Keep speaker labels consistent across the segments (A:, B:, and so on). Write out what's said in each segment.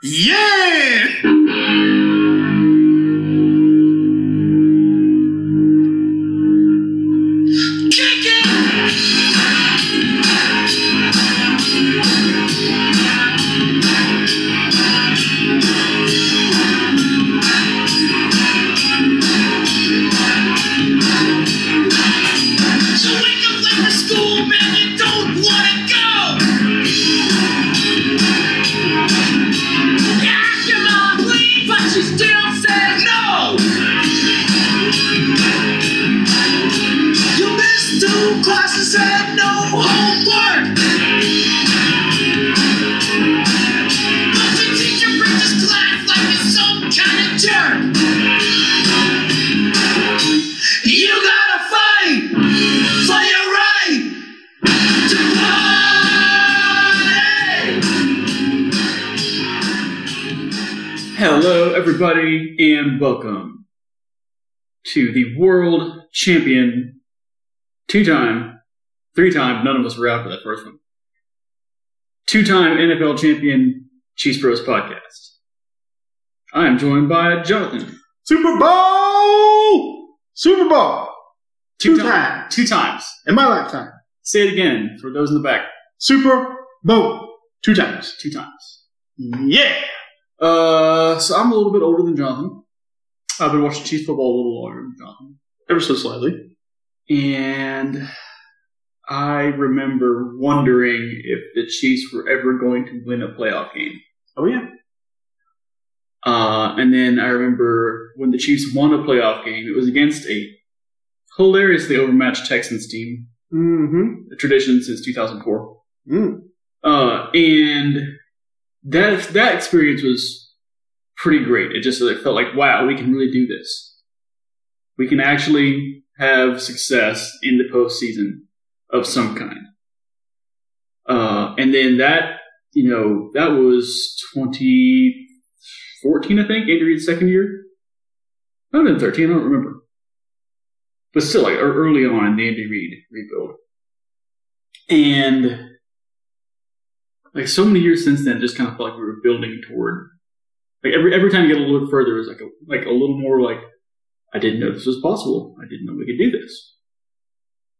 A: Yeah!
B: Champion, two time, three time, none of us were out for that first one, two time NFL champion Cheese Bros podcast. I am joined by Jonathan.
A: Super Bowl! Super Bowl! Two
B: ti-
A: times.
B: Two times.
A: In my lifetime.
B: Say it again for those in the back.
A: Super Bowl. Two times.
B: Two times.
A: Yeah!
B: Uh, so I'm a little bit older than Jonathan. I've been watching Chiefs football a little longer than Jonathan.
A: Ever so slightly.
B: And I remember wondering if the Chiefs were ever going to win a playoff game.
A: Oh, yeah.
B: Uh, and then I remember when the Chiefs won a playoff game, it was against a hilariously overmatched Texans team,
A: Mm-hmm.
B: a tradition since 2004.
A: Mm.
B: Uh, and that that experience was pretty great. It just it felt like, wow, we can really do this. We can actually have success in the postseason of some kind. Uh, and then that, you know, that was 2014, I think, Reid's second year. Might have been 13, I don't remember. But still, like, early on in the Andy Reid rebuild. And like so many years since then, just kind of felt like we were building toward. Like every every time you get a little bit further, it was like a like a little more like I didn't know this was possible. I didn't know we could do this.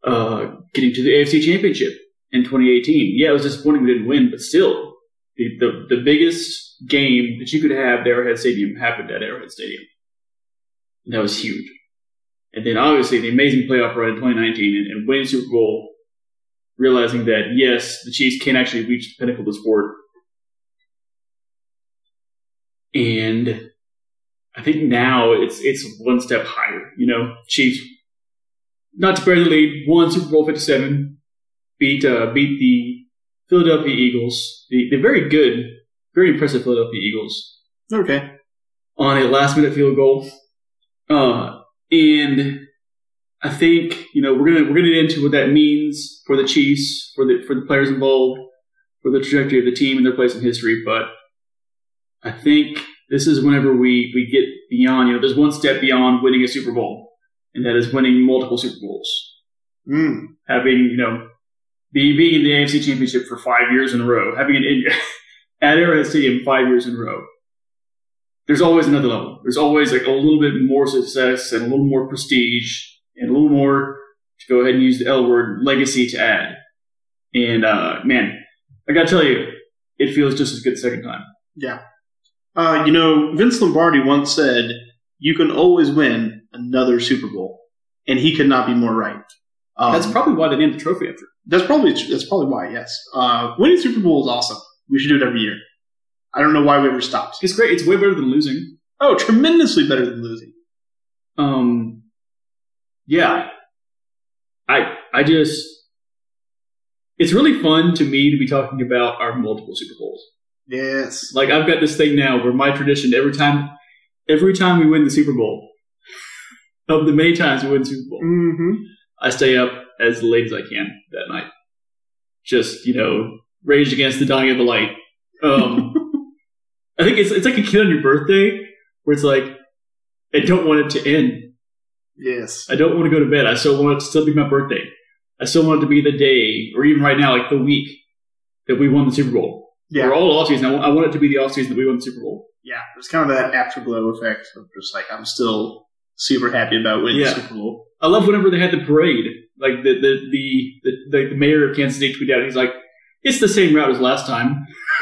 B: Uh, getting to the AFC Championship in 2018, yeah, it was disappointing we didn't win, but still, the the, the biggest game that you could have at Arrowhead Stadium happened at Arrowhead Stadium, and that was huge. And then obviously the amazing playoff run in 2019 and, and winning Super Bowl realizing that yes, the Chiefs can actually reach the pinnacle of the sport. And I think now it's it's one step higher. You know, Chiefs not to bury the lead, won Super Bowl fifty seven, beat uh, beat the Philadelphia Eagles, the, the very good, very impressive Philadelphia Eagles
A: Okay.
B: on a last minute field goal. Uh, and I think you know we're gonna we're gonna get into what that means for the Chiefs, for the for the players involved, for the trajectory of the team and their place in history. But I think this is whenever we we get beyond. You know, there's one step beyond winning a Super Bowl, and that is winning multiple Super Bowls.
A: Mm.
B: Having you know, be, being in the AFC Championship for five years in a row, having an in, at Arrowhead Stadium five years in a row there's always another level. There's always like a little bit more success and a little more prestige and a little more to go ahead and use the L word legacy to add. And uh, man, I gotta tell you, it feels just as good the second time.
A: Yeah. Uh, you know, Vince Lombardi once said, you can always win another Super Bowl. And he could not be more right. Um,
B: That's probably why they named the trophy after.
A: That's probably that's probably why. Yes, uh, winning Super Bowl is awesome. We should do it every year. I don't know why we ever stopped.
B: It's great. It's way better than losing.
A: Oh, tremendously better than losing.
B: Um, yeah, I I just it's really fun to me to be talking about our multiple Super Bowls.
A: Yes.
B: Like I've got this thing now where my tradition every time every time we win the Super Bowl, of the many times we win the Super Bowl,
A: Mm-hmm.
B: I stay up as late as I can that night. Just, you know, rage against the dying of the light. Um I think it's it's like a kid on your birthday where it's like I don't want it to end.
A: Yes.
B: I don't want to go to bed. I still want it to still be my birthday. I still want it to be the day, or even right now, like the week that we won the Super Bowl.
A: Yeah.
B: Or all offseason. I want, I want it to be the offseason that we won the Super Bowl.
A: Yeah, there's kind of that afterglow effect of just like I'm still super happy about winning
B: Yeah.
A: the Super Bowl.
B: I love whenever they had the parade. Like the the the the, the, the mayor of Kansas City tweeted out, he's like, "It's the same route as last time,"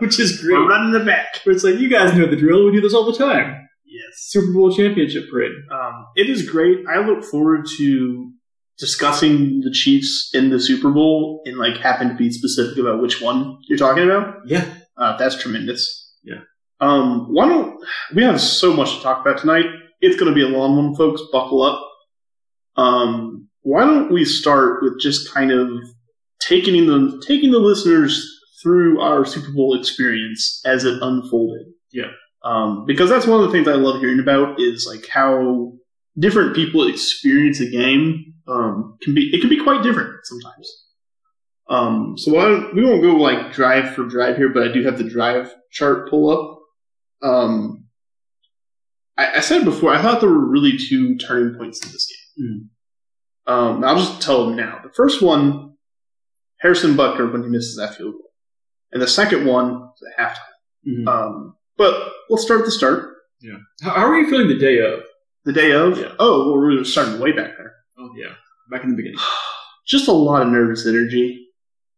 B: which is great.
A: We're running the back.
B: But it's like you guys know the drill. We do this all the time.
A: Yes.
B: Super Bowl championship parade.
A: Um, it is great. I look forward to discussing the Chiefs in the Super Bowl and like happen to be specific about which one you're talking about.
B: Yeah.
A: Uh, that's tremendous.
B: Yeah.
A: Um, why don't we have so much to talk about tonight? It's going to be a long one, folks. Buckle up. Um, why don't we start with just kind of taking the taking the listeners through our Super Bowl experience as it unfolded?
B: Yeah.
A: Um, because that's one of the things I love hearing about is like how different people experience a game. Um, can be it can be quite different sometimes. Um, so I we won't go like drive for drive here, but I do have the drive chart pull up. Um, I, I said before, I thought there were really two turning points in this game. Um, I'll just tell them now. The first one, Harrison Butker when he misses that field goal, and the second one was at halftime.
B: Mhm.
A: Um, but let's start at the start.
B: How, how are you feeling the day of?
A: The day of.
B: Yeah.
A: Oh, well, we were starting way back there.
B: Yeah, back in the beginning.
A: just a lot of nervous energy.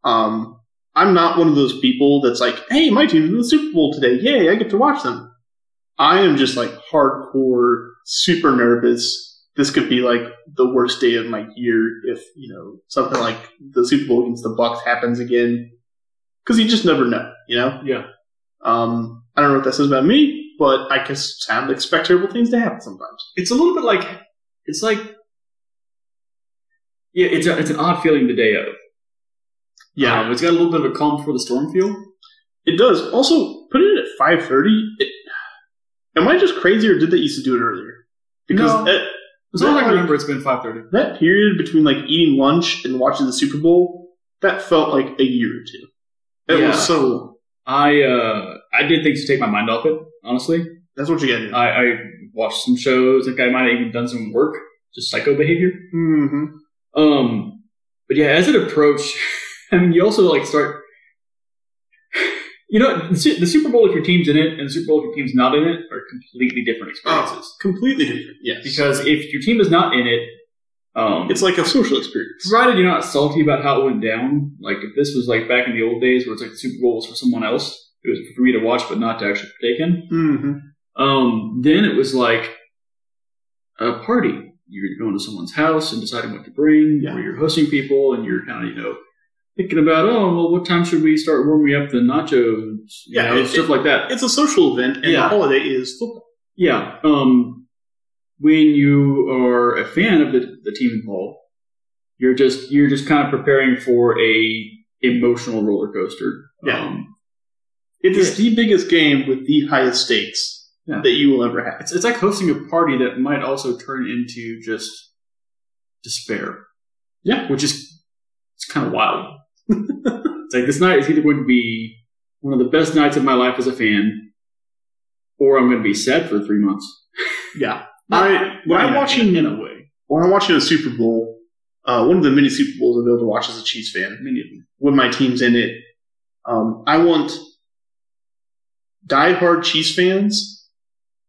A: Um, I'm not one of those people that's like, "Hey, my team's in the Super Bowl today! Yay, I get to watch them." I am just like hardcore, super nervous. This could be like the worst day of my year if you know something like the Super Bowl against the Bucks happens again, because you just never know, you know.
B: Yeah.
A: Um, I don't know what that says about me, but I guess I expect terrible things to happen sometimes.
B: It's a little bit like it's like yeah, it's a, it's an odd feeling the day of. Um, it's got a little bit of a calm before the storm feel.
A: It does. Also, put it at five thirty. Am I just crazy, or did they used to do it earlier? Because
B: No.
A: that,
B: As long as I
A: Like-
B: remember, it's been five thirty.
A: that period between like eating lunch and watching the Super Bowl, that felt like a year or two. It
B: Yeah.
A: was so long.
B: I uh I did things to take my mind off it. Honestly,
A: That's what you get.
B: I, I watched some shows. I think I might have even done some work, just psycho behavior.
A: mm-hmm.
B: Um, but yeah, as it approached, I mean, you also like start. You know, the Super Bowl if your team's in it, and the Super Bowl if your team's not in it, are completely different experiences.
A: Completely different. Yes.
B: Because if your team is not in it, um,
A: it's like a social experience.
B: provided you're not salty about how it went down. Like if this was like back in the old days where it's like the Super Bowl was for someone else, it was for me to watch but not to actually partake in.
A: Mm-hmm.
B: Um, then it was like a party. You're going to someone's house and deciding what to bring,
A: Yeah.
B: or you're hosting people and you're kind of, you know, thinking about, oh, well, what time should we start warming up the nachos? You
A: Yeah,
B: know,
A: it-
B: stuff like that.
A: It's a social event, and
B: Yeah.
A: the holiday is football.
B: Yeah. Um, when you are a fan of the, the team involved, you're just you're just kind of preparing for a emotional roller coaster.
A: Yeah.
B: Um,
A: It is the biggest game with the highest stakes
B: Yeah.
A: that you will ever have.
B: it's it's like hosting a party that might also turn into just despair.
A: Yeah.
B: Which is it's kind of wild. it's like this night is either going to be one of the best nights of my life as a fan, or I'm going to be sad for three months.
A: Yeah. I, when I'm
B: In
A: watching
B: in a way,
A: when I'm watching a Super Bowl, uh, one of the many Super Bowls I've been able to watch as a Chiefs fan,
B: many of them.
A: when my team's in it, um, I want diehard Chiefs fans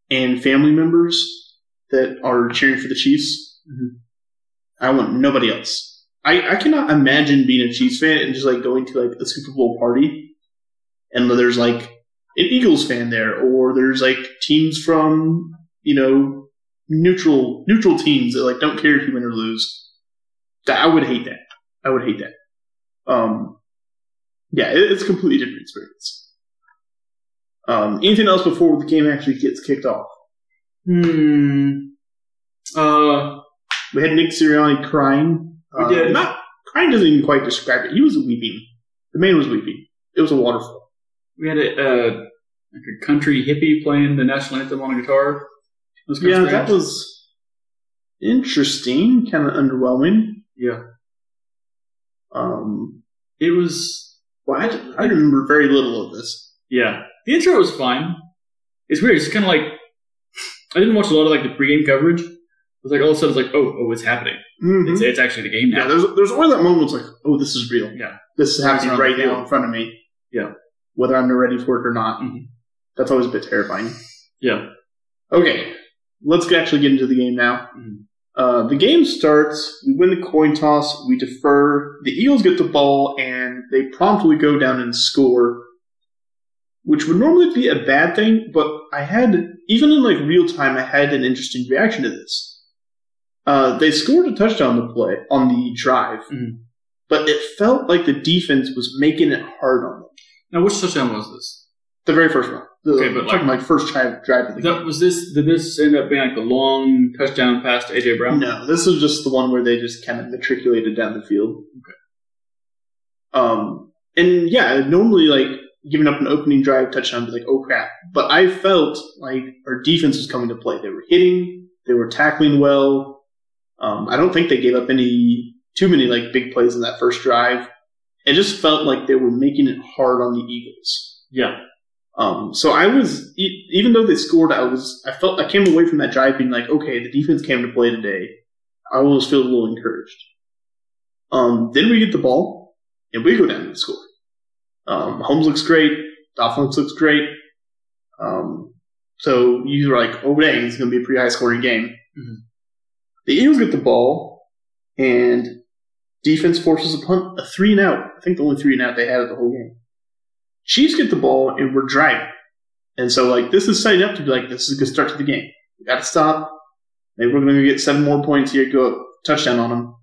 A: and family members that are cheering for the Chiefs.
B: Mhm.
A: I want nobody else. I, I cannot imagine being a Chiefs fan and just like going to like a Super Bowl party and there's like an Eagles fan there or there's like teams from, you know, neutral neutral teams that like don't care if you win or lose. That I would hate that. I would hate that. Um, yeah, it, it's a completely different experience. Um, anything else before the game actually gets kicked off?
B: Hmm. Uh,
A: We had Nick Sirianni crying.
B: We
A: Uh,
B: did.
A: Not crying doesn't even quite describe it. He was weeping. The man was weeping. It was a waterfall.
B: we had a, uh, like a country hippie playing the national anthem on a guitar. It was
A: Yeah, that was interesting. Kind of underwhelming.
B: yeah.
A: Um,
B: It was
A: well, I, I remember very little of this.
B: yeah. The intro was fine. It's weird. It's kind of like I didn't watch a lot of like the pregame coverage. It was like all of a sudden it's like oh oh it's happening.
A: Mhm.
B: It's it's actually the game now.
A: Yeah, there's there's always that moment. It's like, oh, this is real.
B: Yeah.
A: This is happening right now in front of me.
B: Yeah.
A: Whether I'm ready for it or not.
B: Mhm.
A: That's always a bit terrifying.
B: Yeah.
A: Okay, let's actually get into the game now.
B: Mhm.
A: Uh, the game starts. We win the coin toss. We defer. The Eagles get the ball, and they promptly go down and score, which would normally be a bad thing. But I had, even in like real time, I had an interesting reaction to this. Uh, they scored a touchdown on the play on the drive,
B: Mhm.
A: but it felt like the defense was making it hard on them.
B: Now, which touchdown was this?
A: The very first one. The,
B: Okay, but
A: like first drive, drive of the game.
B: Was this. Did this end up being like a long touchdown pass to AJ Brown?
A: No, this was just the one where they just kind of matriculated down the field.
B: Okay.
A: Um, and yeah, normally like giving up an opening drive touchdown, be like, oh crap. But I felt like our defense was coming to play. They were hitting, they were tackling well. Um, I don't think they gave up any too many like big plays in that first drive. It just felt like they were making it hard on the Eagles.
B: Yeah.
A: Um, so I was, even though they scored, I was, I felt, I came away from that drive being like, okay, the defense came to play today. I almost feel a little encouraged. Um, then we get the ball, and we go down and score. Um, Mahomes looks great. Offense looks great. Um, so you're like, oh dang, it's going to be a pretty high scoring game.
B: Mhm.
A: The Eagles get the ball, and defense forces a punt, a three and out. I think the only three and out they had of the whole game. Chiefs get the ball and we're driving. And so like this is setting up to be like this is a good start to the game. We gotta stop. Maybe we're gonna get seven more points here, go touchdown on them.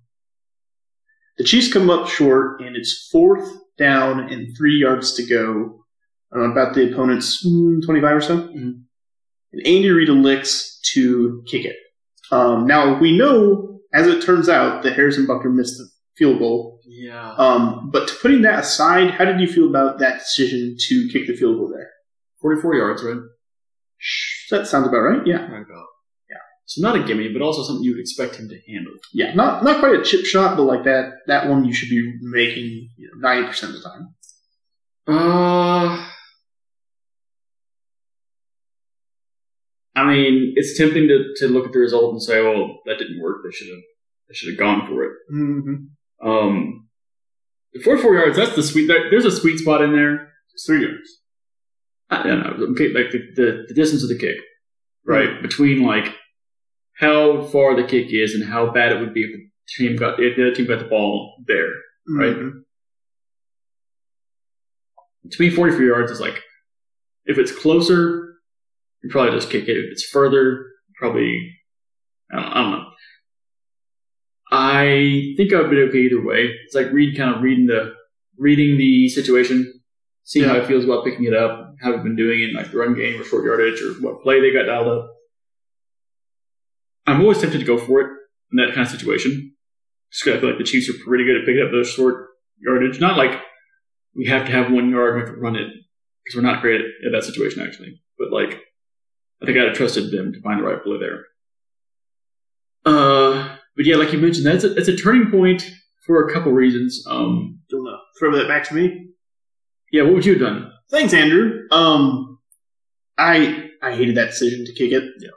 A: The Chiefs come up short and it's fourth down and three yards to go. Uh, about the opponent's mm, 25 or so.
B: Mhm.
A: And Andy Reid elects to kick it. Um, now we know, as it turns out, that Harrison Butker missed the field goal.
B: Yeah.
A: Um, but putting that aside, how did you feel about that decision to kick the field goal there?
B: Forty-four yards, right?
A: That sounds about right. Yeah,
B: Yeah. So not a gimme, but also something you would expect him to handle.
A: yeah. Not not quite a chip shot, but like that that one you should be making ninety percent of the time.
B: Uh, I mean, it's tempting to, to look at the result and say, "Well, that didn't work. They should have they should have gone for it."
A: Mm-hmm.
B: Um, the 44 yards. That's the sweet. There, there's a sweet spot in there.
A: It's three yards.
B: I don't know. Okay, like the, the, the distance of the kick, right? Between like how far the kick is and how bad it would be if the team got if the other team got the ball there. Right.
A: Mhm.
B: To me, 44 yards is like if it's closer, you probably just kick it. If it's further, probably I don't, I don't know. I think I've been okay either way. It's like read kind of reading the reading the situation, seeing how it feels about picking it up, how we've been doing it in like the run game or short yardage or what play they got dialed up. I'm always tempted to go for it in that kind of situation. Just because I feel like the Chiefs are pretty good at picking up those short yardage. Not like we have to have one yard and we have to run it because we're not great at, at that situation actually. But like, I think I'd have trusted them to find the right play there. Uh, but yeah, like you mentioned, that's a, that's a turning point for a couple reasons. Um,
A: Do you want to throw that back to me?
B: yeah, what would you have done?
A: Thanks, Andrew. Um, I I hated that decision to kick it.
B: Yeah.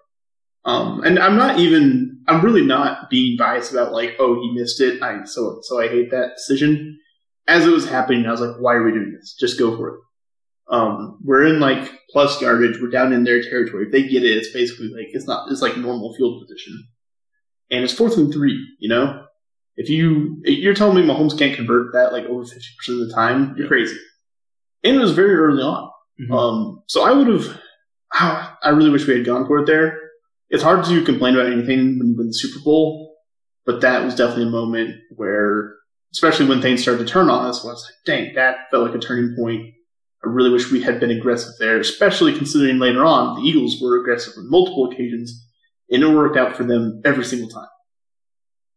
A: Um, and I'm not even. I'm really not being biased about like, oh, he missed it. I so so I hate that decision. As it was happening, I was like, why are we doing this? Just go for it. Um, we're in like plus yardage. We're down in their territory. If they get it, it's basically like it's not. It's like normal field position, and it's fourth and three. You know, if you you're telling me Mahomes can't convert that like over fifty percent of the time, you're crazy. And it was very early on.
B: Mhm.
A: Um, so I would have. I really wish we had gone for it there. It's hard to complain about anything when you win the Super Bowl, but that was definitely a moment where, especially when things started to turn on us, I was like, "Dang, that felt like a turning point." I really wish we had been aggressive there, especially considering later on the Eagles were aggressive on multiple occasions, and it worked out for them every single time.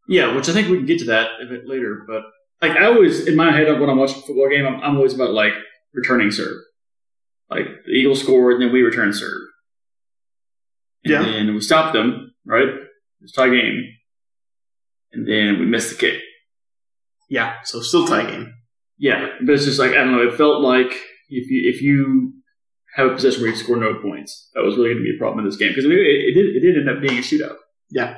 B: Yeah, which I think we can get to that a bit later. But like I always in my head when I'm watching a football game, I'm, I'm always about like returning serve. Like the Eagles scored, and then we return serve. And
A: Yeah.
B: then we stopped them, right? It's tie game. And then we missed the kick.
A: Yeah, so still tie game.
B: Yeah, but it's just like I don't know. It felt like if you if you have a possession where you score no points, that was really going to be a problem in this game because it, it did it did end up being a shootout. Yeah.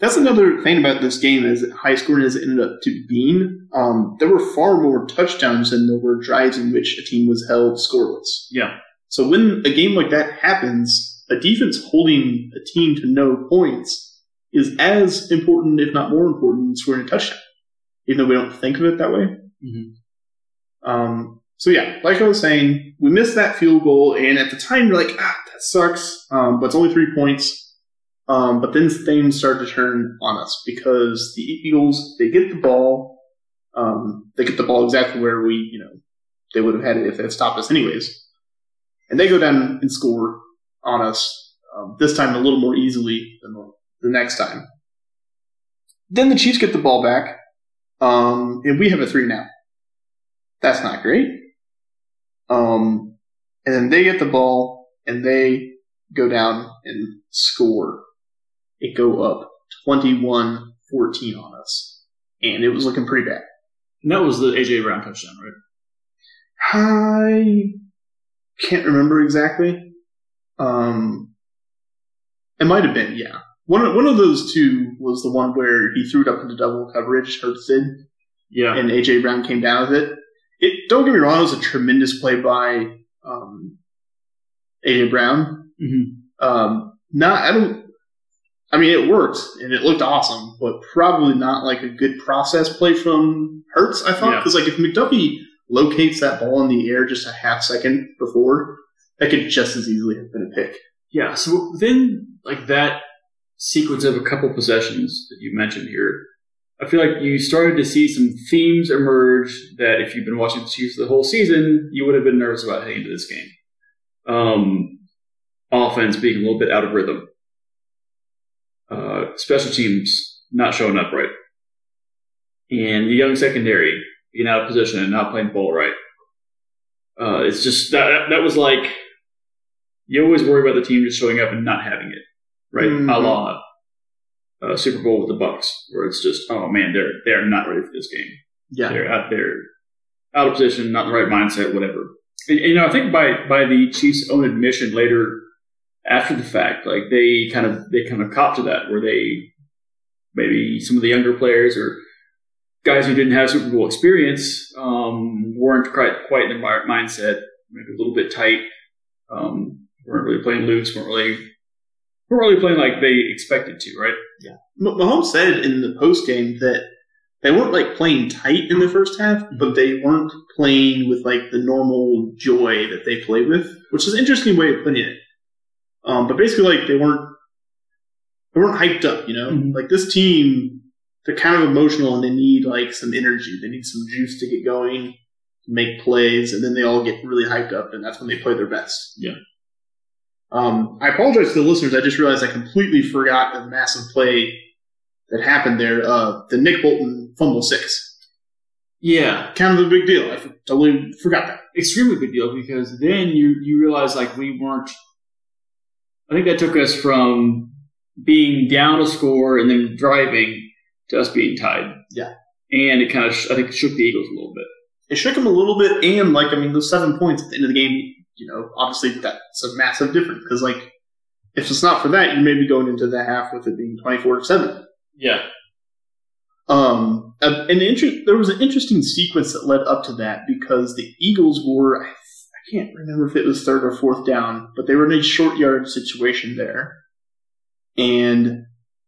A: That's another thing about this game, as high scoring as it ended up to being. Um, there were far more touchdowns than there were drives in which a team was held scoreless.
B: Yeah.
A: So when a game like that happens, a defense holding a team to no points is as important, if not more important, than scoring a touchdown. Even though we don't think of it that way.
B: Mm-hmm.
A: Um, so yeah, like I was saying, we missed that field goal, and at the time you're like, ah, that sucks. Um, but it's only three points. Um, but then things start to turn on us because the Eagles they get the ball, um, they get the ball exactly where we, you know, they would have had it if they had stopped us anyways, and they go down and score on us. Um, this time a little more easily than the, the next time. Then the Chiefs get the ball back, um, and we have a three now. That's not great. Um, and then they get the ball and they go down and score. It go up 21-14 on us. And it was looking pretty bad.
B: And that was the AJ Brown touchdown, right?
A: I can't remember exactly. Um, it might have been, yeah. One of, one of those two was the one where he threw it up into double coverage, Hurts did,
B: Yeah.
A: and AJ Brown came down with it. It don't get me wrong, it was a tremendous play by um, AJ Brown.
B: hmm
A: Um, not I don't. I mean, it worked and it looked awesome, but probably not like a good process play from Hurts. I thought
B: Yeah.
A: because like if McDuffie locates that ball in the air just a half second before, that could just as easily have been a pick.
B: Yeah. So then, like that sequence of a couple possessions that you mentioned here, I feel like you started to see some themes emerge that if you've been watching the Chiefs the whole season, you would have been nervous about heading into this game. Um, offense being a little bit out of rhythm. Uh, special teams not showing up right. And the young secondary being out of position and not playing ball right. Uh, it's just that that was like you always worry about the team just showing up and not having it, right?
A: Mhm.
B: A la uh, Super Bowl with the Bucks, where it's just oh man, they're they're not ready for this game.
A: Yeah,
B: They're out there, out of position, not in the right mindset, whatever. And, and, you know, I think by by the Chiefs' own admission later, after the fact, like they kind of they kind of cop to that, where they maybe some of the younger players or guys who didn't have Super Bowl experience um, weren't quite quite in the right mindset, maybe a little bit tight, um, weren't really playing loose, weren't really weren't really playing like they expected to, right?
A: M- Mahomes said in the post game that they weren't like playing tight in the first half, but they weren't playing with like the normal joy that they play with, which is an interesting way of putting it. Um, but basically, like they weren't they weren't hyped up, you know.
B: Mhm.
A: Like this team, they're kind of emotional and they need like some energy. They need some juice to get going, make plays, and then they all get really hyped up, and that's when they play their best.
B: Yeah.
A: Um, I apologize to the listeners. I just realized I completely forgot the massive play that happened there. Uh, the Nick Bolton fumble six.
B: Yeah,
A: Kind of a big deal. I f- totally forgot that.
B: extremely big deal because then you you realize like we weren't. I think that took us from being down a score and then driving to us being tied.
A: Yeah.
B: and it kind of sh- I think shook the Eagles a little bit.
A: It shook them a little bit, and like I mean, those seven points at the end of the game. You know, obviously that's a massive difference because like if it's not for that, you may be going into the half with it being twenty four to seven.
B: Yeah,
A: Um, an inter- there was an interesting sequence that led up to that because the Eagles were, I, I can't remember if it was third or fourth down, but they were in a short yard situation there. And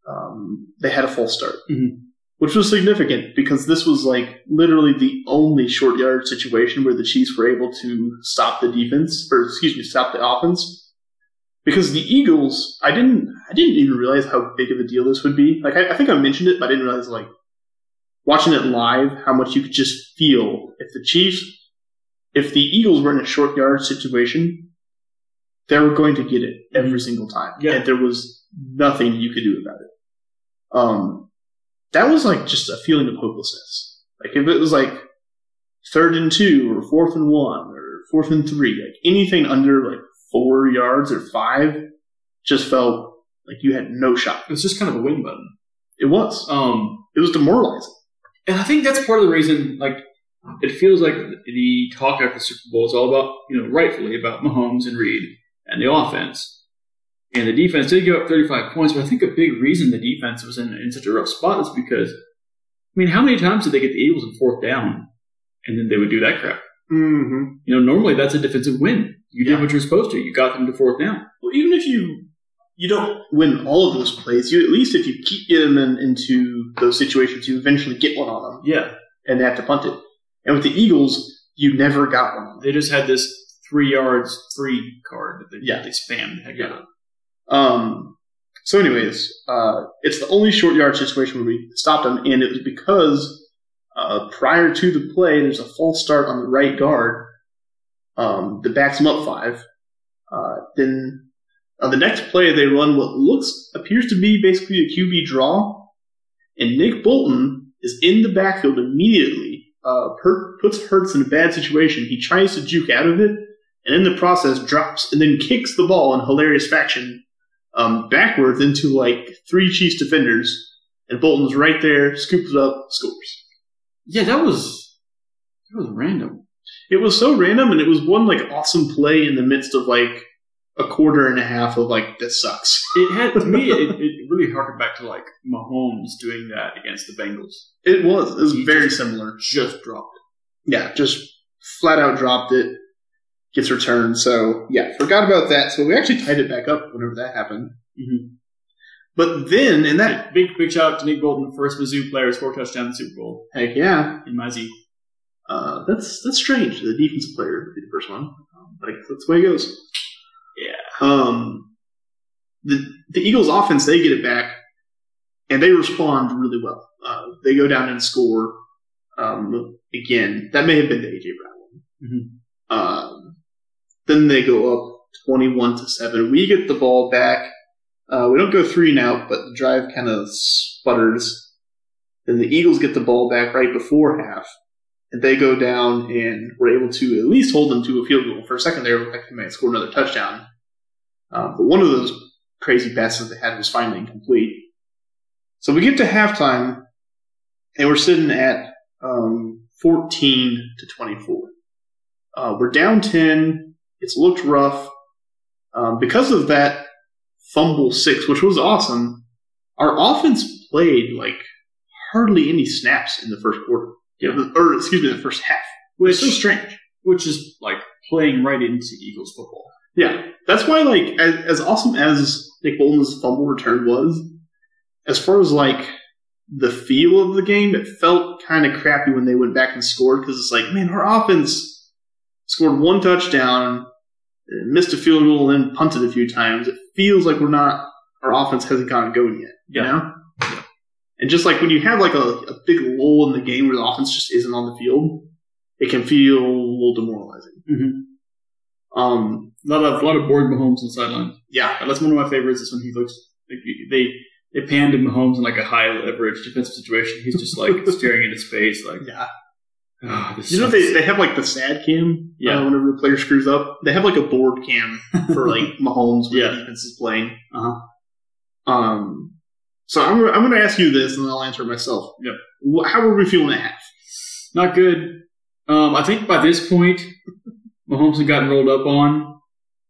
A: um, they had a false start,
B: Mhm.
A: Which was significant because this was like literally the only short yard situation where the Chiefs were able to stop the defense, or excuse me, stop the offense. Because the Eagles, I didn't, I didn't even realize how big of a deal this would be. Like, I, I think I mentioned it, but I didn't realize like watching it live how much you could just feel if the Chiefs, if the Eagles were in a short yard situation, they were going to get it every single time,
B: Yeah.
A: and there was nothing you could do about it. Um, that was like just a feeling of hopelessness. Like if it was like third and two or fourth and one or fourth and three, like anything under like four yards or five, just felt like you had no shot.
B: it was just kind of a win button.
A: It was.
B: Um,
A: It was demoralizing.
B: and I think that's part of the reason. Like, it feels like the talk after the Super Bowl is all about you know rightfully about Mahomes and Reid and the offense. And the defense did give up 35 points, but I think a big reason the defense was in, in such a rough spot is because, I mean, how many times did they get the Eagles in fourth down and then they would do that crap?
A: Mm-hmm.
B: You know, normally that's a defensive win. You did what you're supposed to. You got them to fourth down.
A: Well, even if you you don't win all of those plays, you at least if you keep getting them into those situations, you eventually get one on them,
B: Yeah.
A: and they have to punt it. And with the Eagles, you never got one.
B: They just had this three yards free card that they,
A: Yeah.
B: they spammed the heck out of.
A: Um. So, anyways, uh, it's the only short yard situation where we stopped them, and it was because uh, prior to the play, there's a false start on the right guard um, that backs him up five. Uh, then on the next play, they run what looks appears to be basically a QB draw, and Nick Bolton is in the backfield immediately. Uh, Hurt, puts Hurts in a bad situation. He tries to juke out of it, and in the process drops and then kicks the ball in hilarious fashion um, backwards into like three Chiefs defenders, and Bolton's right there, scoops it up, scores.
B: Yeah, that was that was random.
A: It was so random, and it was one like awesome play in the midst of like a quarter and a half of like this sucks.
B: It had to me. It, it really harkened back to like Mahomes doing that against the Bengals.
A: It was. It was
B: He
A: very
B: just-
A: similar.
B: Just dropped it.
A: Yeah, just flat out dropped it. Gets returned. So yeah, forgot about that. So we actually tied it back up whenever that happened.
B: Mm-hmm.
A: But then in that
B: Big big shout out to Nick Bolton, first Mizzou player score a touchdown in the Super Bowl
A: heck yeah,
B: in my Z.
A: uh, that's that's strange. The defensive player would be the first one, um, but I guess that's the way it goes.
B: Yeah.
A: Um, the the Eagles' offense they get it back, and they respond really well. Uh, they go down and score. Um, again, that may have been the AJ Brown one. Um, then they go up twenty-one to seven. We get the ball back. Uh, we don't go three out, but the drive kind of sputters. Then the Eagles get the ball back right before half, and they go down and we're able to at least hold them to a field goal. For a second there, looked like they might score another touchdown. Uh, but one of those crazy passes they had was finally incomplete. So we get to halftime, and we're sitting at um, 14 to 24. Uh, we're down 10. It's looked rough. Um, because of that fumble six, which was awesome, our offense played like hardly any snaps in the first quarter.
B: Yeah.
A: Or, excuse me, the first half.
B: Which
A: It's so strange.
B: which is like playing right into Eagles football.
A: Yeah, that's why like as, as awesome as Nick Bolton's fumble return was, as far as like the feel of the game, it felt kind of crappy when they went back and scored because it's like, man, our offense scored one touchdown, missed a field goal, and then punted a few times. It feels like we're not our offense hasn't gotten going yet. You
B: Yeah.
A: know. And just like when you have like a, a big lull in the game where the offense just isn't on the field, it can feel a little demoralizing.
B: Mm-hmm.
A: Um,
B: A lot of a lot of bored Mahomes on the sideline.
A: yeah,
B: That's one of my favorites. Is when he looks like they they panned him Mahomes in like a high leverage defensive situation. He's just like staring into space, like
A: yeah.
B: Oh,
A: You know they, they have like the sad cam.
B: Yeah.
A: Uh, whenever a player screws up, they have like a bored cam for like Mahomes when
B: Yeah.
A: the defense is playing.
B: Uh-huh.
A: Um. So I'm I'm going to ask you this, and then I'll answer it myself.
B: Yep.
A: How were we feeling at half?
B: not good. Um, I think by this point, Mahomes had gotten rolled up on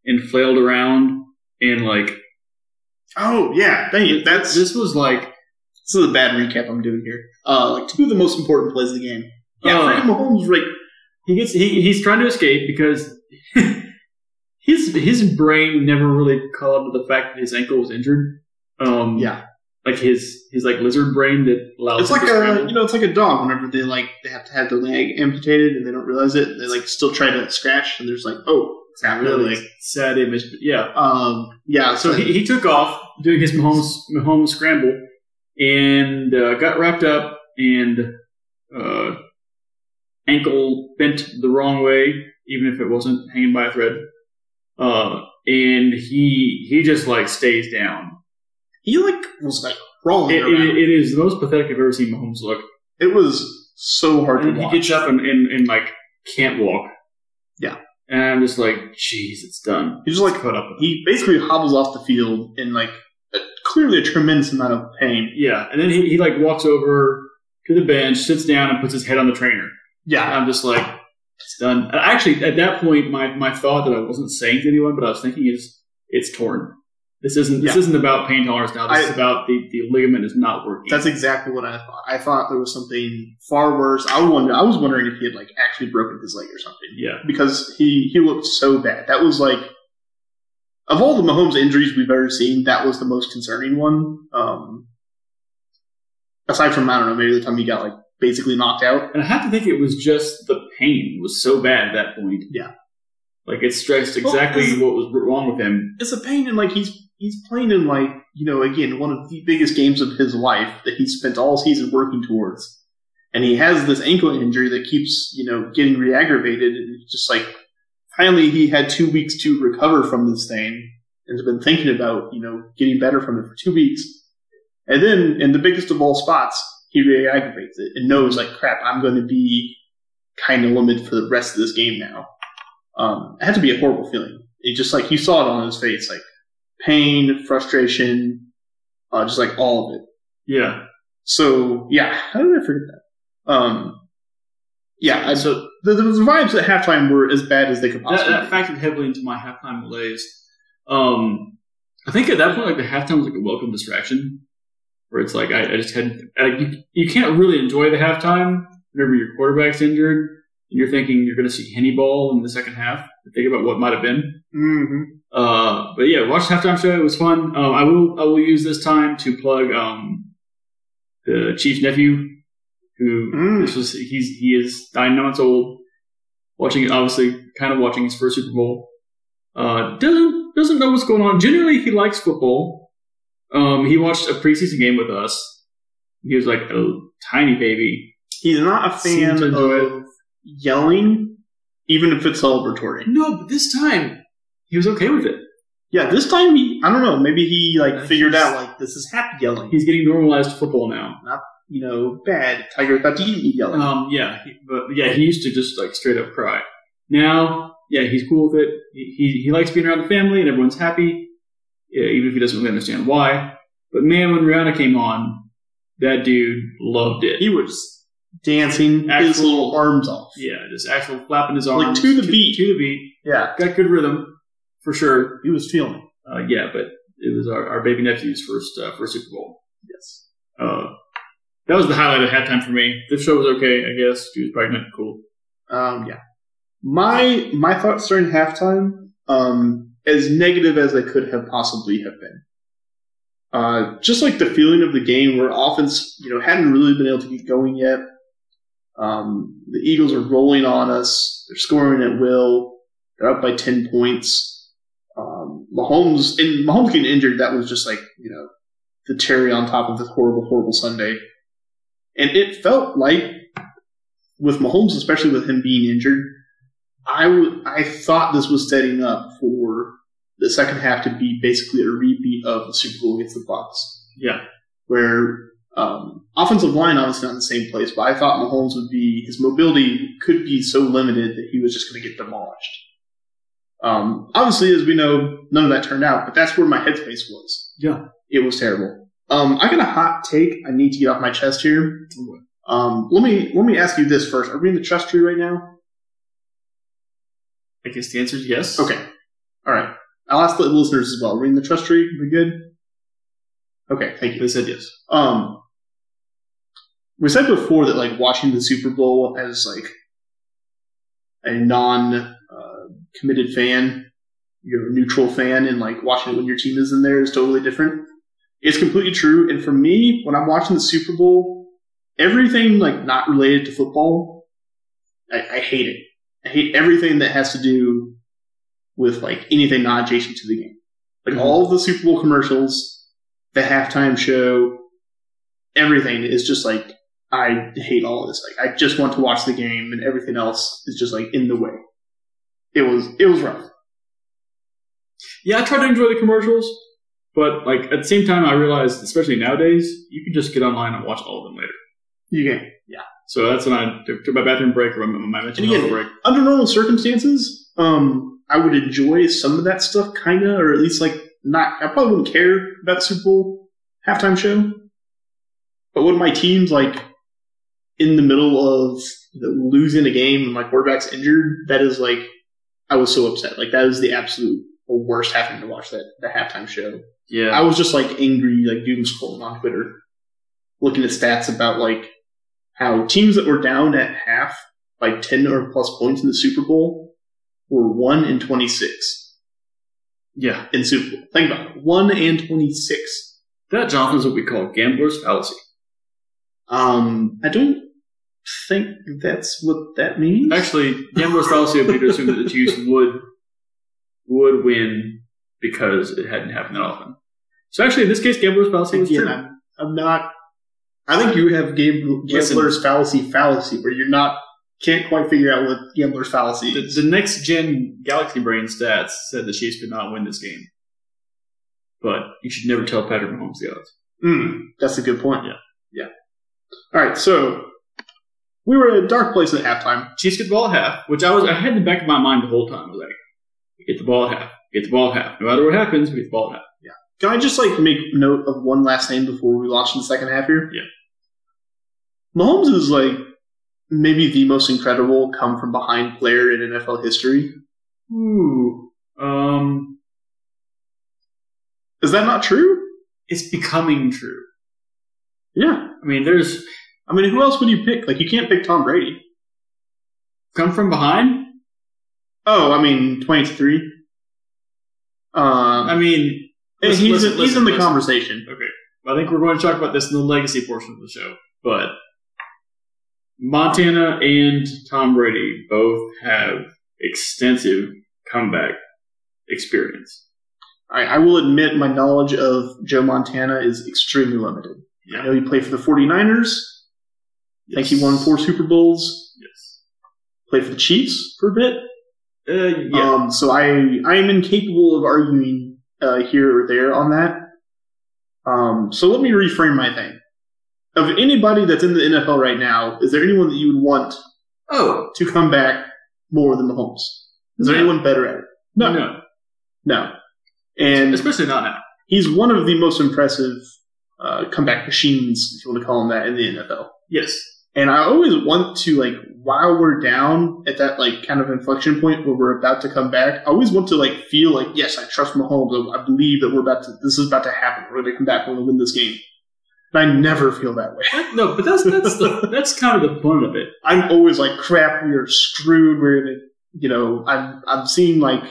B: and flailed around, and like
A: Oh yeah, dang it. That's this,
B: this was like This
A: is a bad recap I'm doing here. Uh, like two of the most important plays of the game. Yeah,
B: Uh,
A: Mahomes like
B: he gets he, he's trying to escape because his his brain never really caught up to the fact that his ankle was injured. Um,
A: yeah.
B: like his his like lizard brain that allows
A: It's
B: him
A: like
B: to
A: a you know it's like a dog whenever they like they have to have their leg amputated and they don't realize it they like still try to scratch and there's like oh it's not
B: really
A: really
B: sad image, but yeah.
A: um yeah
B: So he, he took off doing his Mahomes Mahomes scramble and uh, got wrapped up and uh, ankle bent the wrong way, even if it wasn't hanging by a thread. Uh, and he he just like stays down.
A: he like was like crawling
B: It,
A: around.
B: it, it is the most pathetic I've ever seen Mahomes look.
A: It was so hard
B: And
A: to
B: he gets up and, and, and like can't walk.
A: Yeah.
B: And I'm just like, jeez, it's done.
A: He's just like
B: Caught up.
A: he basically hobbles off the field in like a, clearly a tremendous amount of pain.
B: Yeah, and then he, he like walks over to the bench, sits down, and puts his head on the trainer. And
A: Yeah,
B: I'm just like, it's done. Actually, at that point, my, my thought that I wasn't saying to anyone, but I was thinking is, it's torn. This isn't this
A: Yeah.
B: isn't about pain tolerance now. This
A: I-
B: is about the, the ligament is not working.
A: That's exactly what I thought. I thought there was something far worse. I wonder. I was wondering if he had like actually broken his leg or something
B: yeah.
A: because he he looked so bad. That was like of all the Mahomes injuries we've ever seen, that was the most concerning one. Um, aside from I don't know, maybe the time he got like basically knocked out.
B: And I have to think it was just the pain was so bad at that point.
A: Yeah.
B: Like it stressed exactly
A: it's-
B: what was wrong with him.
A: It's a pain, and like he's he's playing in like you know again one of the biggest games of his life that he spent all season working towards, and he has this ankle injury that keeps you know getting re-aggravated, and it's just like finally he had two weeks to recover from this thing, and has been thinking about you know getting better from it for two weeks, and then in the biggest of all spots he re-aggravates it and knows like crap I'm going to be kind of limited for the rest of this game now. Um, it had to be a horrible feeling. It just like you saw it on his face, like pain, frustration, uh, just like all of it.
B: Yeah.
A: So yeah, how did I forget that? Um, yeah, I, so the, the, vibes at halftime were as bad as they could
B: That,
A: possibly.
B: that factored heavily into my halftime malaise. Um, I think at that point, like the halftime was like a welcome distraction, where it's like I, I just had like you, you can't really enjoy the halftime whenever your quarterback's injured and you're thinking you're going to see Henne ball in the second half. Think about what might have been.
A: hmm
B: Uh, but yeah, watch the halftime show. It was fun. Um, I will I will use this time to plug um, the Chief's nephew, who
A: Mm.
B: this was he's he is nine months old, watching obviously kind of watching his first Super Bowl. Uh, doesn't doesn't know what's going on. Generally, he likes football. Um, he watched a preseason game with us. He was like a tiny baby.
A: He's not a fan of yelling, even if it's celebratory.
B: No, but this time he was okay with it.
A: Yeah, this time he, I don't know, maybe he like
B: Uh,
A: figured out like this is happy yelling.
B: He's getting normalized to football now.
A: Not you know, bad. Tiger about to eat me yelling.
B: Um, yeah, he, but yeah, he used to just like straight up cry. Now, yeah, he's cool with it. He, he, he likes being around the family and everyone's happy, even if he doesn't really understand why. But man, when Rihanna came on, that dude loved it.
A: he was dancing his little arms off.
B: yeah, just actual flapping his arms.
A: Like, to the beat.
B: To the beat,
A: Yeah,
B: got good rhythm for sure.
A: he was feeling.
B: Uh, yeah, but it was our, our baby nephew's first uh, first Super Bowl.
A: Yes.
B: Uh, that was the highlight of halftime for me. The show was okay, I guess. She was pregnant, cool.
A: Um, yeah. My my thoughts during halftime, um, as negative as they could have possibly have been. Uh, just like the feeling of the game where offense, you know, hadn't really been able to get going yet. Um, the Eagles are rolling on us. They're scoring at will. They're up by 10 points. Um, Mahomes, and Mahomes getting injured, that was just like, you know, the cherry on top of this horrible, horrible Sunday. And it felt like, with Mahomes, especially with him being injured, I would I thought this was setting up for the second half to be basically a repeat of the Super Bowl against the Bucks,
B: Yeah.
A: where um, offensive line obviously not in the same place, but I thought Mahomes would be his mobility could be so limited that he was just going to get demolished. Um, obviously, as we know, none of that turned out, but that's where my headspace was.
B: Yeah.
A: It was terrible. Um, I got a hot take. I need to get off my chest here. Um, let me let me ask you this first. Are we in the trust tree right now?
B: I guess the answer is yes.
A: Okay. All right. I'll ask the listeners as well. In the trust tree? We good? Okay. Thank you.
B: They said yes.
A: Um, we said before that like watching the Super Bowl as like a non uh, committed fan, you're a neutral fan, and like watching it when your team is in there is totally different. It's completely true. And for me, when I'm watching the Super Bowl, everything like not related to football, I, I hate it. I hate everything that has to do with like anything not adjacent to the game. Like
B: Mhm.
A: all of the Super Bowl commercials, the halftime show, everything is just like I hate all of this. Like I just want to watch the game, and everything else is just like in the way. It was it was rough.
B: Yeah, I try to enjoy the commercials, but like at the same time, I realize, especially nowadays, you can just get online and watch all of them later.
A: You can Yeah.
B: So that's when I took my bathroom break or my, my mental break.
A: under normal circumstances, um, I would enjoy some of that stuff, kind of, or at least like not. I probably wouldn't care about the Super Bowl halftime show, but when my team's like in the middle of you know, losing a game and my quarterback's injured, that is like I was so upset. Like that is the absolute worst having to watch that the halftime show.
B: Yeah.
A: I was just like angry, like doom scrolling on Twitter, looking at stats about like how teams that were down at half by ten or plus points in the Super Bowl were one in twenty six
B: yeah.
A: in Super Bowl. Think about it, one and twenty six.
B: That, Jonathan, is what we call gambler's fallacy.
A: Um, I don't think that's what that means.
B: Actually, gambler's fallacy would be to assume that the Chiefs would would win because it hadn't happened that often. So actually, in this case, gambler's fallacy was
A: Again,
B: true.
A: I'm, I'm not. I think you have gam-
B: Listen.
A: gambler's fallacy fallacy where you're not can't quite figure out what gambler's fallacy
B: The,
A: is.
B: the next gen Galaxy Brain stats said the Chiefs could not win this game. But you should never tell Patrick Mahomes the odds.
A: Mm, that's a good point.
B: Yeah.
A: Yeah. All right. So we were at a dark place at halftime.
B: Chiefs get the ball at half, which I was I had in the back of my mind the whole time. I was like, get the ball at half, get the ball at half. No matter what happens, we get the ball at half.
A: Can I just like make note of one last name before we launch in the second half here?
B: Yeah.
A: Mahomes is like maybe the most incredible come from behind player in NFL history.
B: Ooh. Um
A: Is that not true?
B: it's becoming true.
A: Yeah.
B: I mean, there's
A: I mean, who else would you pick? Like, you can't pick Tom Brady.
B: come from behind.
A: Oh, I mean, 23. Um,
B: I mean, listen,
A: he's,
B: listen,
A: he's
B: listen,
A: in the conversation.
B: Okay. I think we're going to talk about this in the legacy portion of the show. But Montana and Tom Brady both have extensive comeback experience.
A: I, I will admit my knowledge of Joe Montana is extremely limited. I
B: Yeah.
A: know he played for the 49ers. I think he won four Super Bowls.
B: Yes.
A: Played for the Chiefs for a bit.
B: Uh, yeah.
A: Um, so I I am incapable of arguing uh, here or there on that. Um, so let me reframe my thing. Of anybody that's in the NFL right now, is there anyone that you would want
B: oh.
A: to come back more than Mahomes? Is there
B: No.
A: anyone better at it? No,
B: No.
A: no. And
B: Especially not now.
A: he's one of the most impressive uh, comeback machines, if you want to call him that, in the NFL.
B: Yes.
A: And I always want to like while we're down at that like kind of inflection point where we're about to come back, I always want to like feel like yes, I trust Mahomes. I believe that we're about to this is about to happen. We're going to come back. We're going to win this game. But I never feel that way.
B: No, but that's that's the that's kind of the fun of it.
A: I'm always like crap. We are screwed. We're gonna you know I'm I'm seeing like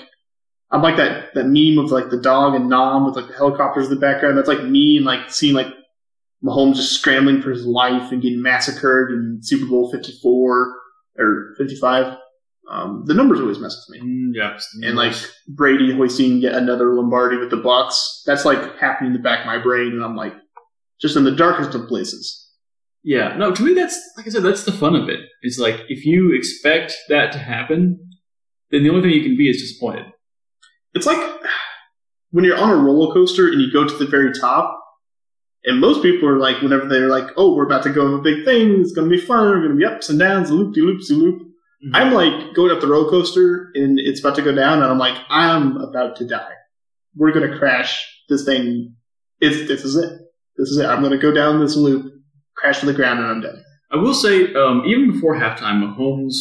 A: I'm like that that meme of like the dog and Nom with like the helicopters in the background. That's like me and like seeing like Mahomes just scrambling for his life and getting massacred in Super Bowl 54 or 55. Um, the numbers always mess with me.
B: Mm, yeah.
A: And like Brady hoisting yet another Lombardi with the Bucs, that's like happening in the back of my brain, and I'm like just in the darkest of places.
B: Yeah, no, to me that's like I said, that's the fun of it. It's like if you expect that to happen, then the only thing you can be is disappointed.
A: It's like when you're on a roller coaster and you go to the very top, and most people are like, whenever they're like, "Oh, we're about to go on a big thing. It's going to be fun. We're going to be ups and downs, loop de loop de loop." I'm like going up the roller coaster and it's about to go down, and I'm like, I'm about to die. We're going to crash this thing. It's this is it. This is it. I'm going to go down this loop, crash to the ground, and I'm dead.
B: I will say, um, even before halftime, Mahomes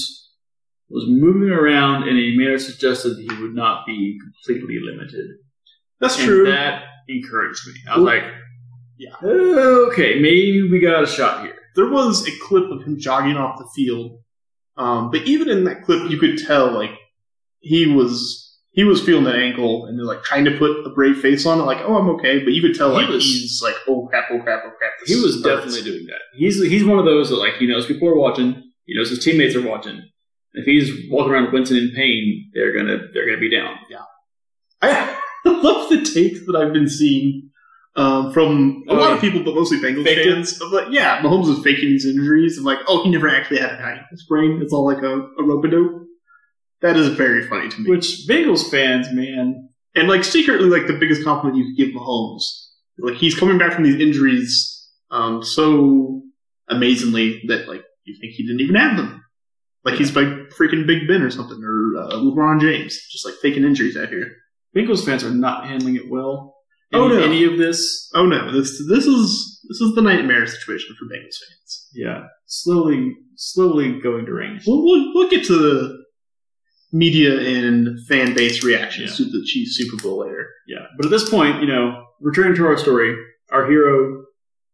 B: was moving around in a manner suggested that he would not be completely limited.
A: That's
B: and
A: true.
B: that encouraged me. I was
A: Well,
B: like,
A: yeah.
B: okay, maybe we got a shot here.
A: there was a clip of him jogging off the field, um, but even in that clip, you could tell like he was he was feeling that ankle and like trying to put a brave face on it, like oh I'm okay, but you could tell
B: He
A: like
B: was-
A: he's like oh crap, oh crap, oh crap.
B: He was
A: hurts.
B: definitely doing that. He's he's one of those that like he knows people are watching. He knows his teammates are watching. If he's walking around wincing in pain, they're gonna they're gonna be down.
A: Yeah, I love the takes that I've been seeing um, from a
B: Oh,
A: lot
B: yeah.
A: of people, but mostly Bengals
B: Faked
A: fans. Of like, yeah, Mahomes is faking these injuries. I'm like, oh, he never actually had an ankle sprain. It's all like a, a rope a dope. That is very funny to me.
B: Which Bengals fans, man,
A: and like secretly, like the biggest compliment you could give Mahomes, like he's coming back from these injuries um, so amazingly that like you think he didn't even have them. Like he's like freaking Big Ben or something, or uh, LeBron James, just like faking injuries out here.
B: Bengals fans are not handling it well.
A: Oh, no.
B: Any of this,
A: Oh no, this this is this is the nightmare situation for Bengals fans.
B: yeah, slowly, slowly going deranged.
A: We'll, we'll, we'll get to the media and fan base reactions to the Chiefs Super Bowl later.
B: Yeah. But at this point, you know, returning to our story, our hero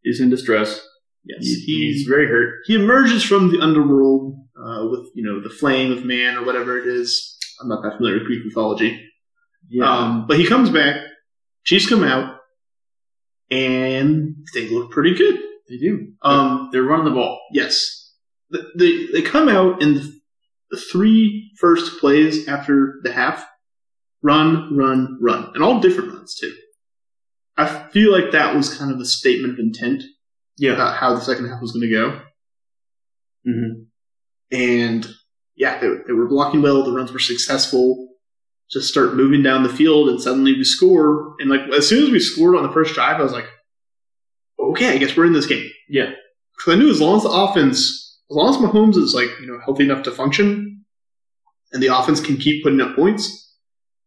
B: is in distress.
A: Yes,
B: He's,
A: he
B: he's very hurt.
A: he emerges from the underworld uh, with you know the flame of man or whatever it is. I'm not that familiar with Greek mythology. Um, but he comes back. Chiefs come out, and they look pretty good.
B: they do.
A: Um,
B: They're running the ball.
A: yes, the, they they come out in the, the three first plays after the half. Run, run, run, and all different runs too. I feel like that was kind of a statement of intent about how the second half was going to go.
B: Mm-hmm.
A: and yeah, they, they were blocking well. The runs were successful. Just start moving down the field, and suddenly we score. And like as soon as we scored on the first drive, I was like, okay, I guess we're in this game.
B: Yeah.
A: because I knew as long as the offense, as long as Mahomes is like you know healthy enough to function, and the offense can keep putting up points,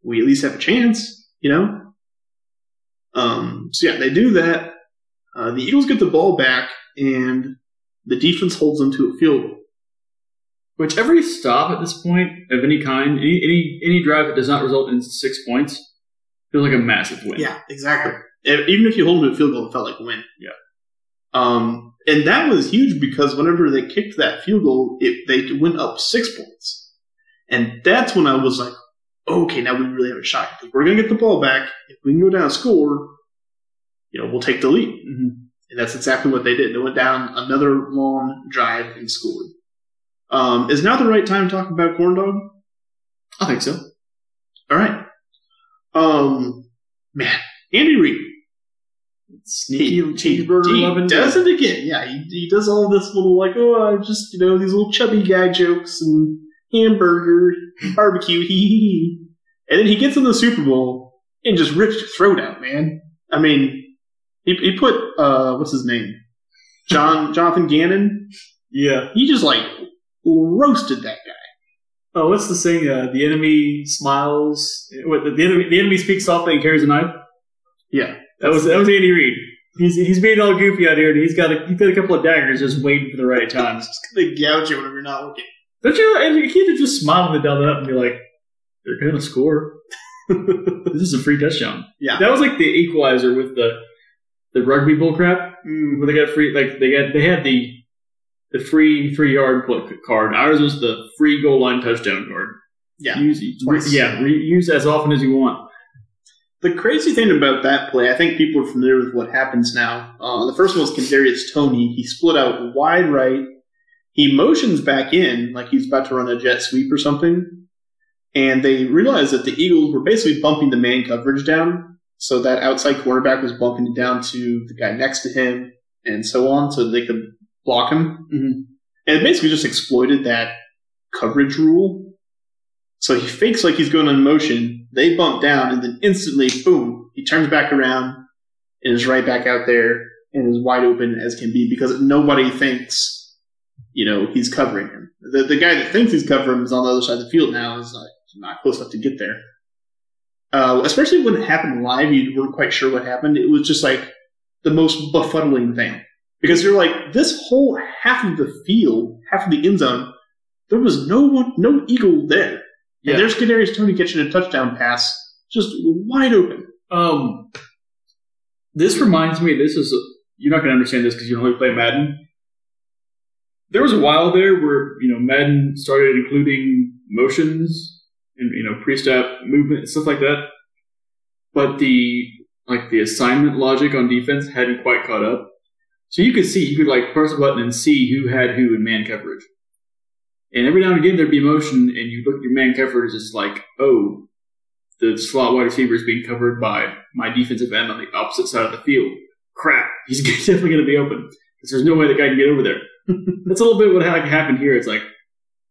A: we at least have a chance. You know. Um. So yeah, they do that. Uh, the Eagles get the ball back, and the defense holds them to a field goal.
B: Which every stop at this point of any kind, any any, any drive that does not result in six points, feels like a massive win.
A: Yeah, exactly. Even if you hold them to a field goal, it felt like a win.
B: Yeah.
A: Um, and that was huge because whenever they kicked that field goal, it, they went up six points. And that's when I was like, okay, now we really have a shot. If we're going to get the ball back, if we can go down and score, you know, we'll take the lead.
B: Mhm.
A: And that's exactly what they did. They went down another long drive and scored. Um, is now the right time to talk about corn dog?
B: I think so.
A: All right. Um, man, Andy Reid.
B: Sneaky cheeseburger
A: he
B: loving.
A: does it again. Yeah, he, he does all this little like, oh, I just you know these little chubby guy jokes and hamburger, barbecue, hee hee hee, and then he gets in the Super Bowl and just rips your throat out, man. I mean, he he put uh what's his name, John Jonathan Gannon.
B: Yeah.
A: He just like roasted that guy.
B: Oh, what's the saying? Uh, the enemy smiles. What the, the enemy? The enemy speaks softly and carries a knife.
A: Yeah,
B: That was that was Andy Reid. He's he's being all goofy out here, and he's got a he's got a couple of daggers just waiting for the right time.
A: just gonna gouge you whenever you're not looking.
B: Don't you? And you can't just smile when they down up and be like, "They're gonna score. this is a free touchdown."
A: Yeah.
B: that was like the equalizer with the the rugby bull crap.
A: Mm,
B: Where they got free, like they got they had the the free three yard card. Ours was the free goal line touchdown card.
A: Yeah.
B: use
A: Twice.
B: yeah, re- use as often as you want.
A: The crazy thing about that play, I think people are familiar with what happens now. Uh, the first one was Kadarius Toney. He split out wide right. He motions back in like he's about to run a jet sweep or something. And they realized that the Eagles were basically bumping the man coverage down. So that outside cornerback was bumping it down to the guy next to him and so on so they could block him.
B: Mhm.
A: And it basically just exploited that coverage rule. So he fakes like he's going in motion. They bump down, and then instantly, boom, he turns back around and is right back out there and is wide open as can be because nobody thinks, you know, he's covering him. The, the guy that thinks he's covering him is on the other side of the field now. Is like not close enough to get there. Uh, especially when it happened live, you weren't quite sure what happened. It was just like the most befuddling thing because you're like this whole half of the field, half of the end zone, there was no one, no eagle there.
B: Yeah.
A: And there's Kadarius Toney catching a touchdown pass, just wide open.
B: Um, this reminds me. This is you're not going to understand this because you don't really play Madden. There was a while there where you know Madden started including motions and you know pre-step movement and stuff like that, but the like the assignment logic on defense hadn't quite caught up. So you could see you could like press a button and see who had who in man coverage. And every now and again there'd be motion, and you look at your man coverage, it's like, oh, the slot wide receiver is being covered by my defensive end on the opposite side of the field. Crap, he's definitely going to be open because there's no way the guy can get over there. That's a little bit what happened here. It's like,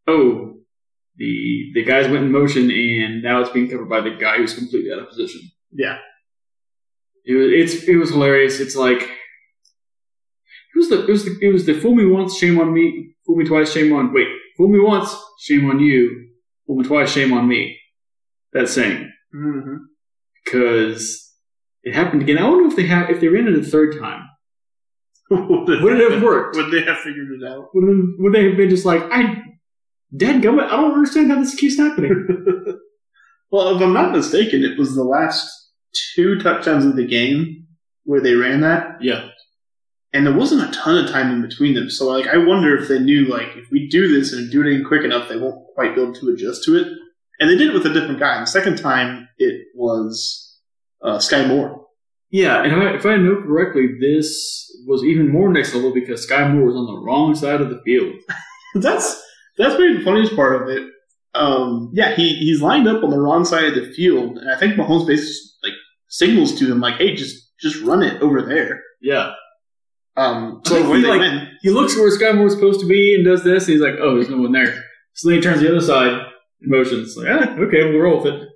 B: oh, the the guys went in motion and now it's being covered by the guy who's completely out of position.
A: Yeah.
B: It was it's it was hilarious. It's like it was the it was the it was the fool me once, shame on me. Fool me twice, shame on wait. Fool me once, shame on you. Fool me twice, shame on me. That saying
A: Mm-hmm.
B: because it happened again. I wonder if they have if they ran it a third time.
A: would
B: Would it have worked?
A: Would they have figured it out?
B: Would, would they have been just like I Dad, I don't understand how this keeps happening.
A: well, if I'm not mistaken, it was the last two touchdowns of the game where they ran that.
B: Yeah.
A: And there wasn't a ton of time in between them. So, like, I wonder if they knew, like, if we do this and do it in quick enough, they won't quite be able to adjust to it. And they did it with a different guy. And the second time, it was uh, Skyy Moore.
B: Yeah, and if I, if I know correctly, this was even more next level because Skyy Moore was on the wrong side of the field.
A: that's that's maybe the funniest part of it. Um, yeah, he, he's lined up on the wrong side of the field, and I think Mahomes basically like signals to him like, "Hey, just just run it over there."
B: Yeah.
A: Um,
B: so he, like, he looks where Skyy Moore's supposed to be and does this, and he's like, "Oh, there's no one there." So then he turns the other side, and motions like, "Ah, okay, we'll roll with it."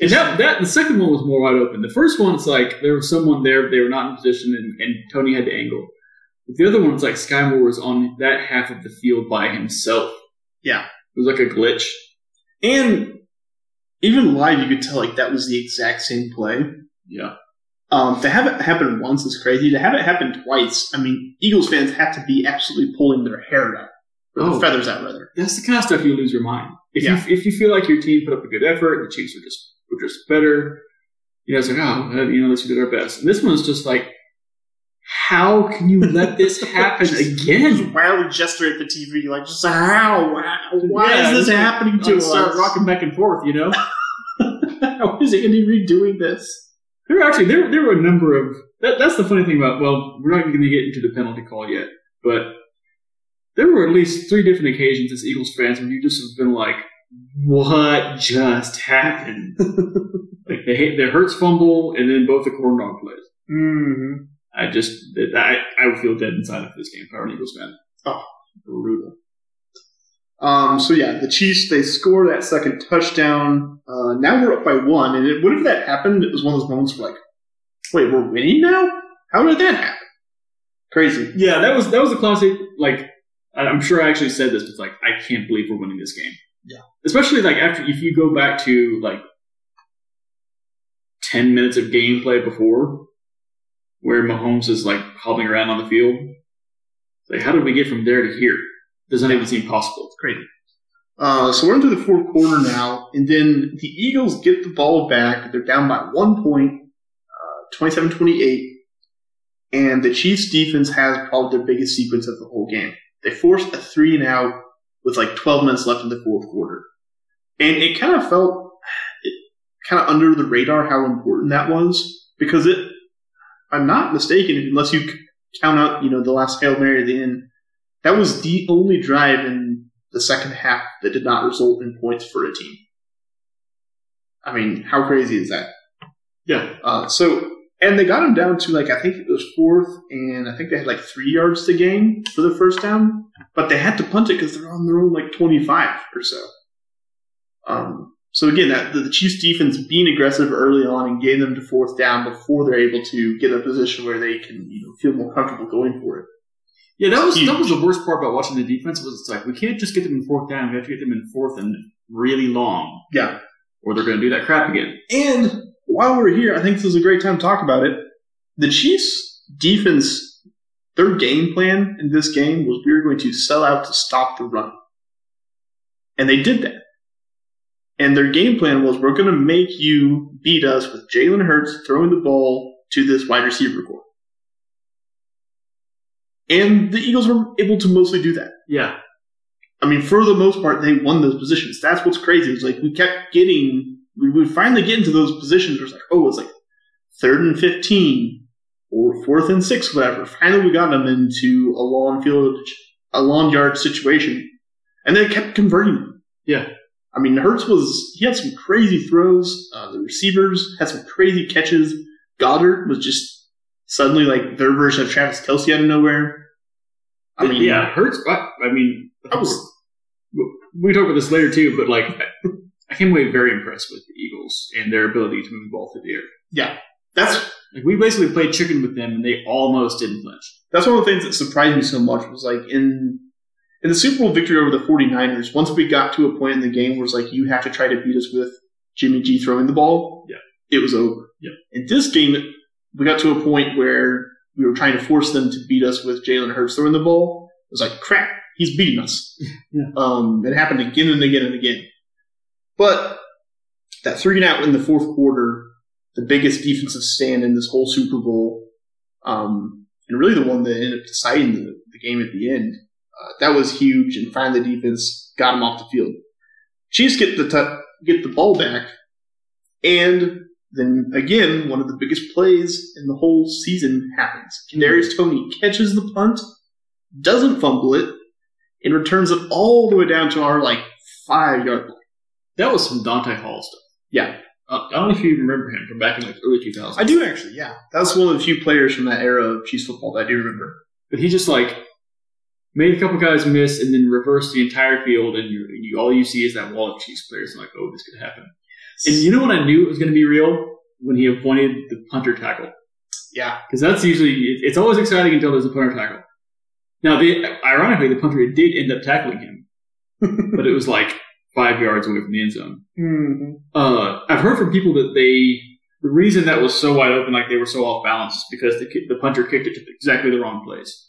B: And that, that the second one was more wide open. The first one, it's like there was someone there, but they were not in position, and, and Toney had to angle. But the other one, it's like Skyy Moore was on that half of the field by himself.
A: Yeah,
B: it was like a glitch.
A: And even live, you could tell like that was the exact same play.
B: Yeah.
A: Um, to have it happen once is crazy. To have it happen twice, I mean, Eagles fans have to be absolutely pulling their hair out, or oh, feathers out, rather.
B: That's the kind of stuff you lose your mind. If yeah. you if you feel like your team put up a good effort, the Chiefs are just were just better. You know, it's like, oh, you know, let's do our best. And this one's just like, how can you let this happen again?
A: Just wildly gesture at the TV, like, just how? Why yeah, is this happening to us?
B: Start rocking back and forth, you know?
A: how is Andy Reid doing this?
B: There were actually there there were a number of that, that's the funny thing about well we're not going to get into the penalty call yet but there were at least three different occasions as Eagles fans where you just have been like what just happened? like the the Hurts fumble and then both the corn dog plays.
A: Mm-hmm.
B: I just I I would feel dead inside of this game if I were an Eagles fan.
A: Oh, brutal. Um, so yeah, the Chiefs they score that second touchdown. Uh, now we're up by one, and it, what if that happened? It was one of those moments where like, wait, we're winning now? How did that happen? Crazy.
B: Yeah, that was that was a classic. Like, I'm sure I actually said this, but like I can't believe we're winning this game.
A: Yeah.
B: Especially like after if you go back to like ten minutes of gameplay before, where Mahomes is like hobbling around on the field. Like, how did we get from there to here? Doesn't even seem possible.
A: It's crazy. Uh, so we're into the fourth quarter now, and then the Eagles get the ball back. They're down by one point, uh, 27-28, and the Chiefs defense has probably their biggest sequence of the whole game. They force a three and out with like 12 minutes left in the fourth quarter. And it kind of felt kind of under the radar how important that was because it, I'm not mistaken, unless you count out, you know, the last Hail Mary at the end, that was the only drive in the second half that did not result in points for a team. I mean, how crazy is that?
B: Yeah.
A: Uh, so, and they got him down to like, I think it was fourth, and I think they had like three yards to gain for the first down but they had to punt it because they're on their own like 25 or so. Um, so again, that the, the Chiefs defense being aggressive early on and getting them to fourth down before they're able to get a position where they can you know feel more comfortable going for it.
B: Yeah, that was huge. that was the worst part about watching the defense was it's like we can't just get them in fourth down. We have to get them in fourth and really long.
A: Yeah,
B: or they're going to do that crap again.
A: And while we're here, I think this is a great time to talk about it. The Chiefs defense their game plan in this game was we were going to sell out to stop the run. And they did that. And their game plan was we're going to make you beat us with Jalen Hurts throwing the ball to this wide receiver core. And the Eagles were able to mostly do that.
B: Yeah.
A: I mean, for the most part, they won those positions. That's what's crazy. It's like we kept getting, we would finally get into those positions where it's like, oh, it's like third and 15, or fourth and six, whatever. Finally, we got them into a long field, a long yard situation, and they kept converting them.
B: Yeah.
A: I mean, Hurts was, he had some crazy throws. Uh, the receivers had some crazy catches. Goedert was just suddenly like their version of Travis Kelce out of nowhere.
B: I mean, yeah, Hurts, I, I mean, I was, we talk about this later too, but like, I came away very impressed with the Eagles and their ability to move the ball through the air.
A: Yeah. That's
B: like we basically played chicken with them, and they almost didn't flinch.
A: That's one of the things that surprised me so much was like in in the Super Bowl victory over the 49ers, once we got to a point in the game where it's like you have to try to beat us with Jimmy G throwing the ball,
B: yeah,
A: it was over.
B: Yeah.
A: In this game, we got to a point where we were trying to force them to beat us with Jalen Hurts throwing the ball. It was like crap. He's beating us.
B: Yeah.
A: Um, it happened again and again and again. But that three and out in the fourth quarter, the biggest defensive stand in this whole Super Bowl, um, and really the one that ended up deciding the, the game at the end, uh, that was huge. And finally, the defense got him off the field. Chiefs get the t- get the ball back, and then again, one of the biggest plays in the whole season happens. Kadarius Toney catches the punt, doesn't fumble it, and returns it all the way down to our like five yard line.
B: That was some Dante Hall stuff.
A: Yeah.
B: Uh, I don't know if you remember him from back in like early 2000s.
A: I do actually, yeah. That's one of the few players from that era of Chiefs football that I do remember.
B: But he just like made a couple guys miss and then reversed the entire field, and you, you all you see is that wall of Chiefs players. And like, oh, this could happen. And you know when I knew it was going to be real when he appointed the punter tackle
A: Yeah.
B: because that's usually it's always exciting until there's a punter tackle. Now, the, ironically, the punter did end up tackling him, but it was like five yards away from the end zone.
A: Mm-hmm.
B: Uh, I've heard from people that they the reason that was so wide open, like they were so off balance, is because the the punter kicked it to exactly the wrong place.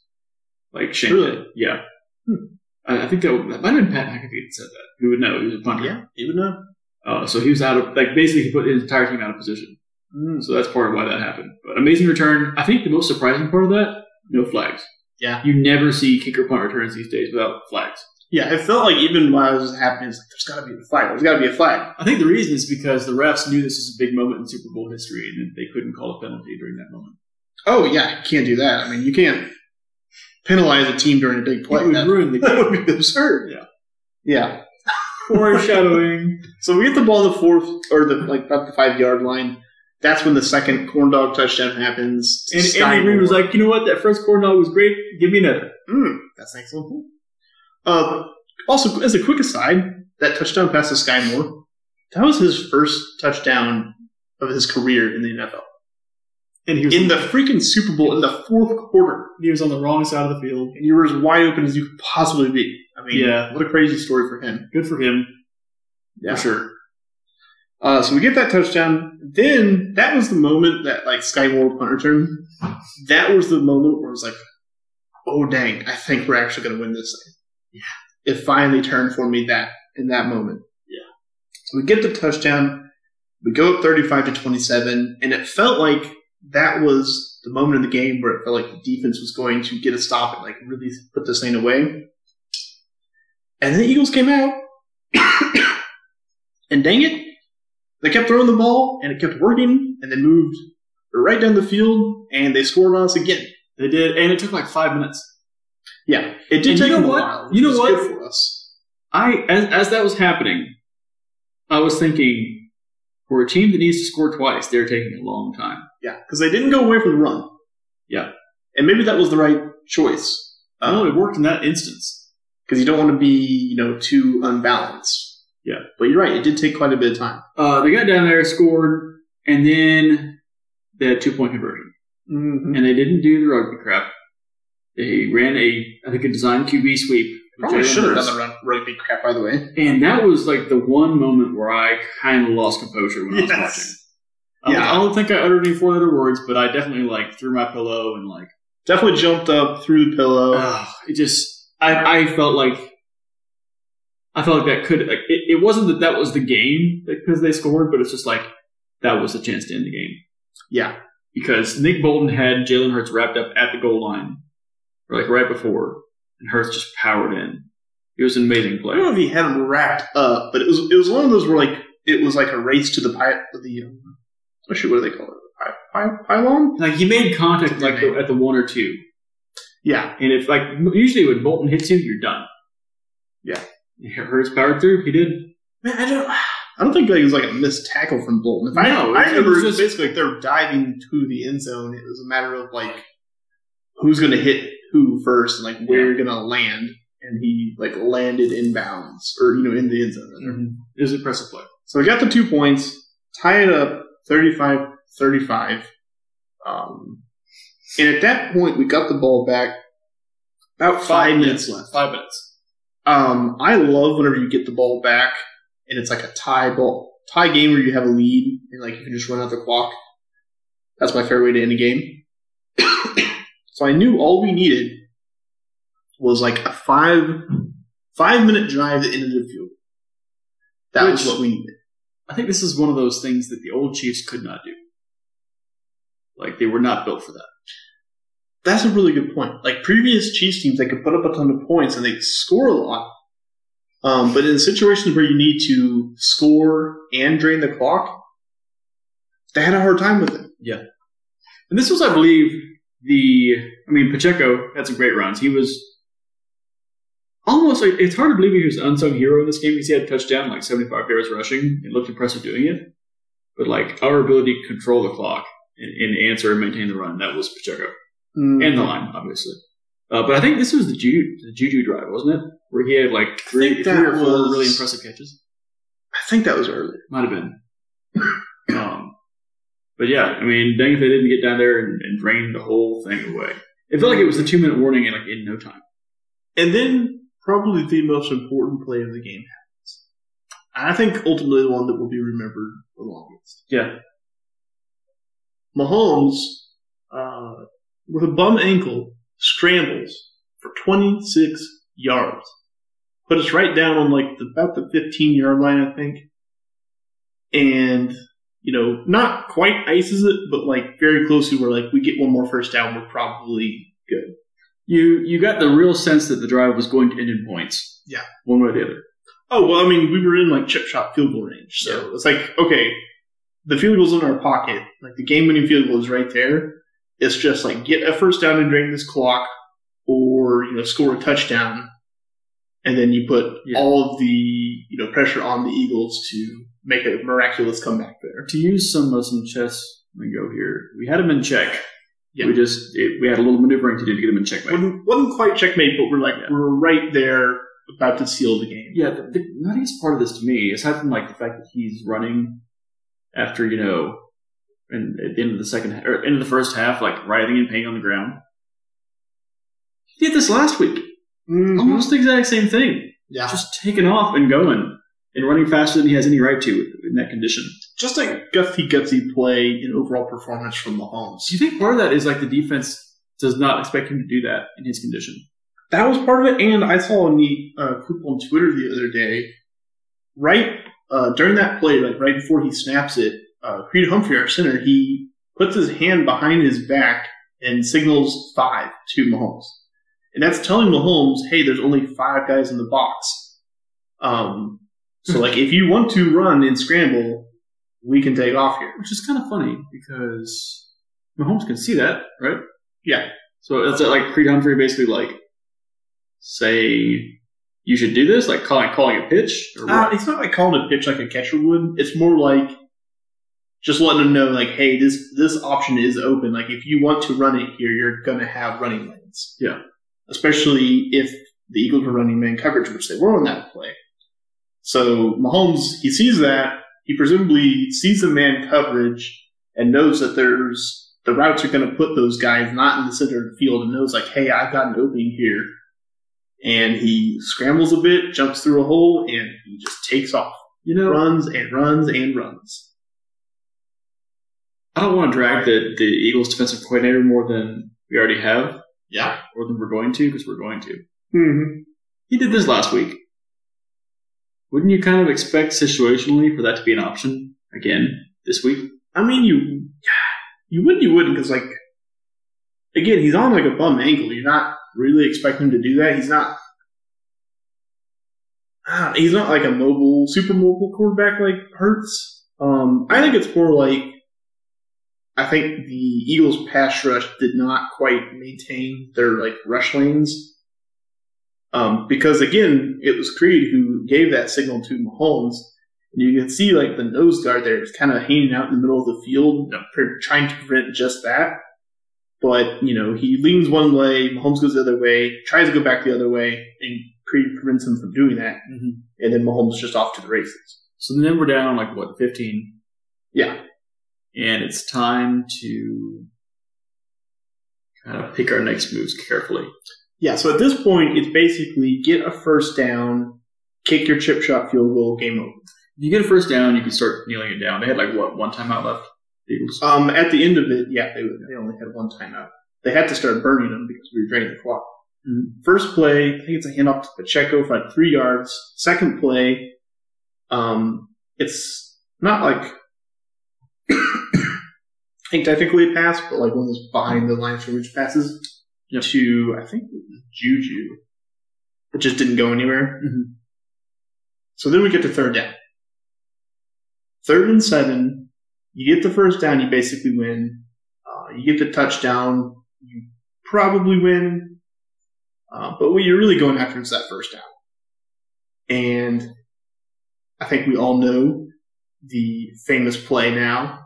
B: Like Shane
A: Really?
B: Yeah.
A: Hmm.
B: I, I think that, would- that might have been Pat McAfee that said that. Who would know? He was a punter.
A: Yeah, he would know.
B: Uh, so he was out of like basically he put his entire team out of position.
A: Mm.
B: So that's part of why that happened. But amazing return. I think the most surprising part of that, no flags.
A: Yeah.
B: You never see kicker punt returns these days without flags.
A: Yeah, it felt like even while it was happening, it's like there's got to be a flag. There's got to be a flag.
B: I think the reason is because the refs knew this was a big moment in Super Bowl history and they couldn't call a penalty during that moment.
A: Oh yeah, you can't do that. I mean, you can't penalize a team during a big play.
B: It would
A: That,
B: ruin the
A: that
B: game.
A: would be absurd.
B: Yeah.
A: Yeah.
B: Foreshadowing.
A: So we get the ball the fourth or the like about the five yard line. That's when the second corn dog touchdown happens.
B: And Andy Reid was like, you know what? That first corn dog was great. Give me another.
A: Mm, that's an excellent point. Uh, also, as a quick aside, that touchdown pass to Skyy Moore, that was his first touchdown of his career in the NFL.
B: And he was,
A: In the freaking Super Bowl in the fourth quarter,
B: he was on the wrong side of the field.
A: and you were as wide open as you could possibly be. I mean,
B: Yeah.
A: what a crazy story for him.
B: Good for him.
A: Yeah.
B: For sure.
A: Uh, so we get that touchdown. Then that was the moment that like Skyy Moore punt return. That was the moment where I was like, oh dang, I think we're actually going to win this thing. Yeah. It finally turned for me that in that moment.
B: Yeah.
A: So we get the touchdown. We go up 35 to 27, and it felt like that was the moment in the game where it felt like the defense was going to get a stop and like really put this thing away. And then the Eagles came out, and dang it, they kept throwing the ball and it kept working and they moved right down the field and they scored on us again.
B: They did. And it took like five minutes.
A: Yeah, it did
B: And
A: take
B: you know
A: a
B: what?
A: while.
B: You know what?
A: Good for us.
B: I as, as that was happening, I was thinking, for a team that needs to score twice, they're taking a long time.
A: Yeah, because they didn't go away from the run.
B: Yeah.
A: and maybe that was the right choice.
B: Oh, it worked in that instance.
A: Because you don't want to be you know too unbalanced.
B: Yeah.
A: but you're right. It did take quite a bit of time.
B: Uh, they got down there, scored, and then they had two point conversion.
A: Mm-hmm.
B: And they didn't do the rugby crap. They ran a, I think, a design QB sweep.
A: Probably should have done the run, rugby crap, by the way.
B: And that was like the one moment where I kind of lost composure when I was watching. I,
A: Yeah.
B: I don't think I uttered any four letter words, but I definitely like threw my pillow and like
A: Definitely jumped up through the pillow.
B: Ugh, it just I, I felt like I felt like that could like it, it wasn't that that was the game because they scored, but it's just like that was the chance to end the game
A: yeah,
B: because Nick Bolton had Jalen Hurts wrapped up at the goal line, or like right before, and Hurts just powered in. It was an amazing play.
A: I don't know if he had him wrapped up, but it was it was one of those where like it was like a race to the pi- the um, oh what do they call it? Pi- pi- pylon?
B: Like he made contact like the, at the one or two,
A: Yeah,
B: and if like usually when Bolton hits you, you're done.
A: Yeah.
B: he Hurts powered through. He did.
A: man, I don't. I don't think like, it was like a missed tackle from Bolton. If I,
B: No,
A: I
B: it
A: remember it was
B: just-
A: basically like they're diving to the end zone. It was a matter of like who's going to hit who first and like where
B: Yeah.
A: you're going to land. And he like landed in bounds or you know in the end zone.
B: It was an impressive play.
A: So we got the two points, tie it up 35-35. Um, and at that point, we got the ball back. About five minutes left.
B: Five minutes.
A: Um, I love whenever you get the ball back and it's like a tie ball, tie game where you have a lead and like you can just run out the clock. That's my favorite way to end a game. so I knew all we needed was like a five five minute drive that ended in field. That was what we needed.
B: I think this is one of those things that the old Chiefs could not do. Like they were not built for that.
A: That's a really good point. Like previous Chiefs teams, they could put up a ton of points and they score a lot. Um, but in situations where you need to score and drain the clock, they had a hard time with it. Yeah.
B: And this was, I believe, the. I mean, Pacheco had some great runs. He was almost like it's hard to believe he was an unsung hero in this game because he had a touchdown, like 75 yards rushing. It looked impressive doing it. But like our ability to control the clock and, and answer and maintain the run, that was Pacheco
A: Mm.
B: and the line, obviously. Uh, but I think this was the Juju, the Juju drive, wasn't it? Where he had like three, three or four
A: was-
B: really impressive catches.
A: I think that was early.
B: Might have been. um, but yeah, I mean, dang if they didn't get down there and, and drain the whole thing away. It felt like it was the two minute warning in like in no time.
A: And then probably the most important play of the game happens. I think ultimately the one that will be remembered the longest.
B: Yeah.
A: Mahomes, uh, with a bum ankle, scrambles for 26 yards. But it's right down on like the, about the 15 yard line, I think. And, you know, not quite ices it, but like very closely where like we get one more first down, we're probably good.
B: You you got the real sense that the drive was going to end in points.
A: Yeah.
B: One way or the other.
A: Oh well, I mean, we were in like chip shot field goal range, so it's like okay, the field goal's in our pocket, like the game winning field goal is right there. It's just like get a first down and drain this clock, or you know score a touchdown, and then you put
B: Yeah.
A: all of the you know pressure on the Eagles to make a miraculous comeback there.
B: To use some of some chess lingo here, we had him in check.
A: Yeah.
B: We just it, we had a little maneuvering to do to get him in checkmate.
A: wasn't wasn't quite checkmate, but we're like
B: Yeah.
A: we're right there about to seal the game.
B: Yeah, the, the nuttiest part of this to me, aside from like the fact that he's running after you know, and at the end of the second or end of the first half, like writhing in pain on the ground. He did this last week,
A: Mhm.
B: almost the exact same thing,
A: Yeah,
B: just taking off and going and running faster than he has any right to in that condition.
A: just a gutsy gutsy play and overall performance from Mahomes.
B: Do you think part of that is like the defense does not expect him to do that in his condition?
A: That was part of it, and I saw a neat uh, clip on Twitter the other day. Right uh, during that play, like right before he snaps it, uh, Creed Humphrey, our center, he puts his hand behind his back and signals five to Mahomes, and that's telling Mahomes, "Hey, there's only five guys in the box." Um, so, like, if you want to run and scramble, we can take off here.
B: Which is kind of funny because Mahomes can see that, right?
A: Yeah.
B: So that's like Creed Humphrey basically like say you should do this, like calling calling a pitch or
A: Uh, it's not like calling a pitch like a catcher would. It's more like just letting them know, like, hey, this this option is open. Like, if you want to run it here, you're gonna have running lanes.
B: Yeah.
A: Especially if the Eagles were running man coverage, which they were on that play. So Mahomes, he sees that. He presumably sees the man coverage and knows that there's the routes are going to put those guys not in the center of the field, and knows like, hey, I've got an opening here. And he scrambles a bit, jumps through a hole, and he just takes off
B: you know,
A: runs and runs and runs.
B: I don't want to drag the, the Eagles defensive coordinator more than we already have,
A: Yeah.
B: or than we're going to, because we're going to.
A: Mm-hmm.
B: He did this last week. Wouldn't you kind of expect situationally for that to be an option again this week?
A: I mean, you you wouldn't, you wouldn't, because like again, he's on like a bum ankle. You're not really expecting him to do that. He's not. ah, He's not like a mobile, super mobile quarterback like Hurts. Um, I think it's more like I think the Eagles' pass rush did not quite maintain their like rush lanes. Um, because again, it was Creed who gave that signal to Mahomes, and you can see like the nose guard there is kind of hanging out in the middle of the field, trying to prevent just that. But you know, he leans one way, Mahomes goes the other way, tries to go back the other way, and Creed prevents him from doing that,
B: Mm-hmm.
A: and then Mahomes just off to the races.
B: So then we're down like what, 15?
A: Yeah,
B: And it's time to kind of pick our next moves carefully.
A: yeah. So at this point, it's basically get a first down, kick your chip shot field goal, game over.
B: If you get a first down, you can start kneeling it down. They had like what, one timeout left? Eagles.
A: Um, at the end of it, yeah, they, they only had one timeout. They had to start burning them because we were draining the clock.
B: Mhm.
A: First play, I think it's a handoff to Pacheco for like three yards. Second play, um, it's not like think technically a pass, but like one those behind the line of scrimmage passes
B: Yep.
A: to I think it was Juju. It just didn't go anywhere.
B: Mhm.
A: So then we get to third down. Third and seven, you get the first down, you basically win. Uh, you get the touchdown, you probably win. Uh, but what you're really going after is that first down. And I think we all know the famous play now.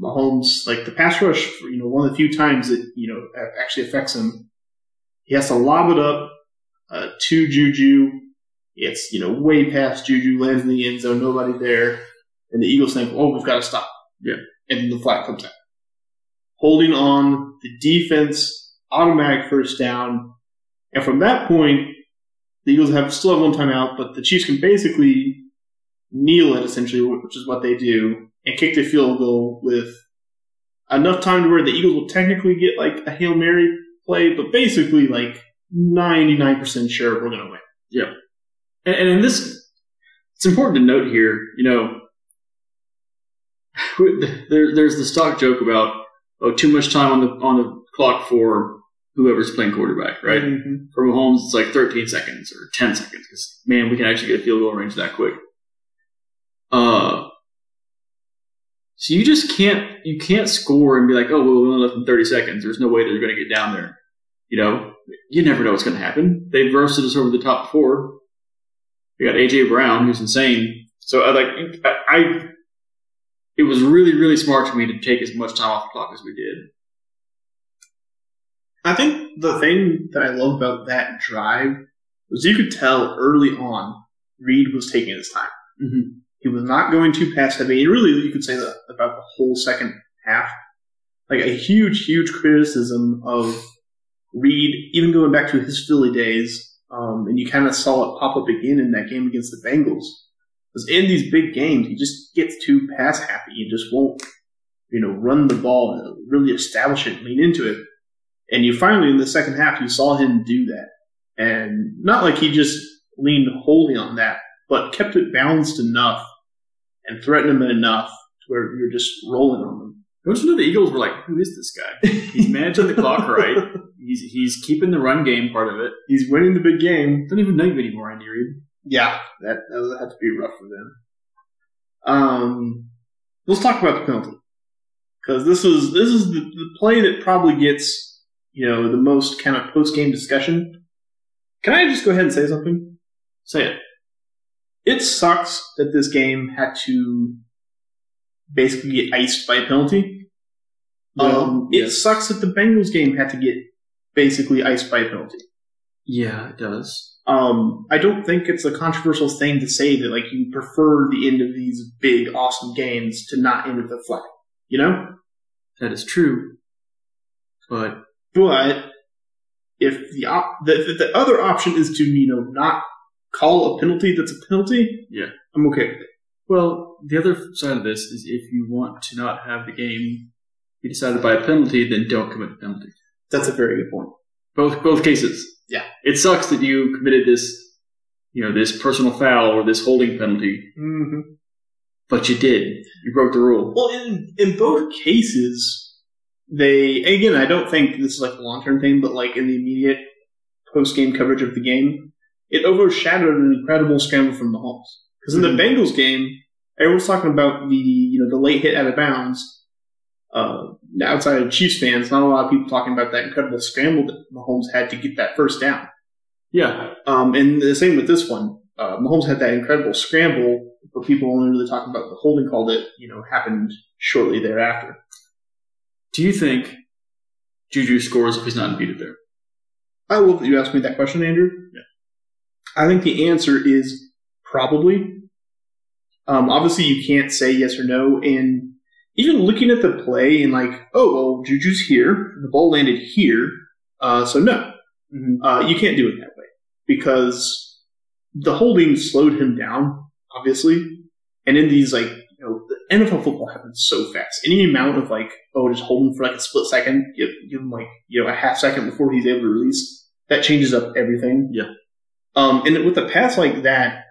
A: Mahomes, like the pass rush, you know, one of the few times that, you know, actually affects him. He has to lob it up uh, to Juju. It's, you know, way past Juju, lands in the end zone, nobody there. And the Eagles think, oh, we've got to stop.
B: Yeah.
A: And the flag comes out. Holding on, the defense, automatic first down. And from that point, the Eagles have still have one timeout, but the Chiefs can basically kneel it essentially, which is what they do, and kick the field goal with enough time to where the Eagles will technically get like a Hail Mary play, but basically like 99% sure we're going to win.
B: And, and in this, it's important to note here, you know, there, there's the stock joke about oh, too much time on the on the clock for whoever's playing quarterback, right?
A: Mhm.
B: For Mahomes, it's like 13 seconds or 10 seconds because man, we can actually get a field goal range that quick. Uh, so you just can't you can't score and be like, oh, well, we only left them 30 seconds. There's no way they're going to get down there. You know, you never know what's going to happen. They've roasted us over the top four. We got AJ Brown, who's insane. So I like I, I. It was really really smart for me to take as much time off the clock as we did.
A: I think the thing that I love about that drive was you could tell early on Reid was taking his time.
B: Mm-hmm.
A: He was not going too pass. And really, you could say that about the whole second half. Like a huge, huge criticism of Reid, even going back to his Philly days. Um, and you kind of saw it pop up again in that game against the Bengals. Because in these big games, he just gets too pass happy. He just won't, you know, run the ball and really establish it, lean into it. And you finally, in the second half, you saw him do that. And not like he just leaned wholly on that, but kept it balanced enough and threaten them enough to where you're just rolling on them.
B: Don't you know the Eagles were like, who is this guy? He's managing the clock right. He's he's keeping the run game part of it.
A: He's winning the big game.
B: Don't even know you anymore, Andy Reid.
A: Yeah, that that would have to be rough for them. Um, let's talk about the penalty because this is this is the, the play that probably gets you know the most kind of post game discussion. Can I just go ahead and say something?
B: Say it.
A: It sucks that this game had to basically get iced by a penalty. Um, it
B: yes.
A: sucks that the Bengals game had to get basically iced by a penalty.
B: Yeah, it does.
A: Um, I don't think it's a controversial thing to say that like you prefer the end of these big, awesome games to not end with a flag. You know,
B: That is true. But
A: but if the op- the, the, the other option is to you know not call a penalty that's a penalty,
B: Yeah.
A: I'm okay with it.
B: well, the other side of this is if you want to not have the game be decided by a penalty, then don't commit the penalty.
A: That's a very good point.
B: Both both cases.
A: Yeah.
B: It sucks that you committed this you know, this personal foul or this holding penalty,
A: Mm-hmm.
B: but you did. You broke the rule.
A: Well, in in both cases, they again, I don't think this is like a long term thing, but like in the immediate post game coverage of the game, it overshadowed an incredible scramble from Mahomes. Because in the Bengals game, everyone's talking about the you know the late hit out of bounds. Uh, outside of Chiefs fans, not a lot of people talking about that incredible scramble that Mahomes had to get that first down.
B: Yeah.
A: Um, and the same with this one. Uh, Mahomes had that incredible scramble, but people only really talking about the holding call that you know happened shortly thereafter.
B: Do you think Juju scores if he's not impeded there?
A: I love that you asked me that question, Andrew.
B: Yeah.
A: I think the answer is probably. Um, obviously, you can't say yes or no. And even looking at the play and like, oh, well, Juju's here. The ball landed here. Uh, so no. Uh, you can't do it that way because the holding slowed him down, obviously. And in these, like, you know, NFL football happens so fast. Any amount of like, oh, just hold him for like a split second, give, give him like you know a half second before he's able to release, that changes up everything.
B: Yeah.
A: Um, and with a pass like that,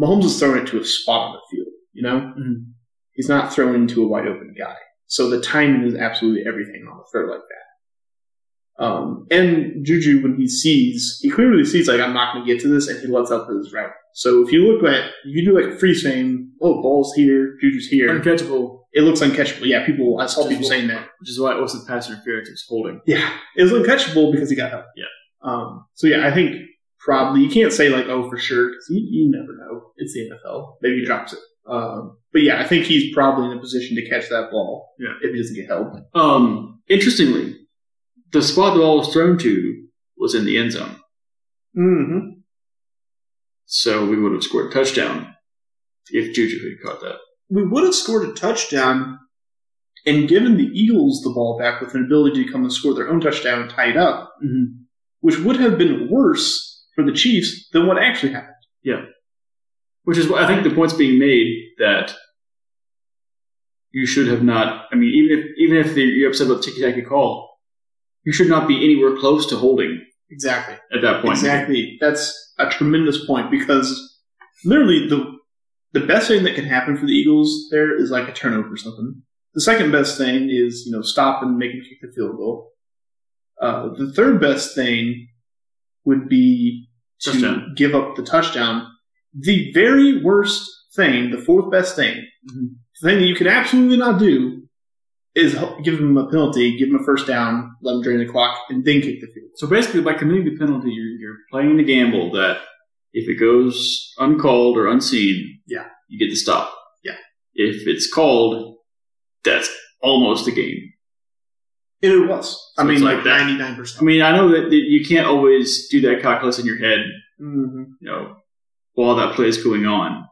A: Mahomes is throwing it to a spot on the field. You know,
B: Mhm.
A: he's not throwing into a wide open guy. So the timing is absolutely everything on a throw like that. Um, and Juju, when he sees, he clearly sees like I'm not going to get to this, and he lets up his route. So if you look at, you do like a freeze frame, oh, ball's here, Juju's here,
B: Uncatchable,
A: it looks uncatchable. Yeah, people, I saw people saying that.
B: which is why it wasn't pass interference, it was holding.
A: Yeah, it was uncatchable because he got help.
B: Yeah.
A: Um, so yeah, I think probably you can't say like oh for sure because you, you never know. It's the NFL. Maybe he drops it. Um, but yeah, I think he's probably in a position to catch that ball.
B: Yeah.
A: if he doesn't get help.
B: Um, interestingly, the spot the ball was thrown to was in the end zone.
A: Mm-hmm.
B: So we would have scored a touchdown if Juju had caught that.
A: We would have scored a touchdown and given the Eagles the ball back with an ability to come and score their own touchdown and tie it up,
B: Mm-hmm.
A: Which would have been worse for the Chiefs than what actually happened. Yeah.
B: Which is what I think the point's being made that you should have not. I mean, even if even if the, you're upset about the ticky tacky call, you should not be anywhere close to holding
A: Exactly.
B: at that point.
A: Exactly. That's a tremendous point because literally the the best thing that can happen for the Eagles there is like a turnover or something. The second best thing is you know stop and make them kick the field goal. Uh, the third best thing would be to
B: Touchdown.
A: give up the touchdown. The very worst thing, the fourth best thing,
B: Mhm.
A: the thing that you can absolutely not do, is give them a penalty, give them a first down, let them drain the clock, and then kick the field.
B: So basically, by committing the penalty, you're, you're playing the gamble that if it goes uncalled or unseen,
A: Yeah.
B: you get the stop.
A: Yeah.
B: If it's called, that's almost a game.
A: And it was. I mean, like
B: like that.
A: ninety nine
B: I mean, I know that that you can't always do that calculus in your head,
A: Mm-hmm.
B: you know, while that play is going on.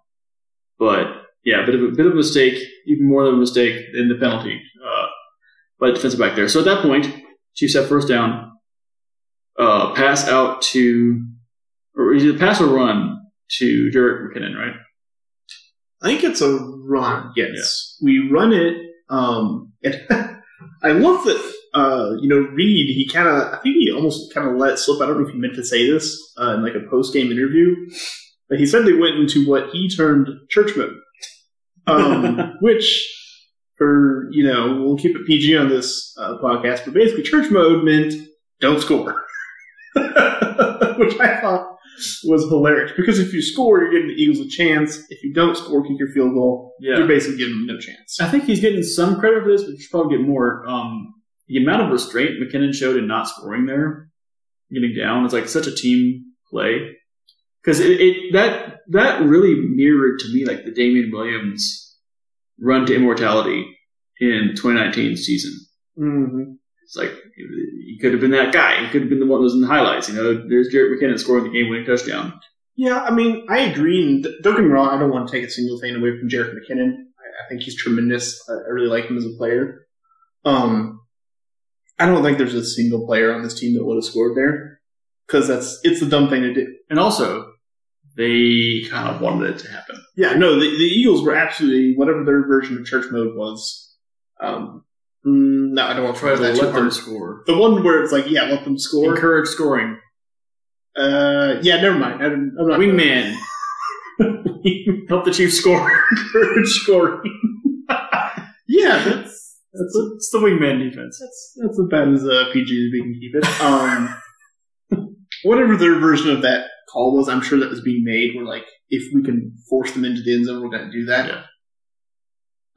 B: But yeah, a bit of a bit of a mistake, even more than a mistake than the penalty uh, by the defensive back there. So at that point, Chiefs have first down. Uh, pass out to, or is it pass or run to Jerick McKinnon, right?
A: I think it's a run. Yes, we run it. Um, and I love that. Uh, you know, Reid. He kind of. I think he almost kind of let slip. I don't know if he meant to say this uh, in like a post game interview, but he said they went into what he termed church mode. Um, which, for you know, we'll keep it PG on this uh, podcast, but basically, church mode meant don't score, which I thought was hilarious because if you score, you're giving the Eagles a chance. If you don't score, kick your field goal, yeah. you're basically giving them no chance.
B: I think he's getting some credit for this, but you should probably get more. Um, the amount of restraint McKinnon showed in not scoring there, getting down, is like such a team play. Because it, it that that really mirrored to me like the Damien Williams run to immortality in 2019 season.
A: Mm-hmm.
B: It's like he could have been that guy. He could have been the one that was in the highlights. You know, there's Jerick McKinnon scoring the game-winning touchdown.
A: Yeah, I mean, I agree. And don't get me wrong, I don't want to take a single thing away from Jerick McKinnon. I, I think he's tremendous. I, I really like him as a player. Um, I don't think there's a single player on this team that would have scored there because that's it's the dumb thing to do.
B: And also, they kind of wanted it to happen.
A: Yeah, no, the, the Eagles were absolutely whatever their version of church mode was. Um, mm, no, I don't want to
B: Try
A: try
B: to
A: that
B: let them score.
A: The one where it's like, yeah, let them score.
B: Encourage scoring.
A: Uh, yeah, never mind. I, I'm not
B: Wingman. Help the Chiefs score.
A: encourage scoring. yeah, that's
B: That's the, it's the wingman defense.
A: That's that's about as uh, PG as we can keep it. Um, whatever their version of that call was, I'm sure that was being made. Where like, if we can force them into the end zone, we're going to do that.
B: Yeah.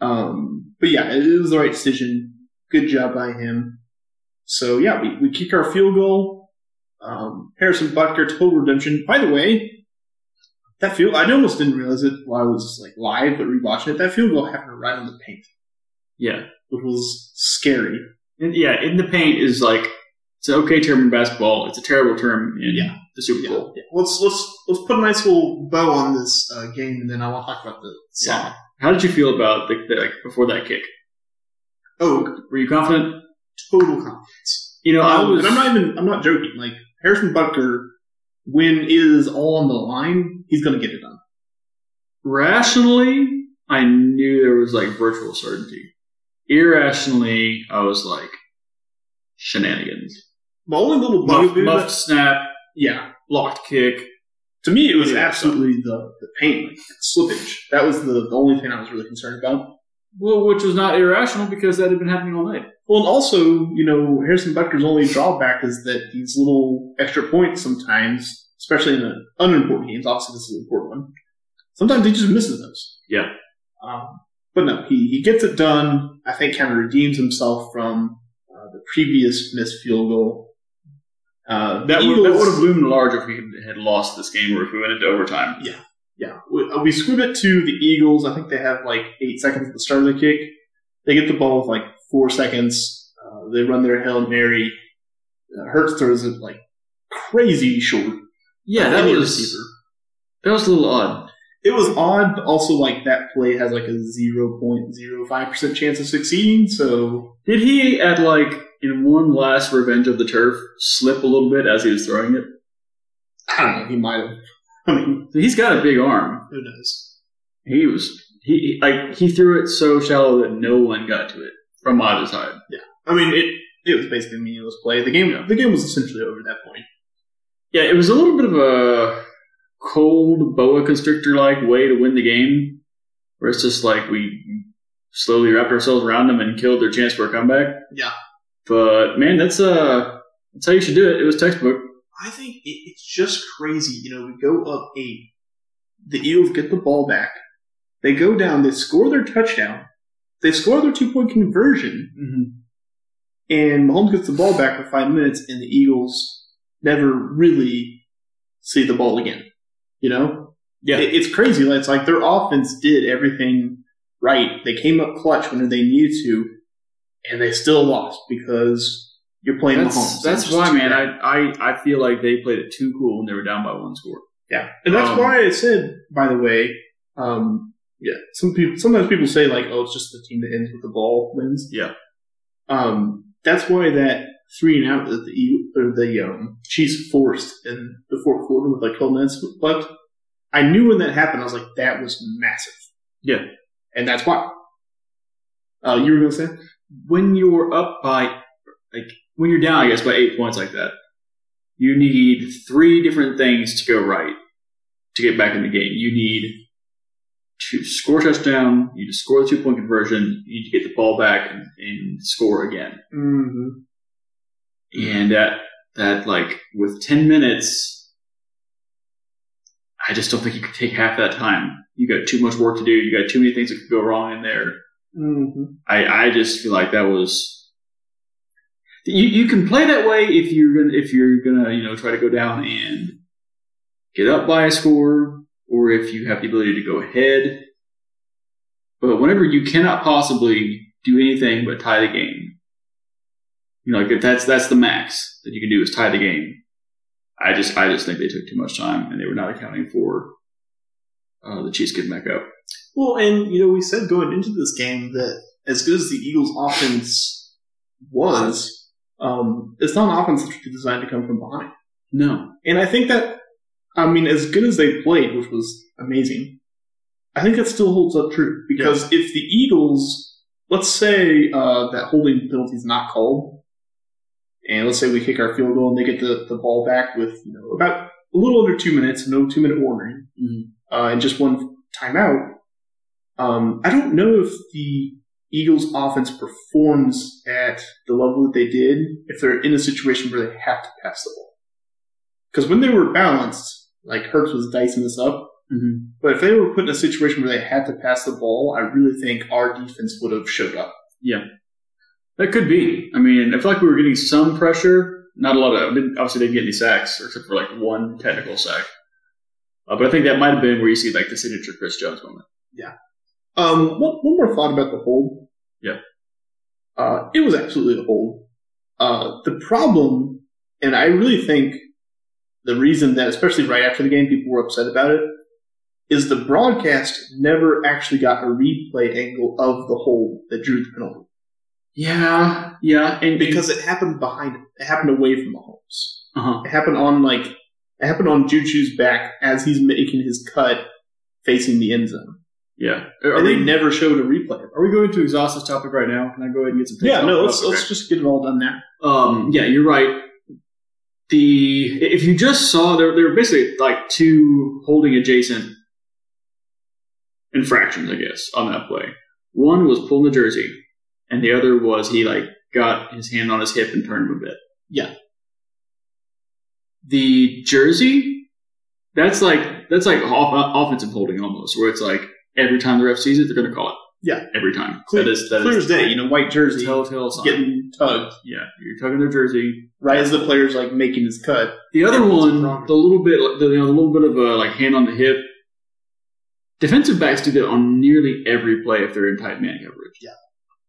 A: Um, but yeah, it was the right decision. Good job by him. So yeah, we, we kick our field goal. Um, Harrison Butker, total redemption. By the way, that field, I almost didn't realize it while I was like live, but rewatching it, that field goal happened right on the paint,
B: Yeah.
A: Which was scary.
B: And yeah, in the paint is like, it's an okay term in basketball. It's a terrible term in
A: Yeah.
B: the Super Bowl.
A: yeah. Let's let's let's put a nice little bow on this uh, game, and then I want to talk about the song.
B: Yeah. How did you feel about the, the like before that kick?
A: Oh,
B: Were you confident?
A: total confidence.
B: You know, I
A: Um,
B: was.
A: and I'm not even I'm not joking. Like Harrison Butker, when it is all on the line, he's going to get it done.
B: rationally, I knew there was like virtual certainty. Irrationally, I was like shenanigans.
A: My only little
B: Muff,
A: bugaboo.
B: muffed snap,
A: yeah,
B: blocked kick.
A: to me, it was
B: Yeah.
A: absolutely the the pain, like slippage. That was the, the only thing I was really concerned about.
B: Well, which was not irrational because that had been happening all night.
A: Well, and also, you know, Harrison Butker's only drawback is that these little extra points sometimes, especially in the unimportant games, obviously this is an important one, sometimes he just misses those.
B: Yeah.
A: Um, but no, he, he gets it done. I think kind of redeems himself from uh, the previous missed field goal. Uh, the
B: That would, that would have loomed large if we had lost this game or if we went into overtime.
A: Yeah, we, uh, we squib it to the Eagles. I think they have like eight seconds at the start of the kick. They get the ball with like four seconds. Uh, they run their hail mary. Uh, Hurts throws it like crazy short.
B: Yeah, that was
A: receiver.
B: that was a little odd.
A: It was odd, but also like that play has like a zero point zero five percent chance of succeeding. So
B: Did he at like in one last revenge of the turf slip a little bit as he was throwing it?
A: I don't know. He might have. I mean,
B: He's got a big arm.
A: who knows?
B: He was he like he threw it so shallow that no one got to it from either side.
A: Yeah, I mean, it it was basically a meaningless play. The game the game was essentially over at that point.
B: Yeah, it was a little bit of a cold boa constrictor like way to win the game, where it's just like we slowly wrapped ourselves around them and killed their chance for a comeback.
A: Yeah.
B: But man, that's uh that's how you should do it. It was textbook.
A: I think it, it's just crazy. You know, we go up eight. The Eagles get the ball back. They go down. They score their touchdown. They score their two point conversion,
B: Mm-hmm.
A: and Mahomes gets the ball back for five minutes, and the Eagles never really see the ball again. You know,
B: Yeah.
A: It- it's crazy. Like, It's like their offense did everything right. They came up clutch when they needed to, and they still lost because you're playing
B: That's,
A: Mahomes.
B: that's why, man.
A: bad.
B: I, I I feel like they played it too cool when they were down by one score.
A: Yeah, and that's
B: Um,
A: why I said, by the way, um, yeah, some people sometimes people say like, oh, it's just the team that ends with the ball wins.
B: Yeah.
A: Um, that's why that three and out that the or the um, Chiefs forced in the fourth quarter with like 12 minutes left. I knew when that happened, I was like, that was massive.
B: Yeah.
A: and that's why. Uh, you were gonna say?
B: When you're up by like when you're down, I guess by eight points like that, you need three different things to go right to get back in the game. You need to score a touchdown. You need to score the two point conversion. You need to get the ball back and, and score again.
A: Mm-hmm.
B: And that that like with ten minutes, I just don't think you could take half that time. You got too much work to do. You got too many things that could go wrong in there.
A: Mm-hmm.
B: I, I just feel like that was you, you can play that way if you're gonna if you're gonna you know try to go down and get up by a score or if you have the ability to go ahead. But whenever you cannot possibly do anything but tie the game, you know, like if that's that's the max that you can do is tie the game. I just I just think they took too much time and they were not accounting for uh, the Chiefs getting back up.
A: Well, and you know, we said going into this game that as good as the Eagles' offense was, um, it's not an offense that's designed to come from behind.
B: No,
A: And I think that, I mean, as good as they played, which was amazing, I think that still holds up true because if the Eagles, let's say uh, that holding penalty is not called, and let's say we kick our field goal and they get the, the ball back with you know about a little under two minutes, no two minute warning,
B: Mhm.
A: uh, and just one timeout. Um, I don't know if the Eagles' offense performs at the level that they did if they're in a situation where they have to pass the ball. Because when they were balanced, like Hurts was dicing this up,
B: Mhm.
A: but if they were put in a situation where they had to pass the ball, I really think our defense would have showed up.
B: That could be. I mean, I feel like we were getting some pressure. Not a lot of. Obviously, they didn't get any sacks, except for like one technical sack. Uh, but I think that might have been where you see like the signature Chris Jones moment. Yeah.
A: Um, one, one more thought about the hold.
B: Yeah.
A: Uh, it was absolutely a hold. Uh, the problem, and I really think the reason that, especially right after the game, people were upset about it, is the broadcast never actually got a replay angle of the hold that drew the penalty.
B: Yeah, yeah, and
A: Because it happened behind, it happened away from the homes.
B: uh-huh.
A: It happened on like, it happened on Juju's back as he's making his cut facing the end zone.
B: Yeah. Are,
A: and they never showed a replay.
B: are we going to exhaust this topic right now? Can I go ahead and get some?
A: Yeah, no, let's let's just get it all done now.
B: Um, yeah, you're right. The if you just saw there, there were basically like two holding adjacent infractions, I guess, on that play. One was pulling the jersey, and the other was he like got his hand on his hip and turned him a bit.
A: Yeah.
B: The jersey, that's like that's like off, uh, offensive holding almost, where it's like every time the ref sees it, they're going to call it.
A: Yeah.
B: every time.
A: Clear,
B: that is that
A: clear
B: is
A: as day. You know, white jersey
B: telltale sign.
A: getting tugged
B: yeah, you're tugging their jersey.
A: right as the player's like making his cut.
B: The other one,
A: wrong.
B: the little bit, the, you know, the little bit of a like hand on the hip. Defensive backs do that on nearly every play if they're in tight man coverage.
A: Yeah.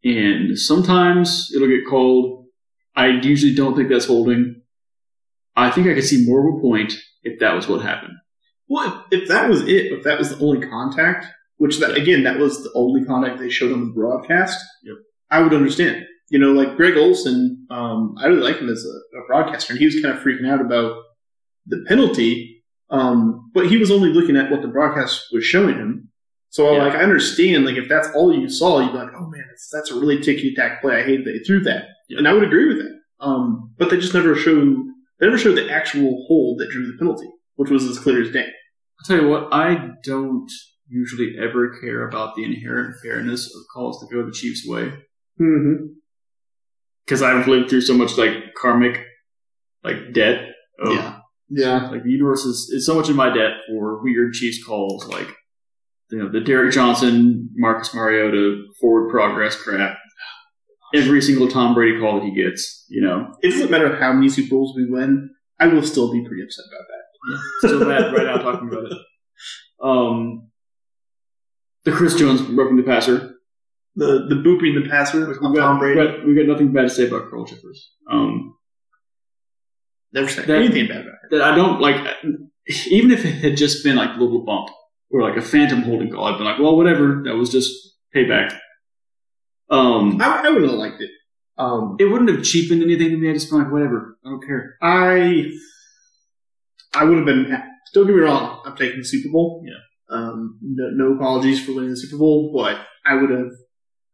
B: And sometimes it'll get called. I usually don't think that's holding. I think I could see more of a point if that was what happened.
A: Well, if, if that was it, if that was the only contact, which that, again, that was the only contact they showed on the broadcast,
B: Yep.
A: I would understand. You know, like Greg Olsen, um, I really like him as a, a broadcaster, and he was kind of freaking out about the penalty, um, but he was only looking at what the broadcast was showing him. So,
B: Yeah.
A: like, I understand, like, if that's all you saw, you'd be like, oh man, that's, that's a really ticky tack play. I hate that they threw that.
B: Yeah.
A: And I would agree with that. Um, but they just never showed, they never showed the actual hold that drew the penalty, which was as clear as day.
B: I'll tell you what, I don't usually ever care about the inherent fairness of calls that go the Chiefs' way
A: Mm-hmm.
B: because I've lived through so much like karmic, like debt. Of,
A: Yeah. Yeah.
B: Like the universe is, is so much in my debt for weird Chiefs calls, like you know the Derrick Johnson, Marcus Mariota forward progress crap. Every single Tom Brady call that he gets, you know,
A: It doesn't matter how many Super Bowls we win, I will still be pretty upset about that.
B: so bad right now talking about it. Um, the Chris Jones roughing the passer.
A: The the booping the passer
B: We've
A: on
B: got,
A: Tom Brady.
B: we've got, we've got nothing bad to say about Carl Cheffers. Um,
A: Never said
B: that-
A: anything bad about it.
B: that I don't like. Even if it had just been like a little bump or like a phantom holding call, I'd been like, well, whatever. That was just payback. Um,
A: I, I would have liked it. Um,
B: it wouldn't have cheapened anything to me. I just been like, whatever. I don't care.
A: I I would have been. Don't get me wrong. I'm taking the Super Bowl.
B: Yeah.
A: Um, no, no apologies for winning the Super Bowl, but I would have.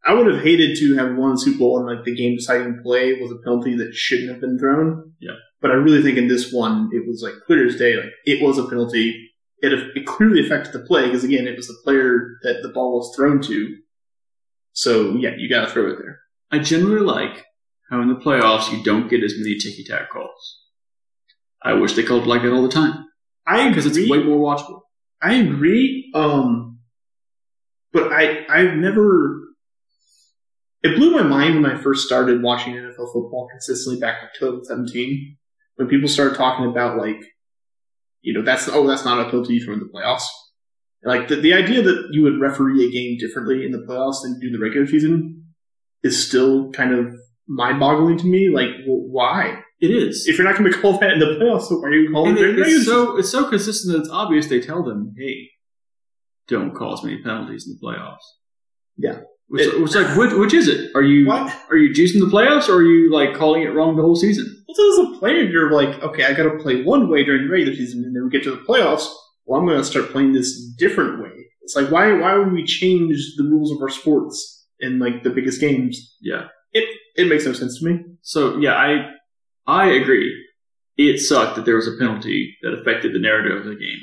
A: I would have hated to have won the Super Bowl and like the game deciding play was a penalty that shouldn't have been thrown.
B: Yeah.
A: But I really think in this one it was like clear as day. Like it was a penalty. It it clearly affected the play because again it was the player that the ball was thrown to. So yeah, you got to throw it there.
B: I generally like how in the playoffs you don't get as many ticky tack calls. I wish they called like that all the time
A: I agree.
B: because it's way more watchable.
A: I agree. Um, but I I've never. It blew my mind when I first started watching NFL football consistently back in 2017 when people started talking about like, you know, that's oh that's not a penalty from the playoffs. Like the the idea that you would referee a game differently in the playoffs than you do the regular season is still kind of mind boggling to me. Like, well, why?
B: It is.
A: If you're not going to call that in the playoffs, why are you calling it regular
B: it's
A: season?
B: so it's so consistent that it's obvious they tell them, hey, don't cause many penalties in the playoffs.
A: Yeah.
B: Which,
A: It-
B: which like which, which is it? Are you
A: What?
B: are you juicing the playoffs or are you like calling it wrong the whole season?
A: Well, as a player, you're like, okay, I got to play one way during the regular season, and then we get to the playoffs. Well, I'm going to start playing this different way. It's like, why? Why would we change the rules of our sports in like the biggest games?
B: Yeah.
A: It it makes no sense to me.
B: So yeah, I I agree. It sucked that there was a penalty that affected the narrative of the game.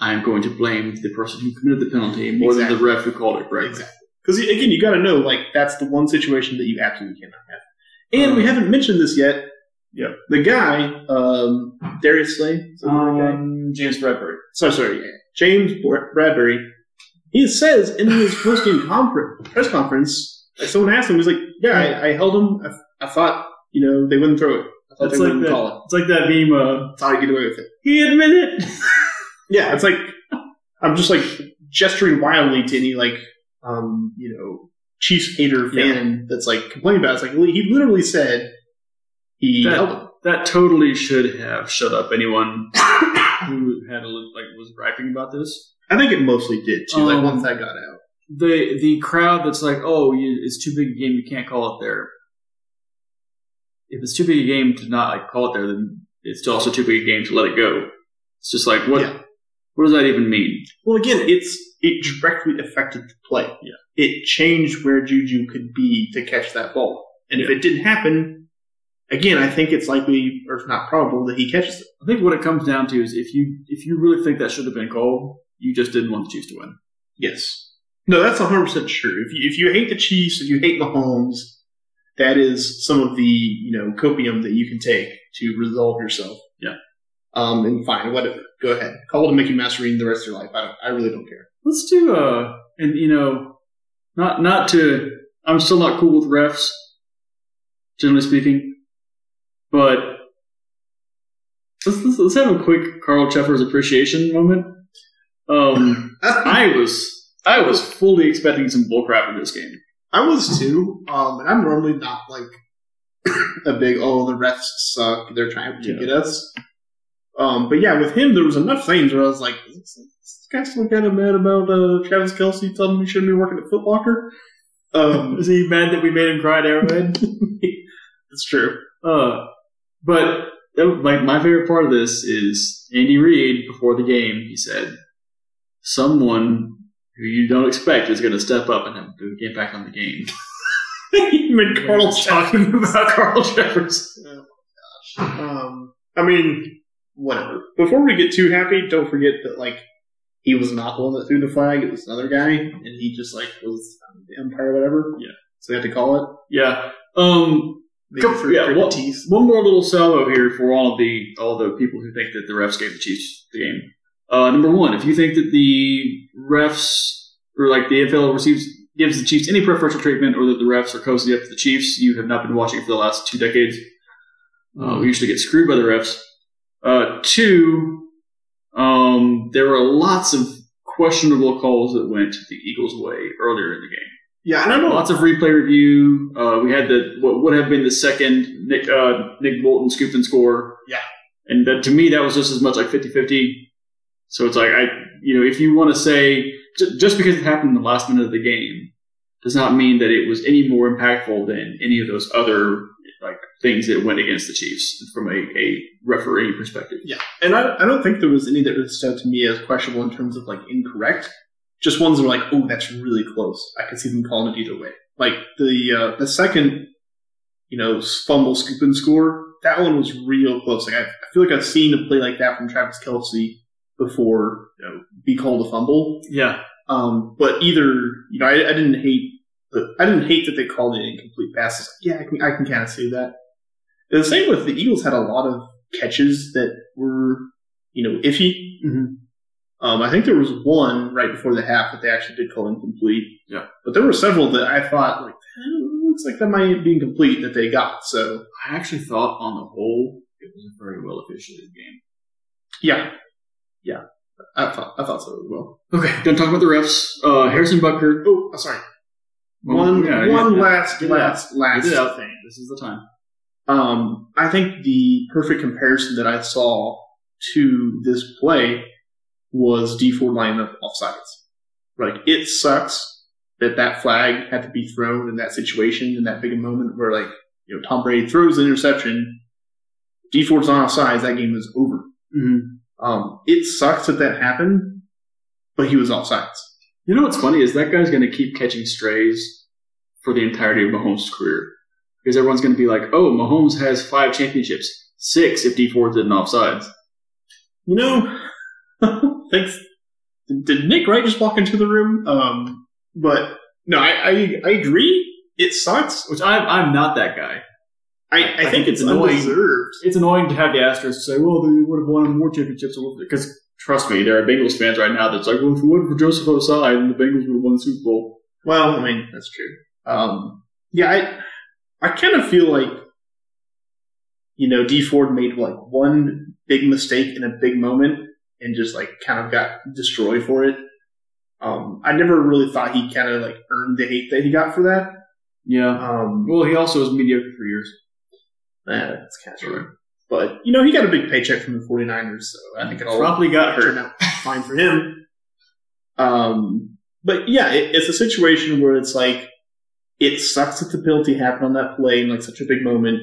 B: I am going to blame the person who committed the penalty more than the ref who called it correctly.
A: Exactly. Because again, you got to know, like, that's the one situation that you absolutely cannot have. And we
B: Um,
A: haven't mentioned this yet.
B: Yeah,
A: The guy, um, Darius Slay, is that the right guy?
B: Um, James Bradberry.
A: sorry, sorry, yeah, James Bradberry, he says in his post-game conference, press conference, like someone asked him, he was like, "Yeah, I, I held him. I, I thought, you know, they wouldn't throw it. I thought
B: It's
A: they
B: like
A: wouldn't
B: that.
A: call it.
B: It's like that meme. Uh,
A: Thought I'd get away with it."
B: he admitted.
A: Yeah, it's like I'm just like gesturing wildly to any like, um, you know, Chiefs hater fan that's like complaining about. It. It's like he literally said he
B: That-
A: held him.
B: that totally should have shut up anyone who had a, li- like was griping about this.
A: I think it mostly did too. like
B: Um,
A: once that got out.
B: The the crowd that's like, oh, you, it's too big a game, you can't call it there. If it's too big a game to not like call it there, then it's also too big a game to let it go. It's just like what
A: Yeah.
B: What does that even mean?
A: Well, again, it's it directly affected the play.
B: Yeah.
A: It changed where Juju could be to catch that ball. And if it didn't happen, again, I think it's likely or it's not probable that he catches it.
B: I think what it comes down to is if you if you really think that should have been called, you just didn't want the Chiefs to win.
A: Yes. No, that's 100% true. If you, if you hate the Chiefs, if you hate Mahomes, that is some of the, you know, copium that you can take to resolve yourself.
B: Yeah.
A: Um, and fine, whatever. Go ahead. Call it a Mickey Mouse reading the rest of your life. I don't, I really don't care.
B: Let's do uh and you know not not to I'm still not cool with refs, generally speaking. But let's let's, let's have a quick Carl Cheffers appreciation moment. Um I was I was fully expecting some bullcrap in this game.
A: I was too. Um, and I'm normally not like a big oh the refs suck they're trying to
B: Yeah.
A: get us. Um, but yeah, with him there was enough things where I was like, this, this guy's still kind of mad about uh, Travis Kelce telling him he shouldn't be working at Foot Locker. Um,
B: Is he mad that we made him cry at Arrowhead?
A: it's true.
B: Uh, but like my favorite part of this is Andy Reid before the game. He said, "Someone who you don't expect is going to step up and have the impact on the game."
A: you mean Carl
B: talking about Carl Cheffers.
A: Um, I mean, whatever. Before we get too happy, don't forget that like he was not the one that threw the flag; it was another guy, and he just like was the umpire, or whatever.
B: Yeah.
A: So they had to call it.
B: Yeah. Um. Come-
A: for,
B: yeah,
A: for teeth.
B: One more little salvo here for all of the all the people who think that the refs gave the Chiefs the game. Uh, number one, if you think that the refs or like the NFL receives gives the Chiefs any preferential treatment, or that the refs are cozy up to the Chiefs, you have not been watching for the last two decades. Uh, we usually get screwed by the refs. Uh, two, um, there were lots of questionable calls that went the Eagles' way earlier in the game.
A: Yeah, I don't know.
B: Lots of replay review. Uh, we had the what would have been the second Nick uh, Nick Bolton scoop and score.
A: Yeah.
B: and that, to me that was just as much like 50-50. So it's like I, you know, if you want to say j- just because it happened in the last minute of the game does not mean that it was any more impactful than any of those other like things that went against the Chiefs from a, a referee perspective.
A: Yeah, and I, I don't think there was any that really stood out to me as questionable in terms of like incorrect. Just ones that were like, oh, that's really close. I could see them calling it either way. Like the uh, the second, you know, fumble scoop and score. That one was real close. Like I, I feel like I've seen a play like that from Travis Kelce before. You know, be called a fumble.
B: Yeah,
A: Um, but either you know, I, I didn't hate the I didn't hate that they called it incomplete passes. Yeah, I can I can kind of see that. And the same with the Eagles had a lot of catches that were you know iffy.
B: Mhm.
A: Um, I think there was one right before the half that they actually did call incomplete.
B: Yeah.
A: but there were several that I thought like eh, looks like that might be incomplete that they got. So
B: I actually thought on the whole it was a very well officiated game.
A: yeah, yeah, I thought I thought so as well.
B: Okay, gonna talk about the refs. Uh, Harrison Butker.
A: Oh, I'm
B: sorry.
A: One
B: yeah,
A: one
B: yeah,
A: last
B: it
A: last last
B: Get
A: thing.
B: This is the time.
A: Um, I think the perfect comparison that I saw to this play was Dee Ford lining up offsides. Like it sucks that that flag had to be thrown in that situation in that big moment where like you know Tom Brady throws an interception, Dee Ford's on offsides, that game is over.
B: Mm-hmm.
A: Um, it sucks that that happened, but he was offsides.
B: You know what's funny is that guy's going to keep catching strays for the entirety of Mahomes' career because everyone's going to be like, "Oh, Mahomes has five championships, six if Dee Ford's in offsides."
A: You know, thanks. Did Nick Wright just walk into the room? Um, but no, I, I, I agree. It sucks.
B: Which I'm I'm not that guy.
A: I, I,
B: I
A: think,
B: think
A: it's
B: it's annoying.
A: undeserved.
B: It's annoying to have the Astros say, "Well, they would have won more championships," because trust me, there are Bengals fans right now that's like, "Well, if it wasn't for Joseph Ossai, then the Bengals would have won the Super Bowl."
A: Well, I mean that's true. Um, yeah, I I kind of feel like you know Dee Ford made like one big mistake in a big moment and just like kind of got destroyed for it. Um, I never really thought he kind of like earned the hate that he got for that.
B: Yeah.
A: Um,
B: Well, he also was mediocre for years.
A: eh, that's kind of true. But you know he got a big paycheck from the 49ers, so I think it all
B: Probably got hurt.
A: turned out fine for him. Um, but yeah, it, it's a situation where it's like it sucks that the penalty happened on that play in like such a big moment,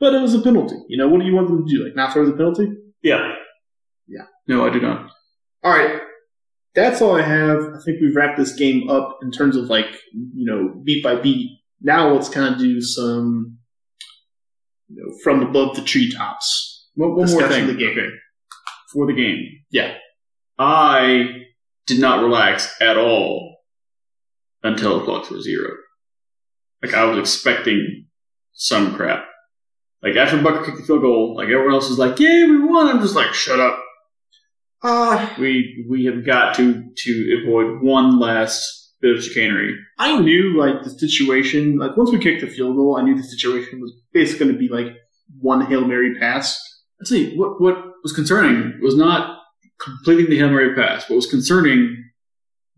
A: but it was a penalty. You know, what do you want them to do? Like not throw the penalty?
B: Yeah.
A: Yeah.
B: No, I do not.
A: All right. That's all I have. I think we've wrapped this game up in terms of like, you know, beat by beat. Now let's kind of do some, you know, from above the treetops.
B: One, one more thing.
A: the game.
B: Okay. For the game.
A: Yeah.
B: I did not relax at all until the clocks were zero. Like I was expecting some crap. Like after Butker kicked the field goal, like everyone else was like, "Yeah, we won." I'm just like, "Shut up."
A: Uh,
B: We we have got to to avoid one last bit of chicanery.
A: I knew like the situation, like once we kicked the field goal, I knew the situation was basically going to be like one Hail Mary pass.
B: I'd say what what was concerning was not completing the Hail Mary pass. What was concerning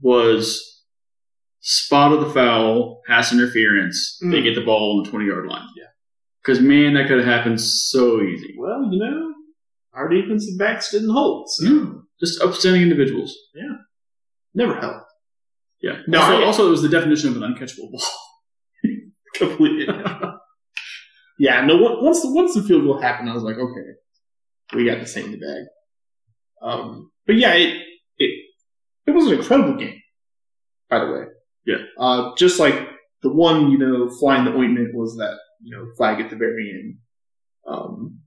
B: was spot of the foul, pass interference. They
A: Mm.
B: get the ball on the twenty yard line. Yeah, because man, that could have happened so easy.
A: Well, you know, our defensive backs didn't hold, so
B: Yeah. Just upstanding individuals.
A: Yeah, never helped.
B: Yeah.
A: No,
B: also,
A: I-
B: also, it was the definition of an uncatchable ball.
A: Completely. yeah, no. Once the once the field goal happened, I was like, okay, we got thing in the bag. Um, but yeah, it it it was an incredible game. By the way,
B: Yeah.
A: Uh, just like the one, you know, flying the ointment was that you know flag at the very end. Um,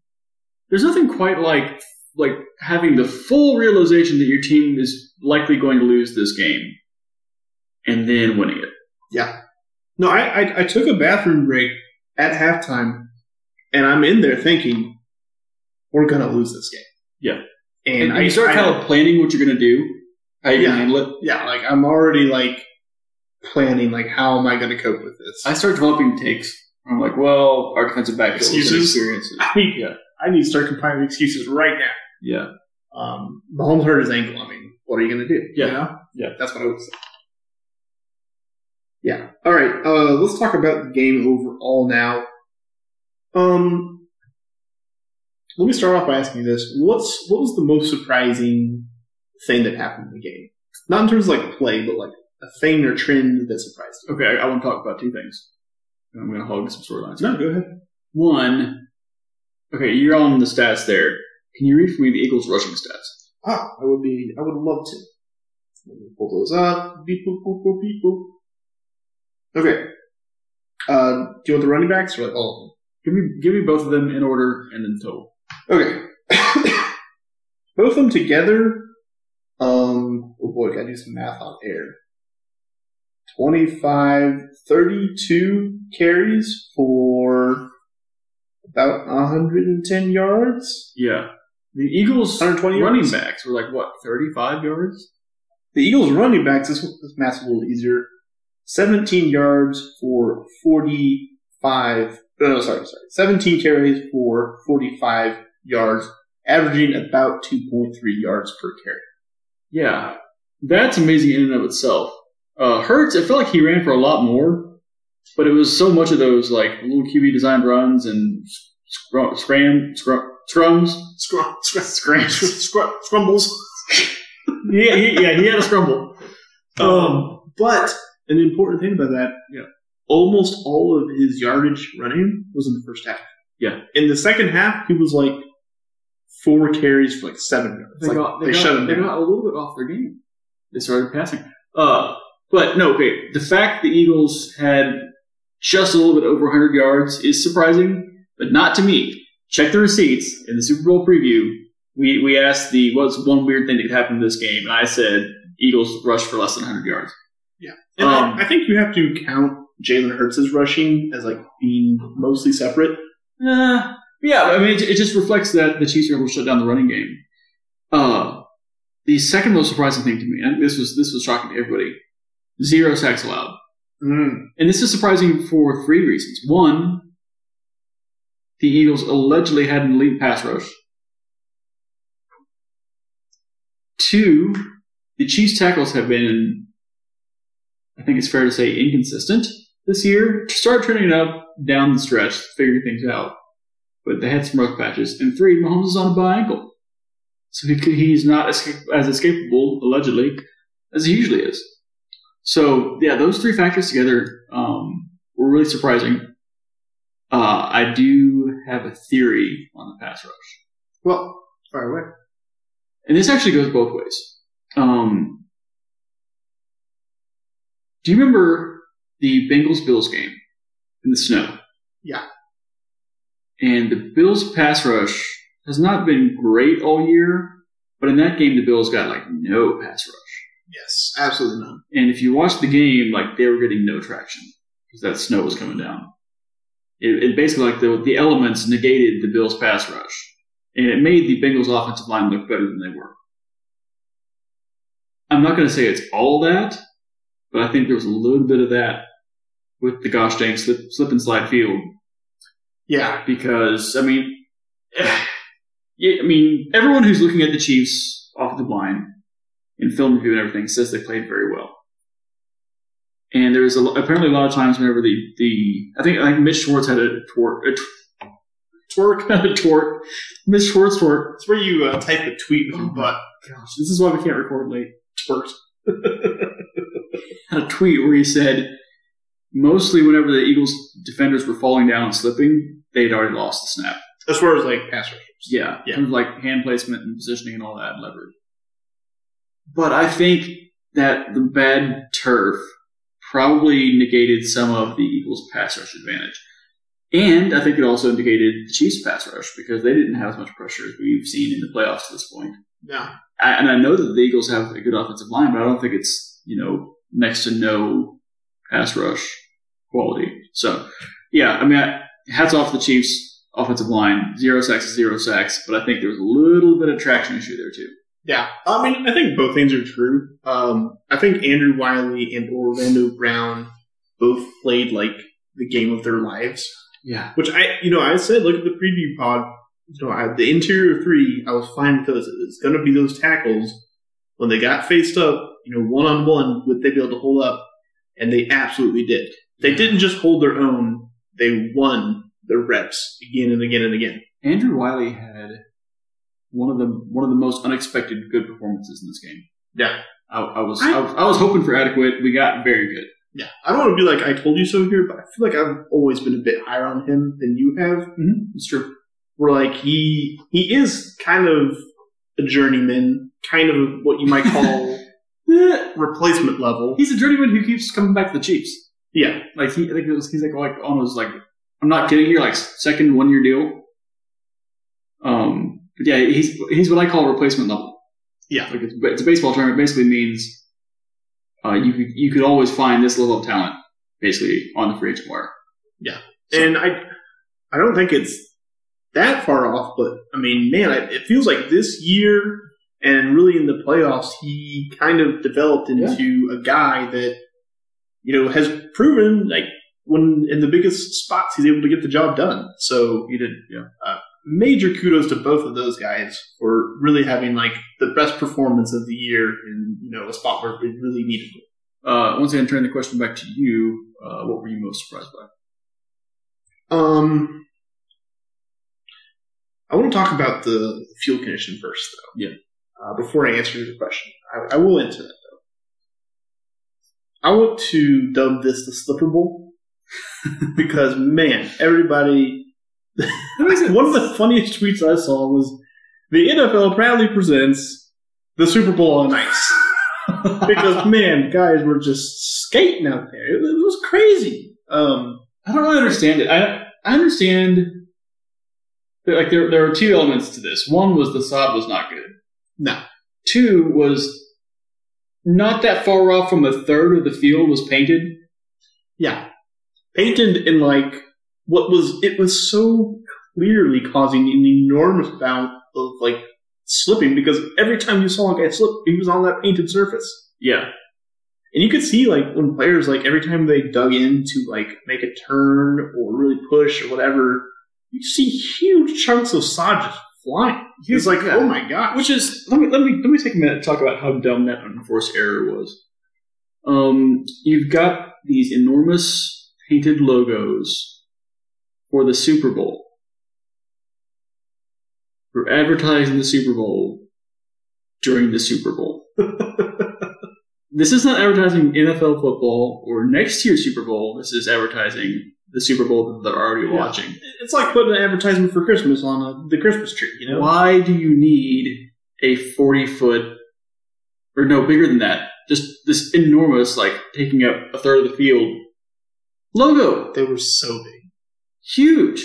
B: There's nothing quite like like having the full realization that your team is likely going to lose this game, and then winning it.
A: Yeah. No, I, I I took a bathroom break at halftime, and I'm in there thinking we're gonna lose this game.
B: Yeah.
A: and,
B: And,
A: I
B: you start
A: I-
B: kind of planning what you're going to do, you're
A: Yeah.
B: going to
A: yeah, like I'm already like planning like how am I gonna cope with this?
B: I start developing takes. I'm like, well, our defensive back is
A: Excuses?
B: experiences.
A: I need,
B: Yeah.
A: I need to start compiling excuses right now.
B: Yeah,
A: Um, Mahomes hurt his ankle. I mean, what are you gonna do?
B: Yeah.
A: You know?
B: Yeah.
A: that's what I would say. Yeah. All right. Uh, let's talk about the game overall now. Um, let me start off by asking you this: What's what was the most surprising thing that happened in the game? Not in terms of like play, but like a thing or trend that surprised you.
B: okay. I, I want to talk about two things. I'm going to hog some storylines.
A: No, go ahead.
B: One, okay, you're on the stats there. Can you read for me the Eagles' rushing stats?
A: Ah, I would be. I would love to. Let me pull those up. Beep boop boop boop beep boop. Okay. Uh, do you want the running backs or like all
B: Give me, give me both of them in order and then total.
A: Okay. Both of them together. Um. Oh boy, I gotta do some math on air. 25, 32 carries for about 110 yards.
B: Yeah, the Eagles'
A: 120
B: running
A: yards.
B: backs were like what, 35 yards?
A: The Eagles running backs, this, this math's a little easier. 17 yards for 45, no, no, sorry, sorry. 17 carries for 45 yards, averaging about 2.3 yards per carry.
B: Yeah, that's amazing in and of itself. Uh, Hurts, it felt like he ran for a lot more, but it was so much of those like little QB designed runs and scrum, scram, scrum, scrums.
A: Scrum, scrum,
B: Scram.
A: scrum, scrumbles.
B: yeah, he, yeah, he had a scrumble.
A: Um, but an important thing about that,
B: Yeah.
A: almost all of his yardage running was in the first half.
B: Yeah.
A: In the second half, he was like four carries for like seven yards.
B: They
A: Like,
B: got, they,
A: they
B: got,
A: shut him
B: they
A: down.
B: got a little bit off their game. They started passing. Uh, but no, okay. The fact the Eagles had just a little bit over 100 yards is surprising, but not to me. Check the receipts in the Super Bowl preview. We we asked the what's one weird thing that could happen in this game, and I said Eagles rush for less than 100 yards.
A: And
B: Um,
A: I, I think you have to count Jalen Hurts' rushing as like being mostly separate.
B: Uh, yeah, I mean, it, it just reflects that the Chiefs were able to shut down the running game. Uh, the second most surprising thing to me, and this was this was shocking to everybody, zero sacks allowed.
A: Mm.
B: And this is surprising for three reasons. One, the Eagles allegedly had an elite pass rush. Two, the Chiefs' tackles have been, I think it's fair to say, inconsistent this year. Start turning it up down the stretch, figuring things out. But they had some rough patches. And three, Mahomes is on a bye ankle. So he could, he's not esca- as escapable, allegedly, as he usually is. So yeah, those three factors together um, were really surprising. Uh, I do have a theory on the pass rush,
A: Well, fire away.
B: and this actually goes both ways. Um, do you remember the Bengals Bills game in the snow?
A: Yeah.
B: And the Bills pass rush has not been great all year, but in that game the Bills got like no pass rush.
A: Yes, absolutely none.
B: And if you watch the game, like they were getting no traction because that snow was coming down. It, it basically like the the elements negated the Bills' pass rush, and it made the Bengals' offensive line look better than they were. I'm not going to say it's all that, but I think there was a little bit of that with the gosh dang slip, slip and slide field
A: Yeah,
B: because I mean, yeah, I mean, everyone who's looking at the Chiefs off the line in film review and everything says they played very well. And there's a, apparently a lot of times whenever the, the I think I think Mitch Schwartz had a twerk, a twerk, not a twerk. Mitch Schwartz twerk.
A: it's where you uh, type a tweet with your butt.
B: Gosh, this is why we can't record late. Twerked. had a tweet where he said, mostly whenever the Eagles defenders were falling down and slipping, they'd already lost the snap.
A: As far as like pass rushers.
B: Yeah,
A: Yeah.
B: in terms of like hand placement and positioning and all that leverage. But I think that the bad turf probably negated some of the Eagles' pass rush advantage. And I think it also indicated the Chiefs' pass rush because they didn't have as much pressure as we've seen in the playoffs to this point.
A: Yeah.
B: I, and I know that the Eagles have a good offensive line, but I don't think it's, you know, next to no pass rush quality. So, yeah, I mean, I, hats off the Chiefs' offensive line. Zero sacks is zero sacks, but I think there's a little bit of traction issue there, too.
A: Yeah. I mean, I think both things are true. Um, I think Andrew Wylie and Orlando Brown both played like the game of their lives.
B: Yeah.
A: Which I, you know, I said, look at the preview pod. You know, I, the interior three, I was fine because it's going to be those tackles when they got faced up. You know, one on one, would they be able to hold up? And they absolutely did. They didn't just hold their own; they won their reps again and again and again.
B: Andrew Wylie had one of the one of the most unexpected good performances in this game.
A: Yeah.
B: I, I was I, was I was hoping for adequate. We got very good.
A: Yeah, I don't want to be like I told you so here, but I feel like I've always been a bit higher on him than you have.
B: Mm-hmm. It's true.
A: Where like he he is kind of a journeyman, kind of what you might call replacement level.
B: He's a journeyman who keeps coming back to the Chiefs.
A: Yeah,
B: Like he, I think it was, he's like like almost like I'm not kidding here, like second one year deal. Um, but yeah, he's he's what I call replacement level.
A: yeah,
B: Like it's, it's a baseball term. It basically means uh, you could you could always find this level of talent basically on the free agent wire. So-
A: and I I don't think it's that far off, but I mean, man, I, it feels like this year and really in the playoffs, he kind of developed into a guy that you know has proven like when in the biggest spots he's able to get the job done. So
B: He did, yeah.
A: major kudos to both of those guys for really having like the best performance of the year in you know a spot where we really needed it.
B: Uh, once again, turn the question back to you. Uh, what were you most surprised by?
A: Um, I want to talk about the fuel condition first, though.
B: Yeah.
A: Uh, before I answer your question, I, I will answer that though. I want to dub this the Slipper Bowl because man, everybody. One of the funniest tweets I saw was the NFL proudly presents the Super Bowl on ice because man, guys were just skating out there. It, it was crazy. Um,
B: I don't really understand it. I I understand. Like there, there are two elements to this. One was the sod was not good.
A: No.
B: Two was not that far off from a third of the field was painted.
A: Yeah. Painted in like what was it was so clearly causing an enormous amount of like slipping because every time you saw a guy slip, he was on that painted surface.
B: Yeah,
A: And you could see like when players like every time they dug in to like make a turn or really push or whatever, you see huge chunks of sod just flying. It's like,
B: Yeah.
A: oh my gosh.
B: which is let me let me let me take a minute to talk about how dumb that unforced error was. Um, you've got these enormous painted logos for the Super Bowl. For advertising the Super Bowl during the Super Bowl. this is not advertising NFL football or next year's Super Bowl. This is advertising the Super Bowl that they're already
A: Yeah.
B: watching.
A: It's like putting an advertisement for Christmas on a, the Christmas tree, you know?
B: Why do you need a 40 foot or no, bigger than that. Just this enormous, like taking up a third of the field logo.
A: They were so big.
B: Huge.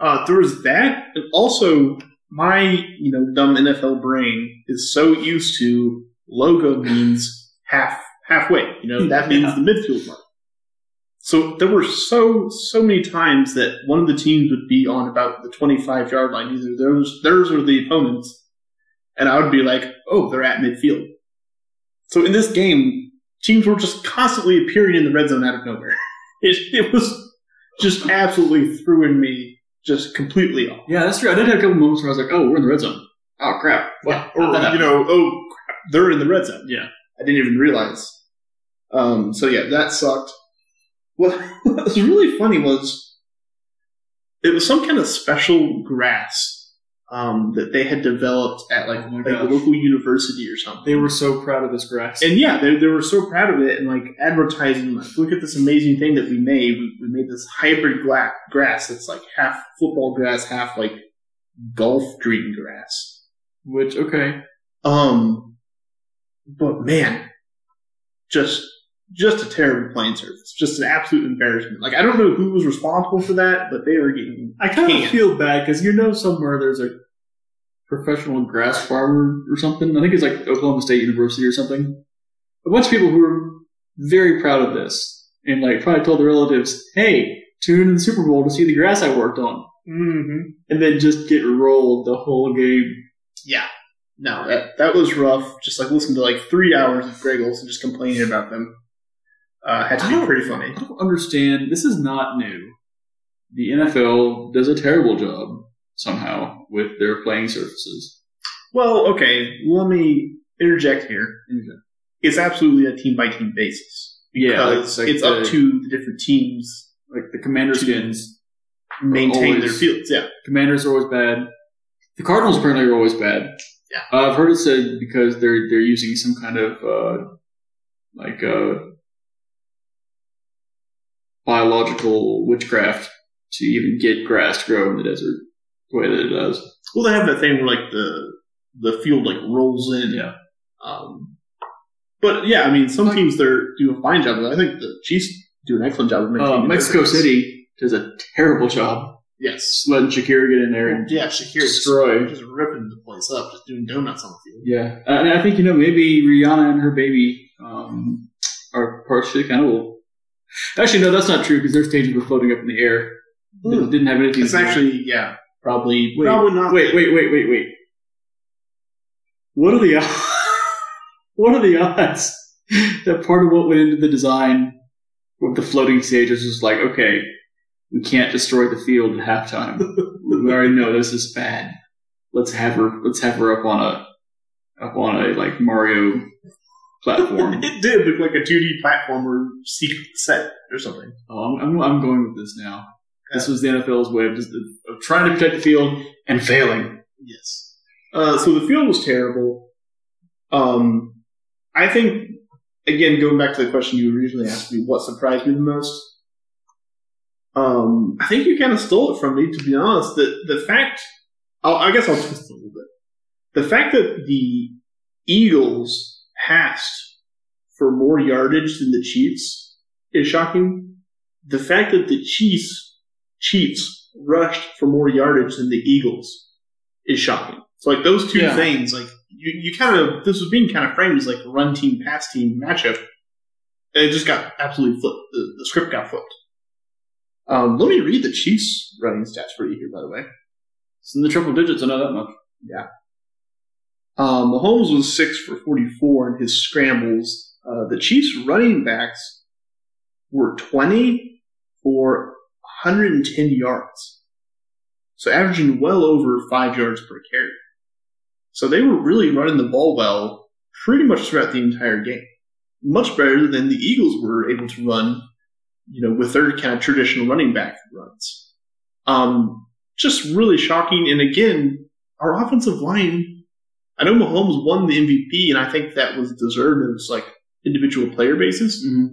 A: Uh, there was that, and also my you know dumb NFL brain is so used to logo means half halfway. You know that means
B: Yeah.
A: the midfield mark. So there were so so many times that one of the teams would be on about the twenty five yard line, either theirs theirs or the opponents, and I would be like, oh, they're at midfield. So in this game, teams were just constantly appearing in the red zone out of nowhere. It, it was just absolutely throwing me just completely off.
B: Yeah, that's true. I did have a couple moments where I was like, "Oh, we're in the red zone." Oh crap!
A: Yeah, or you know, oh, crap, they're in the red zone.
B: Yeah.
A: I didn't even realize. Um, so yeah, that sucked. What, what was really funny was it was some kind of special grass um, that they had developed at like,
B: Oh
A: like a local university or something.
B: They were so proud of this grass.
A: And yeah, they, they were so proud of it and like advertising, like, look at this amazing thing that we made. We, we made this hybrid gla- grass that's like half football grass, half like golf green grass.
B: Which okay,
A: Um, but man, just just a terrible playing surface, just an absolute embarrassment. Like I don't know who was responsible for that, but they were getting.
B: I kind of feel bad because you know somewhere there's a professional grass farmer or something. I think it's like Oklahoma State University or something. A bunch of people who are very proud of this and like probably told their relatives, "Hey, tune in the Super Bowl to see the grass I worked on,"
A: Mhm.
B: and then just get rolled the whole game.
A: Yeah, no, that that was rough. Just like listening to like three hours of Greg Olsen just complaining about them. Uh, had to be pretty funny.
B: I don't understand. This is not new. The NFL does a terrible job somehow with their playing surfaces.
A: Well, okay, let me interject here. It's absolutely a team by team basis.
B: Yeah, like-
A: it's
B: the-
A: up to the different teams
B: Like the Commander skins
A: maintain their fields. Yeah,
B: Commanders are always bad. The Cardinals apparently are always bad.
A: Yeah.
B: Uh, I've heard it said because they're they're using some kind of uh, like uh, biological witchcraft to even get grass to grow in the desert the way that it does.
A: well, they have that thing where like the the field like rolls in.
B: Yeah.
A: Um, but yeah, I mean, some teams they're do a fine job. of. I think the Chiefs do an excellent job of
B: Uh,
A: maintaining their
B: Mexico. City does a terrible job
A: Yes.
B: letting Shakira get in there and
A: Yeah, Shakir
B: destroy.
A: just ripping the place up, just doing donuts on the field.
B: Yeah, and I think you know maybe Rihanna and her baby um, are partially accountable. Actually, no, that's not true because their stages were floating up in the air. Didn't, hmm. didn't have anything.
A: It's
B: to do-
A: actually yeah, probably
B: Wait,
A: probably not.
B: Wait, wait, wait, wait, wait. What are the odds? what are the odds that part of what went into the design with the floating stages was like, okay, we can't destroy the field at halftime. we already know this is bad. Let's have her. Let's have her up on a up on a like Mario platform.
A: It did look like a 2D platformer secret set or something.
B: oh, I'm, I'm I'm going with this now. This was the NFL's way of just of trying to protect the field and failing.
A: Yes. Uh, so the field was terrible. Um, I think again going back to the question you originally asked me, what surprised me the most? Um, I think you kind of stole it from me. To be honest, the the fact, I'll, I guess I'll twist it a little bit. The fact that the Eagles passed for more yardage than the Chiefs is shocking. The fact that the Chiefs Chiefs rushed for more yardage than the Eagles is shocking. So like those two
B: Yeah.
A: things, like you, you kind of this was being kind of framed as like run team pass team matchup. And it just got absolutely flipped. The, the script got flipped. Um, let me read the Chiefs running stats for you here, by the way.
B: It's in the triple digits. I know that much.
A: Um, Mahomes was six for forty-four in his scrambles. Uh, the Chiefs running backs were twenty for 110 yards, so averaging well over five yards per carry. So they were really running the ball well, pretty much throughout the entire game. Much better than the Eagles were able to run, you know, with their kind of traditional running back runs. Um, just really shocking. And again, our offensive line I know Mahomes won the MVP, and I think that was deserved as like individual player basis.
B: Mm-hmm.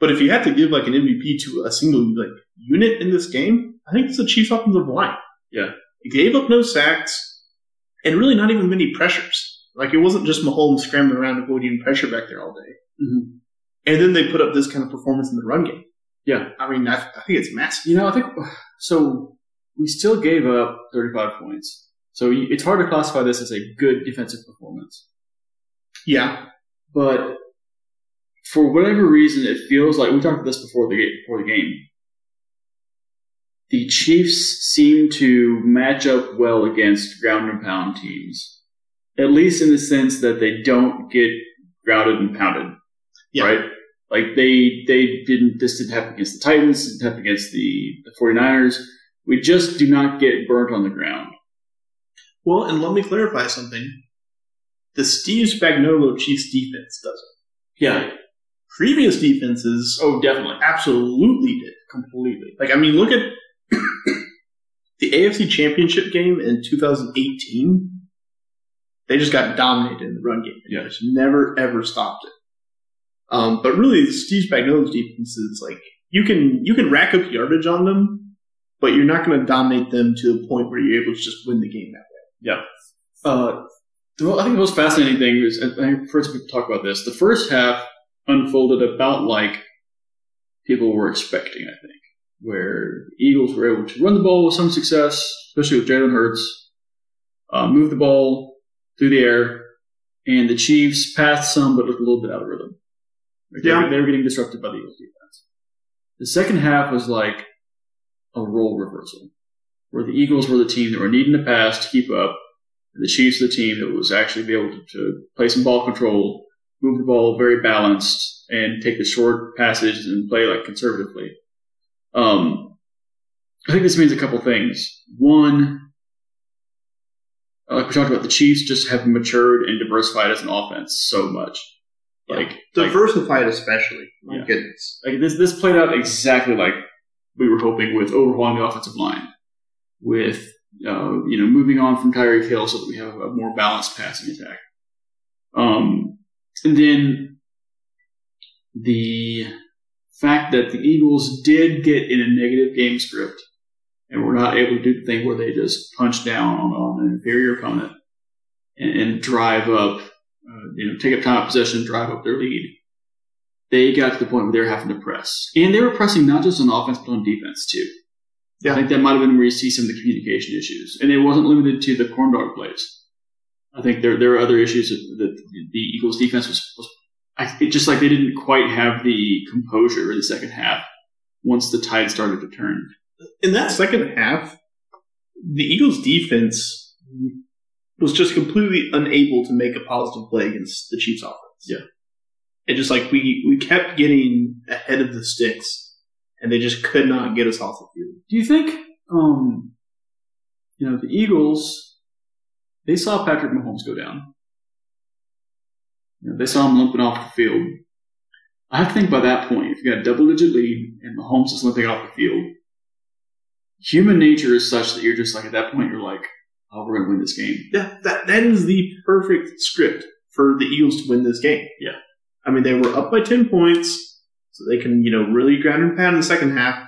A: But if you had to give like an MVP to a single like unit in this game, I think it's the Chiefs' offensive line.
B: Yeah.
A: it gave up no sacks, and really not even many pressures. Like it wasn't just Mahomes scrambling around avoiding pressure back there all day.
B: Mhm.
A: And then they put up this kind of performance in the run game.
B: Yeah.
A: I mean, I, I think it's massive.
B: You know, I think so. We still gave up 35 points, so it's hard to classify this as a good defensive performance.
A: Yeah.
B: But for whatever reason, it feels like we talked about this before the before the game. The Chiefs seem to match up well against ground and pound teams, at least in the sense that they don't get grounded and pounded.
A: Yeah.
B: Right? Like they they didn't this didn't happen against the Titans, it didn't happen against the, the 49ers. We just do not get burnt on the ground.
A: Well, and let me clarify something. The Steve Spagnuolo Chiefs defense does it.
B: Yeah.
A: Previous defenses
B: Oh, definitely.
A: absolutely did.
B: Completely.
A: Like, I mean, look at the AFC Championship game in 2018. They just got dominated in the run game.
B: Yeah.
A: Just never ever stopped it. Um, but really, Steve Spagnuolo's defense is like you can you can rack up yardage on them, but you're not going to dominate them to the point where you're able to just win the game that way.
B: Uh, the, I think the most fascinating thing is, and I think first people talk about this. The first half unfolded about like people were expecting. I think where the Eagles were able to run the ball with some success, especially with Jalen Hurts, uh, move the ball through the air, and the Chiefs passed some, but looked a little bit out of rhythm. Like, they,
A: Yeah.
B: were, they were getting disrupted by the Eagles defense. The second half was like a role reversal, where the Eagles were the team that were needing to pass to keep up, and the Chiefs were the team that was actually be able to, to play some ball control, move the ball very balanced, and take the short passages and play like conservatively. Um, I think this means a couple things. One, like we talked about, the Chiefs just have matured and diversified as an offense so much. Like, like,
A: Diversified, especially. My
B: Yeah.
A: goodness.
B: like this, this played out exactly like we were hoping with overhauling the offensive line, with uh, you know moving on from Tyreek Hill so that we have a more balanced passing attack. Um, and then the fact that the Eagles did get in a negative game script and were not able to do the thing where they just punch down on, on an inferior opponent and, and drive up, uh, you know, take up time of possession, drive up their lead they got to the point where they were having to press. And they were pressing not just on offense, but on defense too.
A: Yeah.
B: I think that might have been where you see some of the communication issues. And it wasn't limited to the corn dog plays. I think there, there were other issues that, the Eagles defense was, was I, it just like they didn't quite have the composure in the second half once the tide started to turn.
A: In that second half, the Eagles' defense was just completely unable to make a positive play against the Chiefs' offense.
B: Yeah.
A: It just like we we kept getting ahead of the sticks, and they just could not get us off the field.
B: Do you think, um, you know, the Eagles, they saw Patrick Mahomes go down. You know, they saw him limping off the field. I have to think by that point, if you got a double digit lead and Mahomes is limping off the field, human nature is such that you're just like, at that point, you're like, oh, we're going to win this game.
A: Yeah, that that is the perfect script for the Eagles to win this game.
B: Yeah.
A: I mean, they were up by ten points, so they can you know really ground and pound in the second half.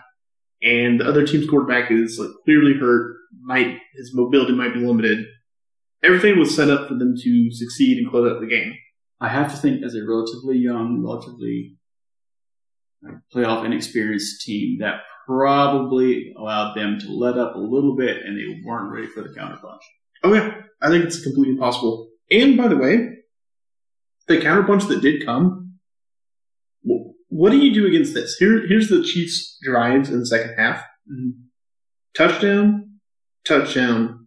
A: And the other team's quarterback is like clearly hurt. Might his mobility might be limited. Everything was set up for them to succeed and close out the game.
B: I have to think as a relatively young, relatively uh, playoff inexperienced team, that probably allowed them to let up a little bit and they weren't ready for the counterpunch.
A: Oh yeah, I think it's completely possible. And by the way, the counterpunch that did come. Wh- What do you do against this? Here, here's the Chiefs' drives in the second half.
B: Mhm.
A: Touchdown, touchdown,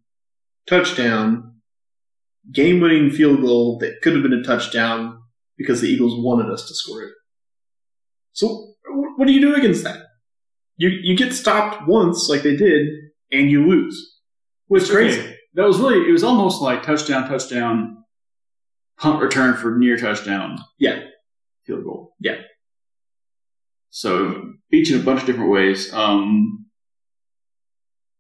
A: touchdown. Game-winning field goal that could have been a touchdown because the Eagles wanted us to score it. So, what do you do against that? You you get stopped once, like they did, and you lose.
B: Which
A: crazy.
B: okay, That was really, it was almost like touchdown, touchdown, punt return for near touchdown.
A: Yeah.
B: Field goal.
A: Yeah.
B: So, you in a bunch of different ways. Um,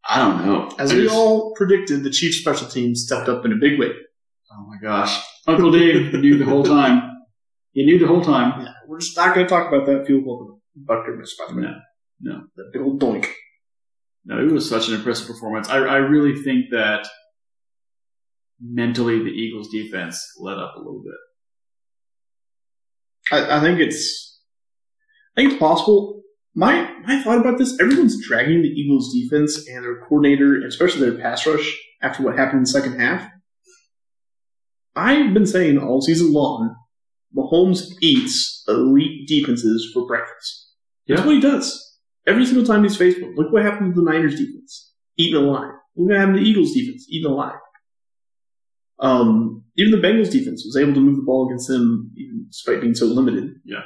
B: I don't know.
A: As
B: I
A: we
B: just-
A: all predicted, the Chiefs special teams stepped up in a big way.
B: Oh my gosh. Uncle Dave knew the whole time. He knew the whole time.
A: Yeah, we're just not going to talk about that field goal that Butker missed, by the way.
B: No, no.
A: That big old doink.
B: No, it was such an impressive performance. I, I really think that mentally the Eagles defense let up a little bit.
A: I, I think it's, I think it's possible. My my thought about this: everyone's dragging the Eagles' defense and their coordinator, and especially their pass rush, after what happened in the second half. I've been saying all season long, Mahomes eats elite defenses for breakfast. That's
B: Yeah.
A: what he does. Every single time he's faced one. Look what happened to the Niners defense. Eaten alive. Look what happened to the Eagles defense. Eaten alive. Um, even the Bengals defense was able to move the ball against them, even despite being so limited.
B: Yeah.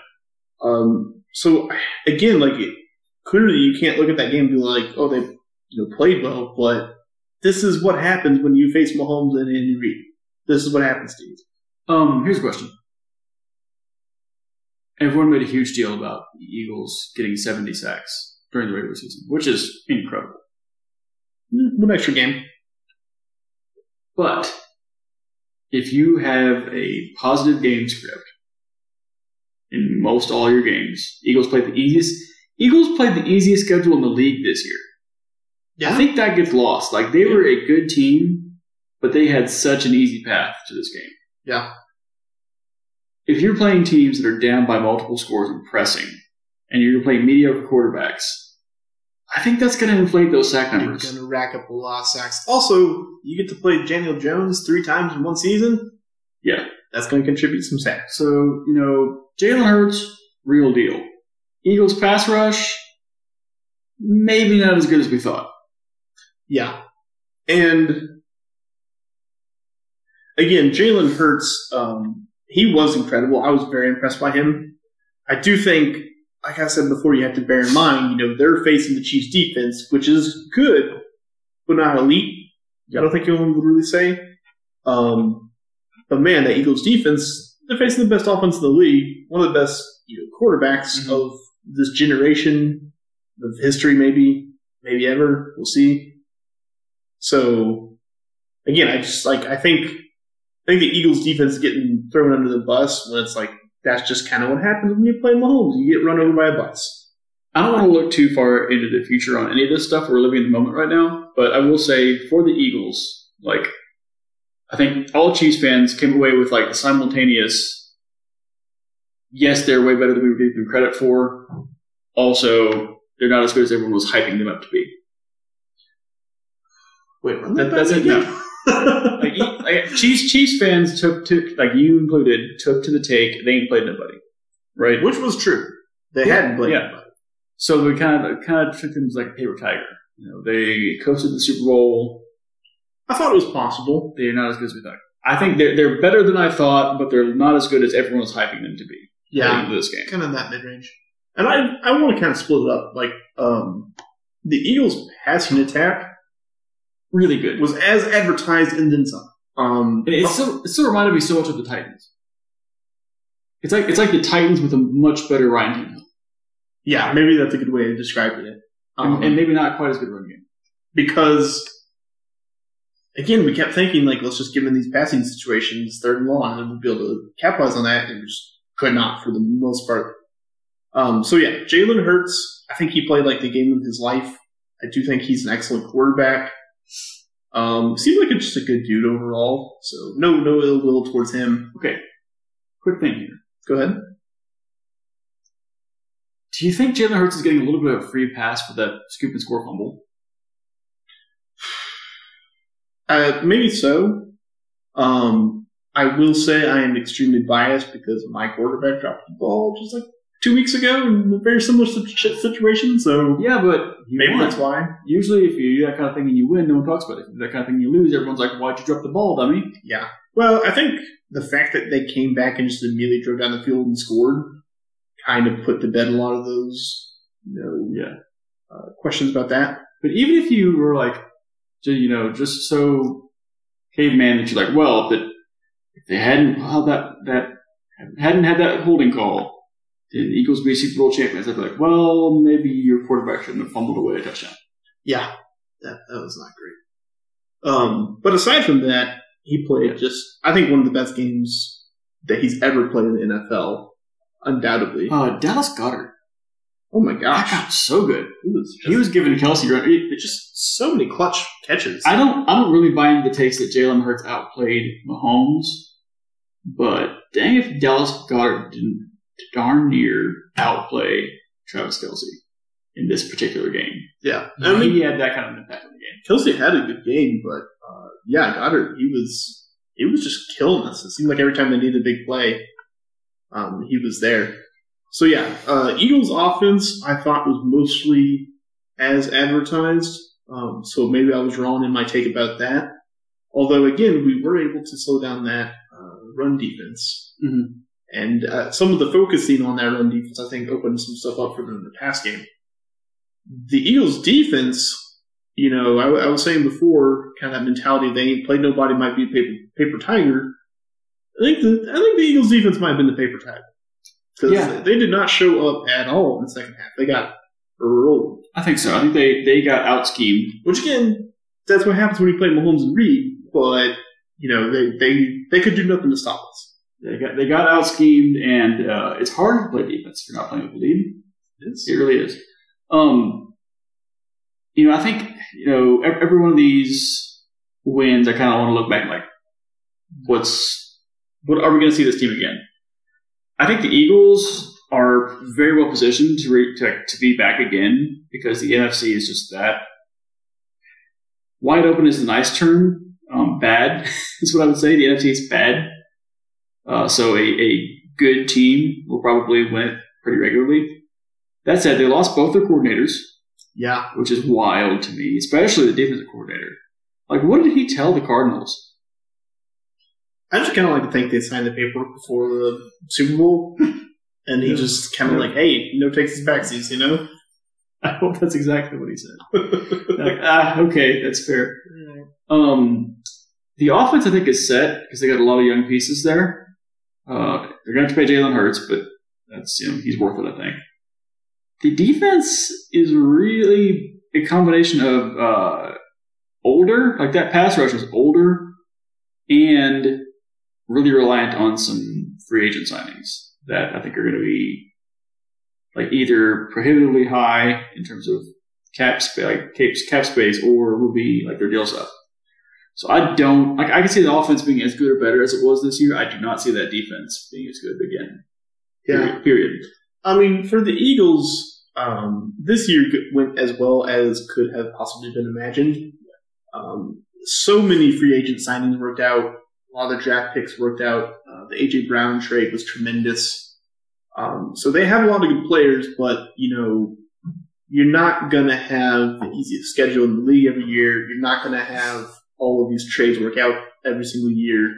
A: Um, so again, like it, clearly you can't look at that game and be like, oh, they you know played well, but this is what happens when you face Mahomes and Andy Reid. This is what happens to you.
B: Um, here's a question. Everyone made a huge deal about the Eagles getting 70 sacks during the regular season, which is incredible.
A: Hmm, One extra game.
B: But if you have a positive game script most all your games, Eagles played the easiest. Eagles played the easiest schedule in the league this year. I think that gets lost. Like they were a good team, but they had such an easy path to this game.
A: Yeah.
B: If you're playing teams that are down by multiple scores and pressing, and you're playing mediocre quarterbacks, I think that's going to inflate those sack
A: You're
B: numbers.
A: going to rack up a lot of sacks. Also, you get to play Daniel Jones three times in one season.
B: Yeah.
A: That's going to contribute some sacks.
B: So, you know, Jalen Hurts, real deal. Eagles pass rush, maybe not as good as we thought.
A: Yeah. And again, Jalen Hurts, um, he was incredible. I was very impressed by him. I do think, like I said before, you have to bear in mind, you know, they're facing the Chiefs defense, which is good, but not elite. I don't think anyone would really say. Um, but man, that Eagles defense, they're facing the best offense in the league, one of the best you know, quarterbacks
B: Mhm.
A: of this generation, of history, maybe, maybe ever. We'll see. So, again, I just like I think I think the Eagles defense is getting thrown under the bus when it's like that's just kind of what happens when you play Mahomes. You get run over by a bus.
B: I don't want to look too far into the future on any of this stuff. We're living in the moment right now. But I will say for the Eagles, like, I think all Chiefs fans came away with like the simultaneous, yes, they're way better than we would give them credit for. Also, they're not as good as everyone was hyping them up to be.
A: Wait,
B: That-
A: that,
B: that's it,
A: again.
B: Like, like Chiefs, Chiefs fans took to, like you included, took to the take. They ain't played nobody, right?
A: Which was true. They
B: Yeah,
A: hadn't played
B: yeah.
A: anybody.
B: So we kind of kind of treat them as like a paper tiger. You know, they coasted the Super Bowl.
A: I thought it was possible.
B: They're not as good as we thought. I think they're they're better than I thought, but they're not as good as everyone was hyping them to be. Yeah, this game.
A: kind of in that mid range. And I I want to kind of split it up. Like um, the Eagles' passing attack
B: Really good.
A: was as advertised and then some. Um,
B: it still it still reminded me so much of the Titans. It's like it's like the Titans with a much better Ryan Tannehill,
A: yeah, maybe that's a good way of describing it. Um,
B: and, and maybe not quite as good run game.
A: because again, we kept thinking like, let's just give them these passing situations third and long, and we'll be able to capitalize on that, and we just could not for the most part. Um, so yeah, Jalen Hurts, I think he played like the game of his life. I do think he's an excellent quarterback. Um, seemed like just a good dude overall. So no, no ill will towards him.
B: Okay, quick thing here.
A: Go ahead.
B: Do you think Jalen Hurts is getting a little bit of a free pass for that scoop and score fumble?
A: Uh, maybe so. Um, I will say I am extremely biased because my quarterback dropped the ball just like two weeks ago in a very similar situation. So
B: Yeah, but
A: maybe
B: won.
A: that's why.
B: Usually, if you do that kind of thing and you win, no one talks about it. If you do that kind of thing and you lose, everyone's like, "Why'd you drop the ball, dummy?"
A: Yeah. Well, I think the fact that they came back and just immediately drove down the field and scored kind of put to bed a lot of those you know,
B: Yeah.
A: uh, questions about that.
B: But even if you were like, you know, just so caveman that you're like, well, if, it, if they hadn't that that hadn't had that holding call, the Eagles would be Super Bowl champions. I'd be like, well, maybe your quarterback shouldn't have fumbled away a touchdown.
A: Yeah, that that was not great. Um, but aside from that, he played just I think one of the best games that he's ever played in the NFL, undoubtedly.
B: Uh, Dallas Goedert.
A: Oh my gosh,
B: guy was so good.
A: he was
B: He was giving Kelce run. it- it
A: just so many clutch catches.
B: I don't. I don't really buy into the takes that Jalen Hurts outplayed Mahomes, but dang if Dallas Goedert didn't darn near outplay Travis Kelce in this particular game.
A: yeah, I mean,
B: he had that kind of impact on the game.
A: Kelce had a good game, but uh, yeah, Goedert he was he was just killing us. It seemed like every time they needed a big play, um, he was there. So yeah, uh, Eagles' offense I thought was mostly as advertised. Um, so maybe I was wrong in my take about that. Although again, we were able to slow down that uh, run defense,
B: Mhm.
A: and uh, some of the focusing on that run defense I think opened some stuff up for them in the pass game. The Eagles' defense you know, I, I was saying before, kind of that mentality they ain't played nobody might be a paper, paper tiger. I think the I think the Eagles defense might have been the paper tiger because
B: Yeah.
A: they did not show up at all in the second half. They got rolled,
B: I think so. I think they they got out schemed.
A: which again, that's what happens when you play Mahomes and Reid. But you know, they they they could do nothing to stop us.
B: They got they got out schemed, and uh, it's hard to play defense if you're not playing with the lead. It really is. Um, you know, I think you know every, every one of these wins. I kind of want to look back and like, what's what are we going to see this team again? I think the Eagles are very well positioned to re, to, to be back again because the NFC is just that wide open is a nice term. Um, bad is what I would say. The NFC is bad. Uh, so a, a good team will probably win it pretty regularly. That said, they lost both their coordinators,
A: Yeah,
B: which is wild to me, especially the defensive coordinator. Like, what did he tell the Cardinals?
A: I just kind of like to think they signed the paperwork before the Super Bowl, and he
B: Yeah.
A: just kind of like, hey, no takes his backsies, you know.
B: I hope that's exactly what he said. like, ah, okay, that's fair. Um, the offense, I think, is set because they got a lot of young pieces there. Uh, they're going to have to pay Jalen Hurts, but that's you know he's worth it. I think. The defense is really a combination of uh, older, like that pass rush is older, and really reliant on some free agent signings that I think are going to be like either prohibitively high in terms of cap space, like cap, cap space, or will be like their deals up. So I don't like. I can see the offense being as good or better as it was this year. I do not see that defense being as good again.
A: Yeah,
B: Period. period.
A: I mean, for the Eagles, um, this year went as well as could have possibly been imagined. Um, so many free agent signings worked out. A lot of the draft picks worked out. Uh, the AJ Brown trade was tremendous. Um, so they have a lot of good players, but you know, you're not gonna have the easiest schedule in the league every year. You're not gonna have all of these trades work out every single year.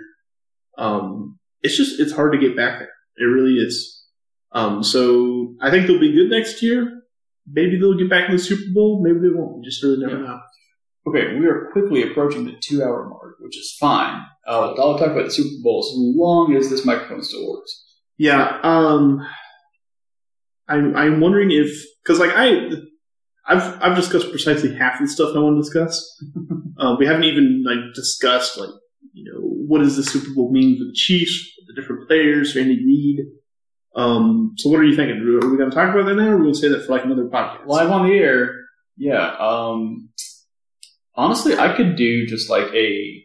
A: Um, it's just it's hard to get back there. It really is. Um, so I think they'll be good next year. Maybe they'll get back in the Super Bowl. Maybe they won't. We just really never
B: Yeah.
A: know.
B: Okay, we are quickly approaching the two-hour mark, which is fine. I'll, I'll talk about the Super Bowl as long as this microphone still works.
A: Yeah. Um, I'm I'm wondering if because like I I've I've discussed precisely half of the stuff I want to discuss. uh, we haven't even like discussed like you know what does the Super Bowl mean for the Chiefs, for the different players, for Andy Reid. Um, so what are you thinking? Are we going to talk about that now, or are we going to say that for like another podcast?
B: Live on the air, yeah. Um, honestly, I could do just like a.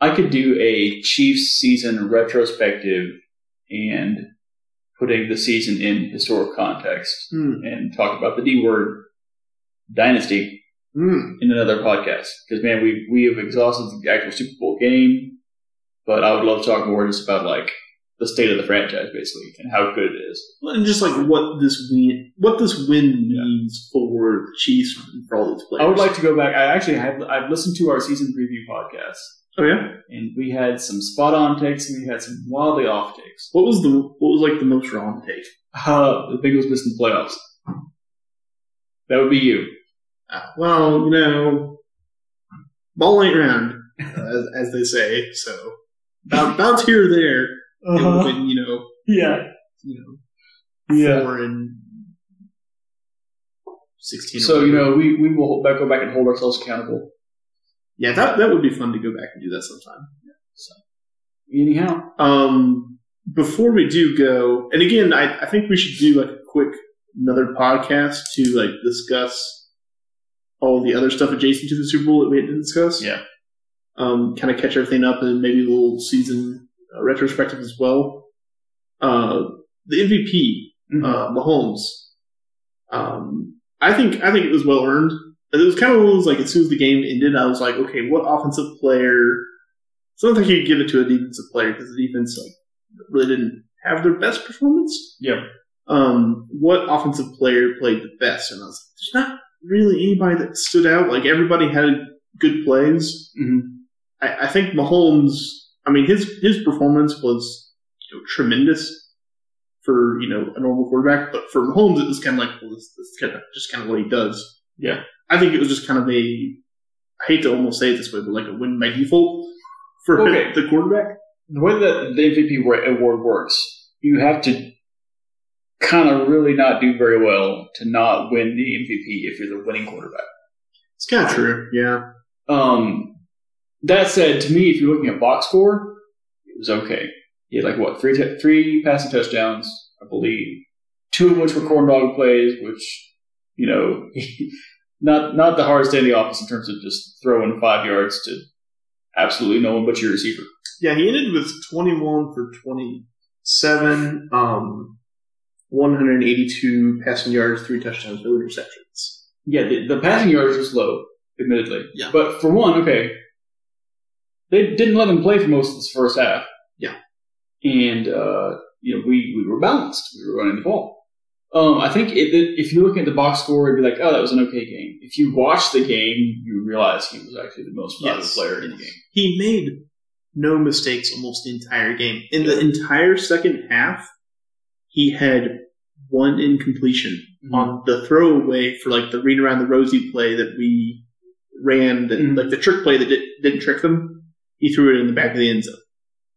B: I could do a Chiefs season retrospective and putting the season in historic context
A: Hmm.
B: and talk about the D word dynasty
A: Hmm.
B: in another podcast. Because man, we we have exhausted the actual Super Bowl game, but I would love to talk more just about like the state of the franchise, basically, and how good it is.
A: and just like what this win, what this win means for the Chiefs and for all these players.
B: I would like to go back. I actually have I've listened to our season preview podcast,
A: Oh yeah.
B: and we had some spot on takes and we had some wildly off takes.
A: What was the what was like the most wrong take?
B: Uh, the Bengals missing the playoffs. That would be you.
A: Uh, well, you know, ball ain't round, uh, as, as they say. So bounce, bounce here or there. It would have been, you know,
B: Yeah.
A: you know,
B: Yeah.
A: four and sixteen.
B: So you know we we will back, go back and hold ourselves accountable.
A: Yeah, that that would be fun to go back and do that sometime.
B: So, Anyhow,
A: Um, before we do go, and again, I, I think we should do like a quick another podcast to like discuss all the other stuff adjacent to the Super Bowl that we didn't discuss.
B: Yeah.
A: Um, kind of catch everything up and maybe a little season uh, retrospective as well. Uh, the MVP,
B: Mhm.
A: uh, Mahomes. Um, I think I think it was well earned. It was kind of one of those like as soon as the game ended, I was like, okay, what offensive player? Sometimes you could give it to a defensive player because the defense like really didn't have their best performance.
B: Yeah.
A: Um, what offensive player played the best? And I was like, there's not really anybody that stood out. Like everybody had good plays.
B: Mhm.
A: I, I think Mahomes. I mean, his his performance was you know, tremendous for you know a normal quarterback, but for Mahomes, it was kind of like well, this, this kind of just kind of what he does.
B: Yeah.
A: I think it was just kind of a. I hate to almost say it this way, but like a win by default for
B: Okay.
A: the quarterback.
B: the way that the MVP award works, you have to kind of really not do very well to not win the MVP if you're the winning quarterback.
A: It's kind of true. Yeah.
B: Um, that said, to me, if you're looking at box score, it was okay. He had like what three t- three passing touchdowns, I believe, two of which were corn dog plays, which you know, not not the hardest day in the office in terms of just throwing five yards to absolutely no one but your receiver.
A: Yeah, he ended with 21 for 27, um, 182 passing yards, three touchdowns, no interceptions.
B: Yeah, the, the passing yards was low, admittedly.
A: Yeah.
B: But for one, okay, they didn't let him play for most of this first half.
A: Yeah.
B: And, uh, you know, we, we were balanced. We were running the ball. Um, I think it, if you look at the box score, it'd be like, oh, that was an okay game. If you watch the game, you realize he was actually the most valuable
A: Yes.
B: player in the game.
A: He made no mistakes almost the entire game. In the entire second half, he had one incompletion on the throwaway for like the read around the rosy play that we ran, that
B: Mhm.
A: like the trick play that did, didn't trick them. He threw it in the back of the end zone,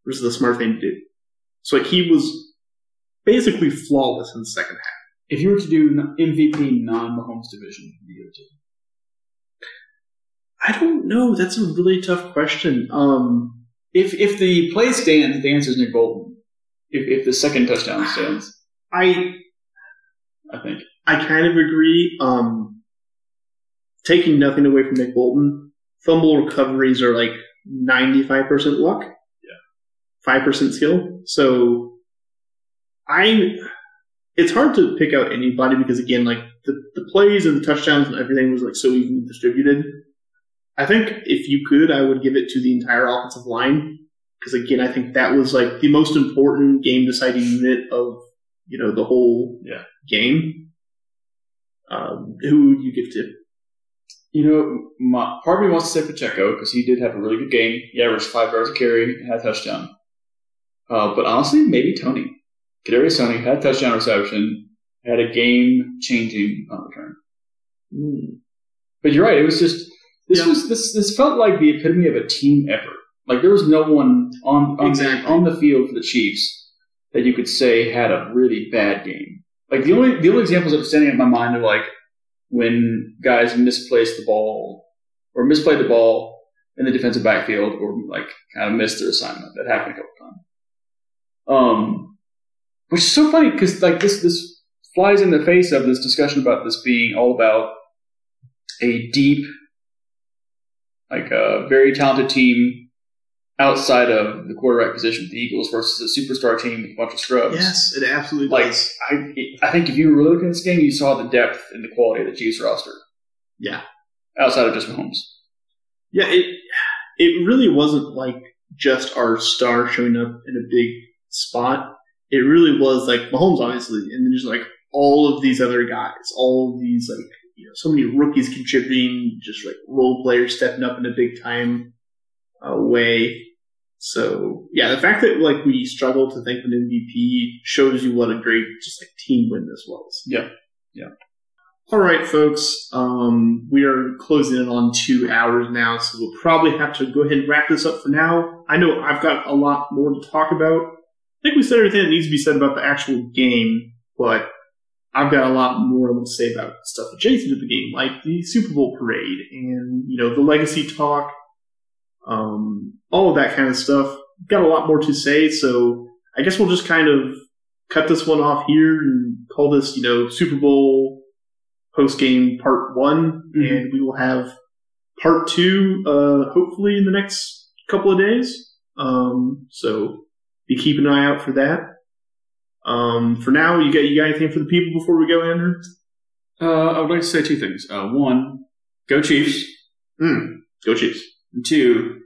A: which is the smart thing to do. So like he was basically flawless in the second half.
B: If you were to do MVP non-Mahomes division, who you go to?
A: I don't know. That's a really tough question. Um,
B: If if the play stands, the answer is Nick Bolton. If if the second touchdown stands,
A: I
B: I think.
A: I kind of agree. Um, taking nothing away from Nick Bolton, fumble recoveries are like ninety five percent luck.
B: Yeah.
A: five percent skill. So I, it's hard to pick out anybody because again, like the, the plays and the touchdowns and everything was like so evenly distributed. I think if you could, I would give it to the entire offensive line because again, I think that was like the most important game deciding unit of you know the whole
B: Yeah.
A: game. Um, who would you give to?
B: You know, my, part of me wants to say Pacheco because he did have a really good game. He averaged five yards a carry and had a touchdown. Uh, but honestly, maybe Toney. Kadarius Toney had a touchdown reception, had a game-changing punt return.
A: Hmm.
B: But you're right. It was just this
A: Yeah.
B: was this this felt like the epitome of a team effort. Like there was no one on on,
A: Exactly.
B: on the field for the Chiefs that you could say had a really bad game. Like the only the only examples that are standing in my mind are like when guys misplaced the ball or misplayed the ball in the defensive backfield or like kind of missed their assignment. That happened a couple times. Um, which is so funny because like this this flies in the face of this discussion about this being all about a deep, like a very talented team outside of the quarterback position with the Eagles versus a superstar team with a bunch of scrubs.
A: Yes, it absolutely
B: Like
A: does.
B: I, I think if you were looking at this game, you saw the depth and the quality of the Chiefs roster.
A: Yeah.
B: Outside of just Mahomes.
A: Yeah, it it really wasn't like just our star showing up in a big spot. It really was like Mahomes, obviously, and then just like all of these other guys, all of these like you know, so many rookies contributing, just like role players stepping up in a big time uh, way. So yeah, the fact that like we struggle to think of an MVP shows you what a great just like team win this was.
B: Yeah. Yeah.
A: All right, folks. Um, we are closing in on two hours now, so we'll probably have to go ahead and wrap this up for now. I know I've got a lot more to talk about. I think we said everything that needs to be said about the actual game, but I've got a lot more I want to say about stuff adjacent to the game, like the Super Bowl parade and you know the legacy talk, um, all of that kind of stuff. Got a lot more to say, so I guess we'll just kind of cut this one off here and call this, you know, Super Bowl post game part one,
C: Mhm.
A: and we will have part two, uh, hopefully in the next couple of days. Um, so be keep an eye out for that. Um, for now, you got you got anything for the people before we go, Andrew?
C: Uh, I would like to say two things. Uh, one, go Chiefs.
A: Hmm. Go Chiefs.
C: And two,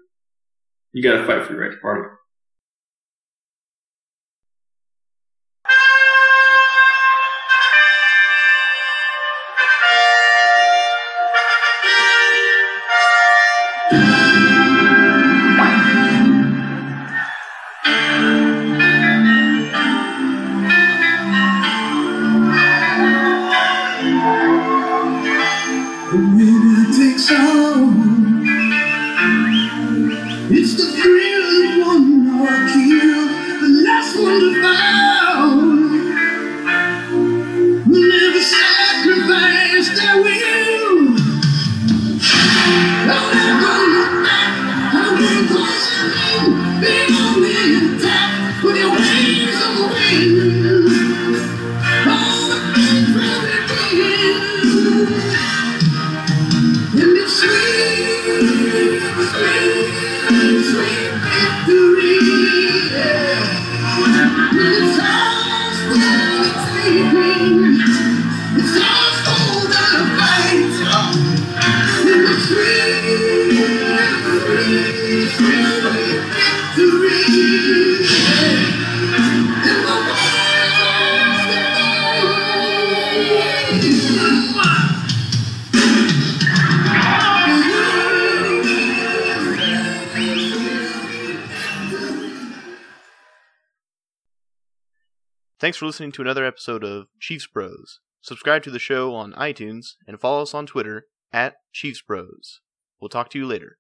C: you got to fight for your right to party.
D: Thanks for listening to another episode of Chiefs Bros. Subscribe to the show on iTunes and follow us on Twitter at Chiefs Bros. We'll talk to you later.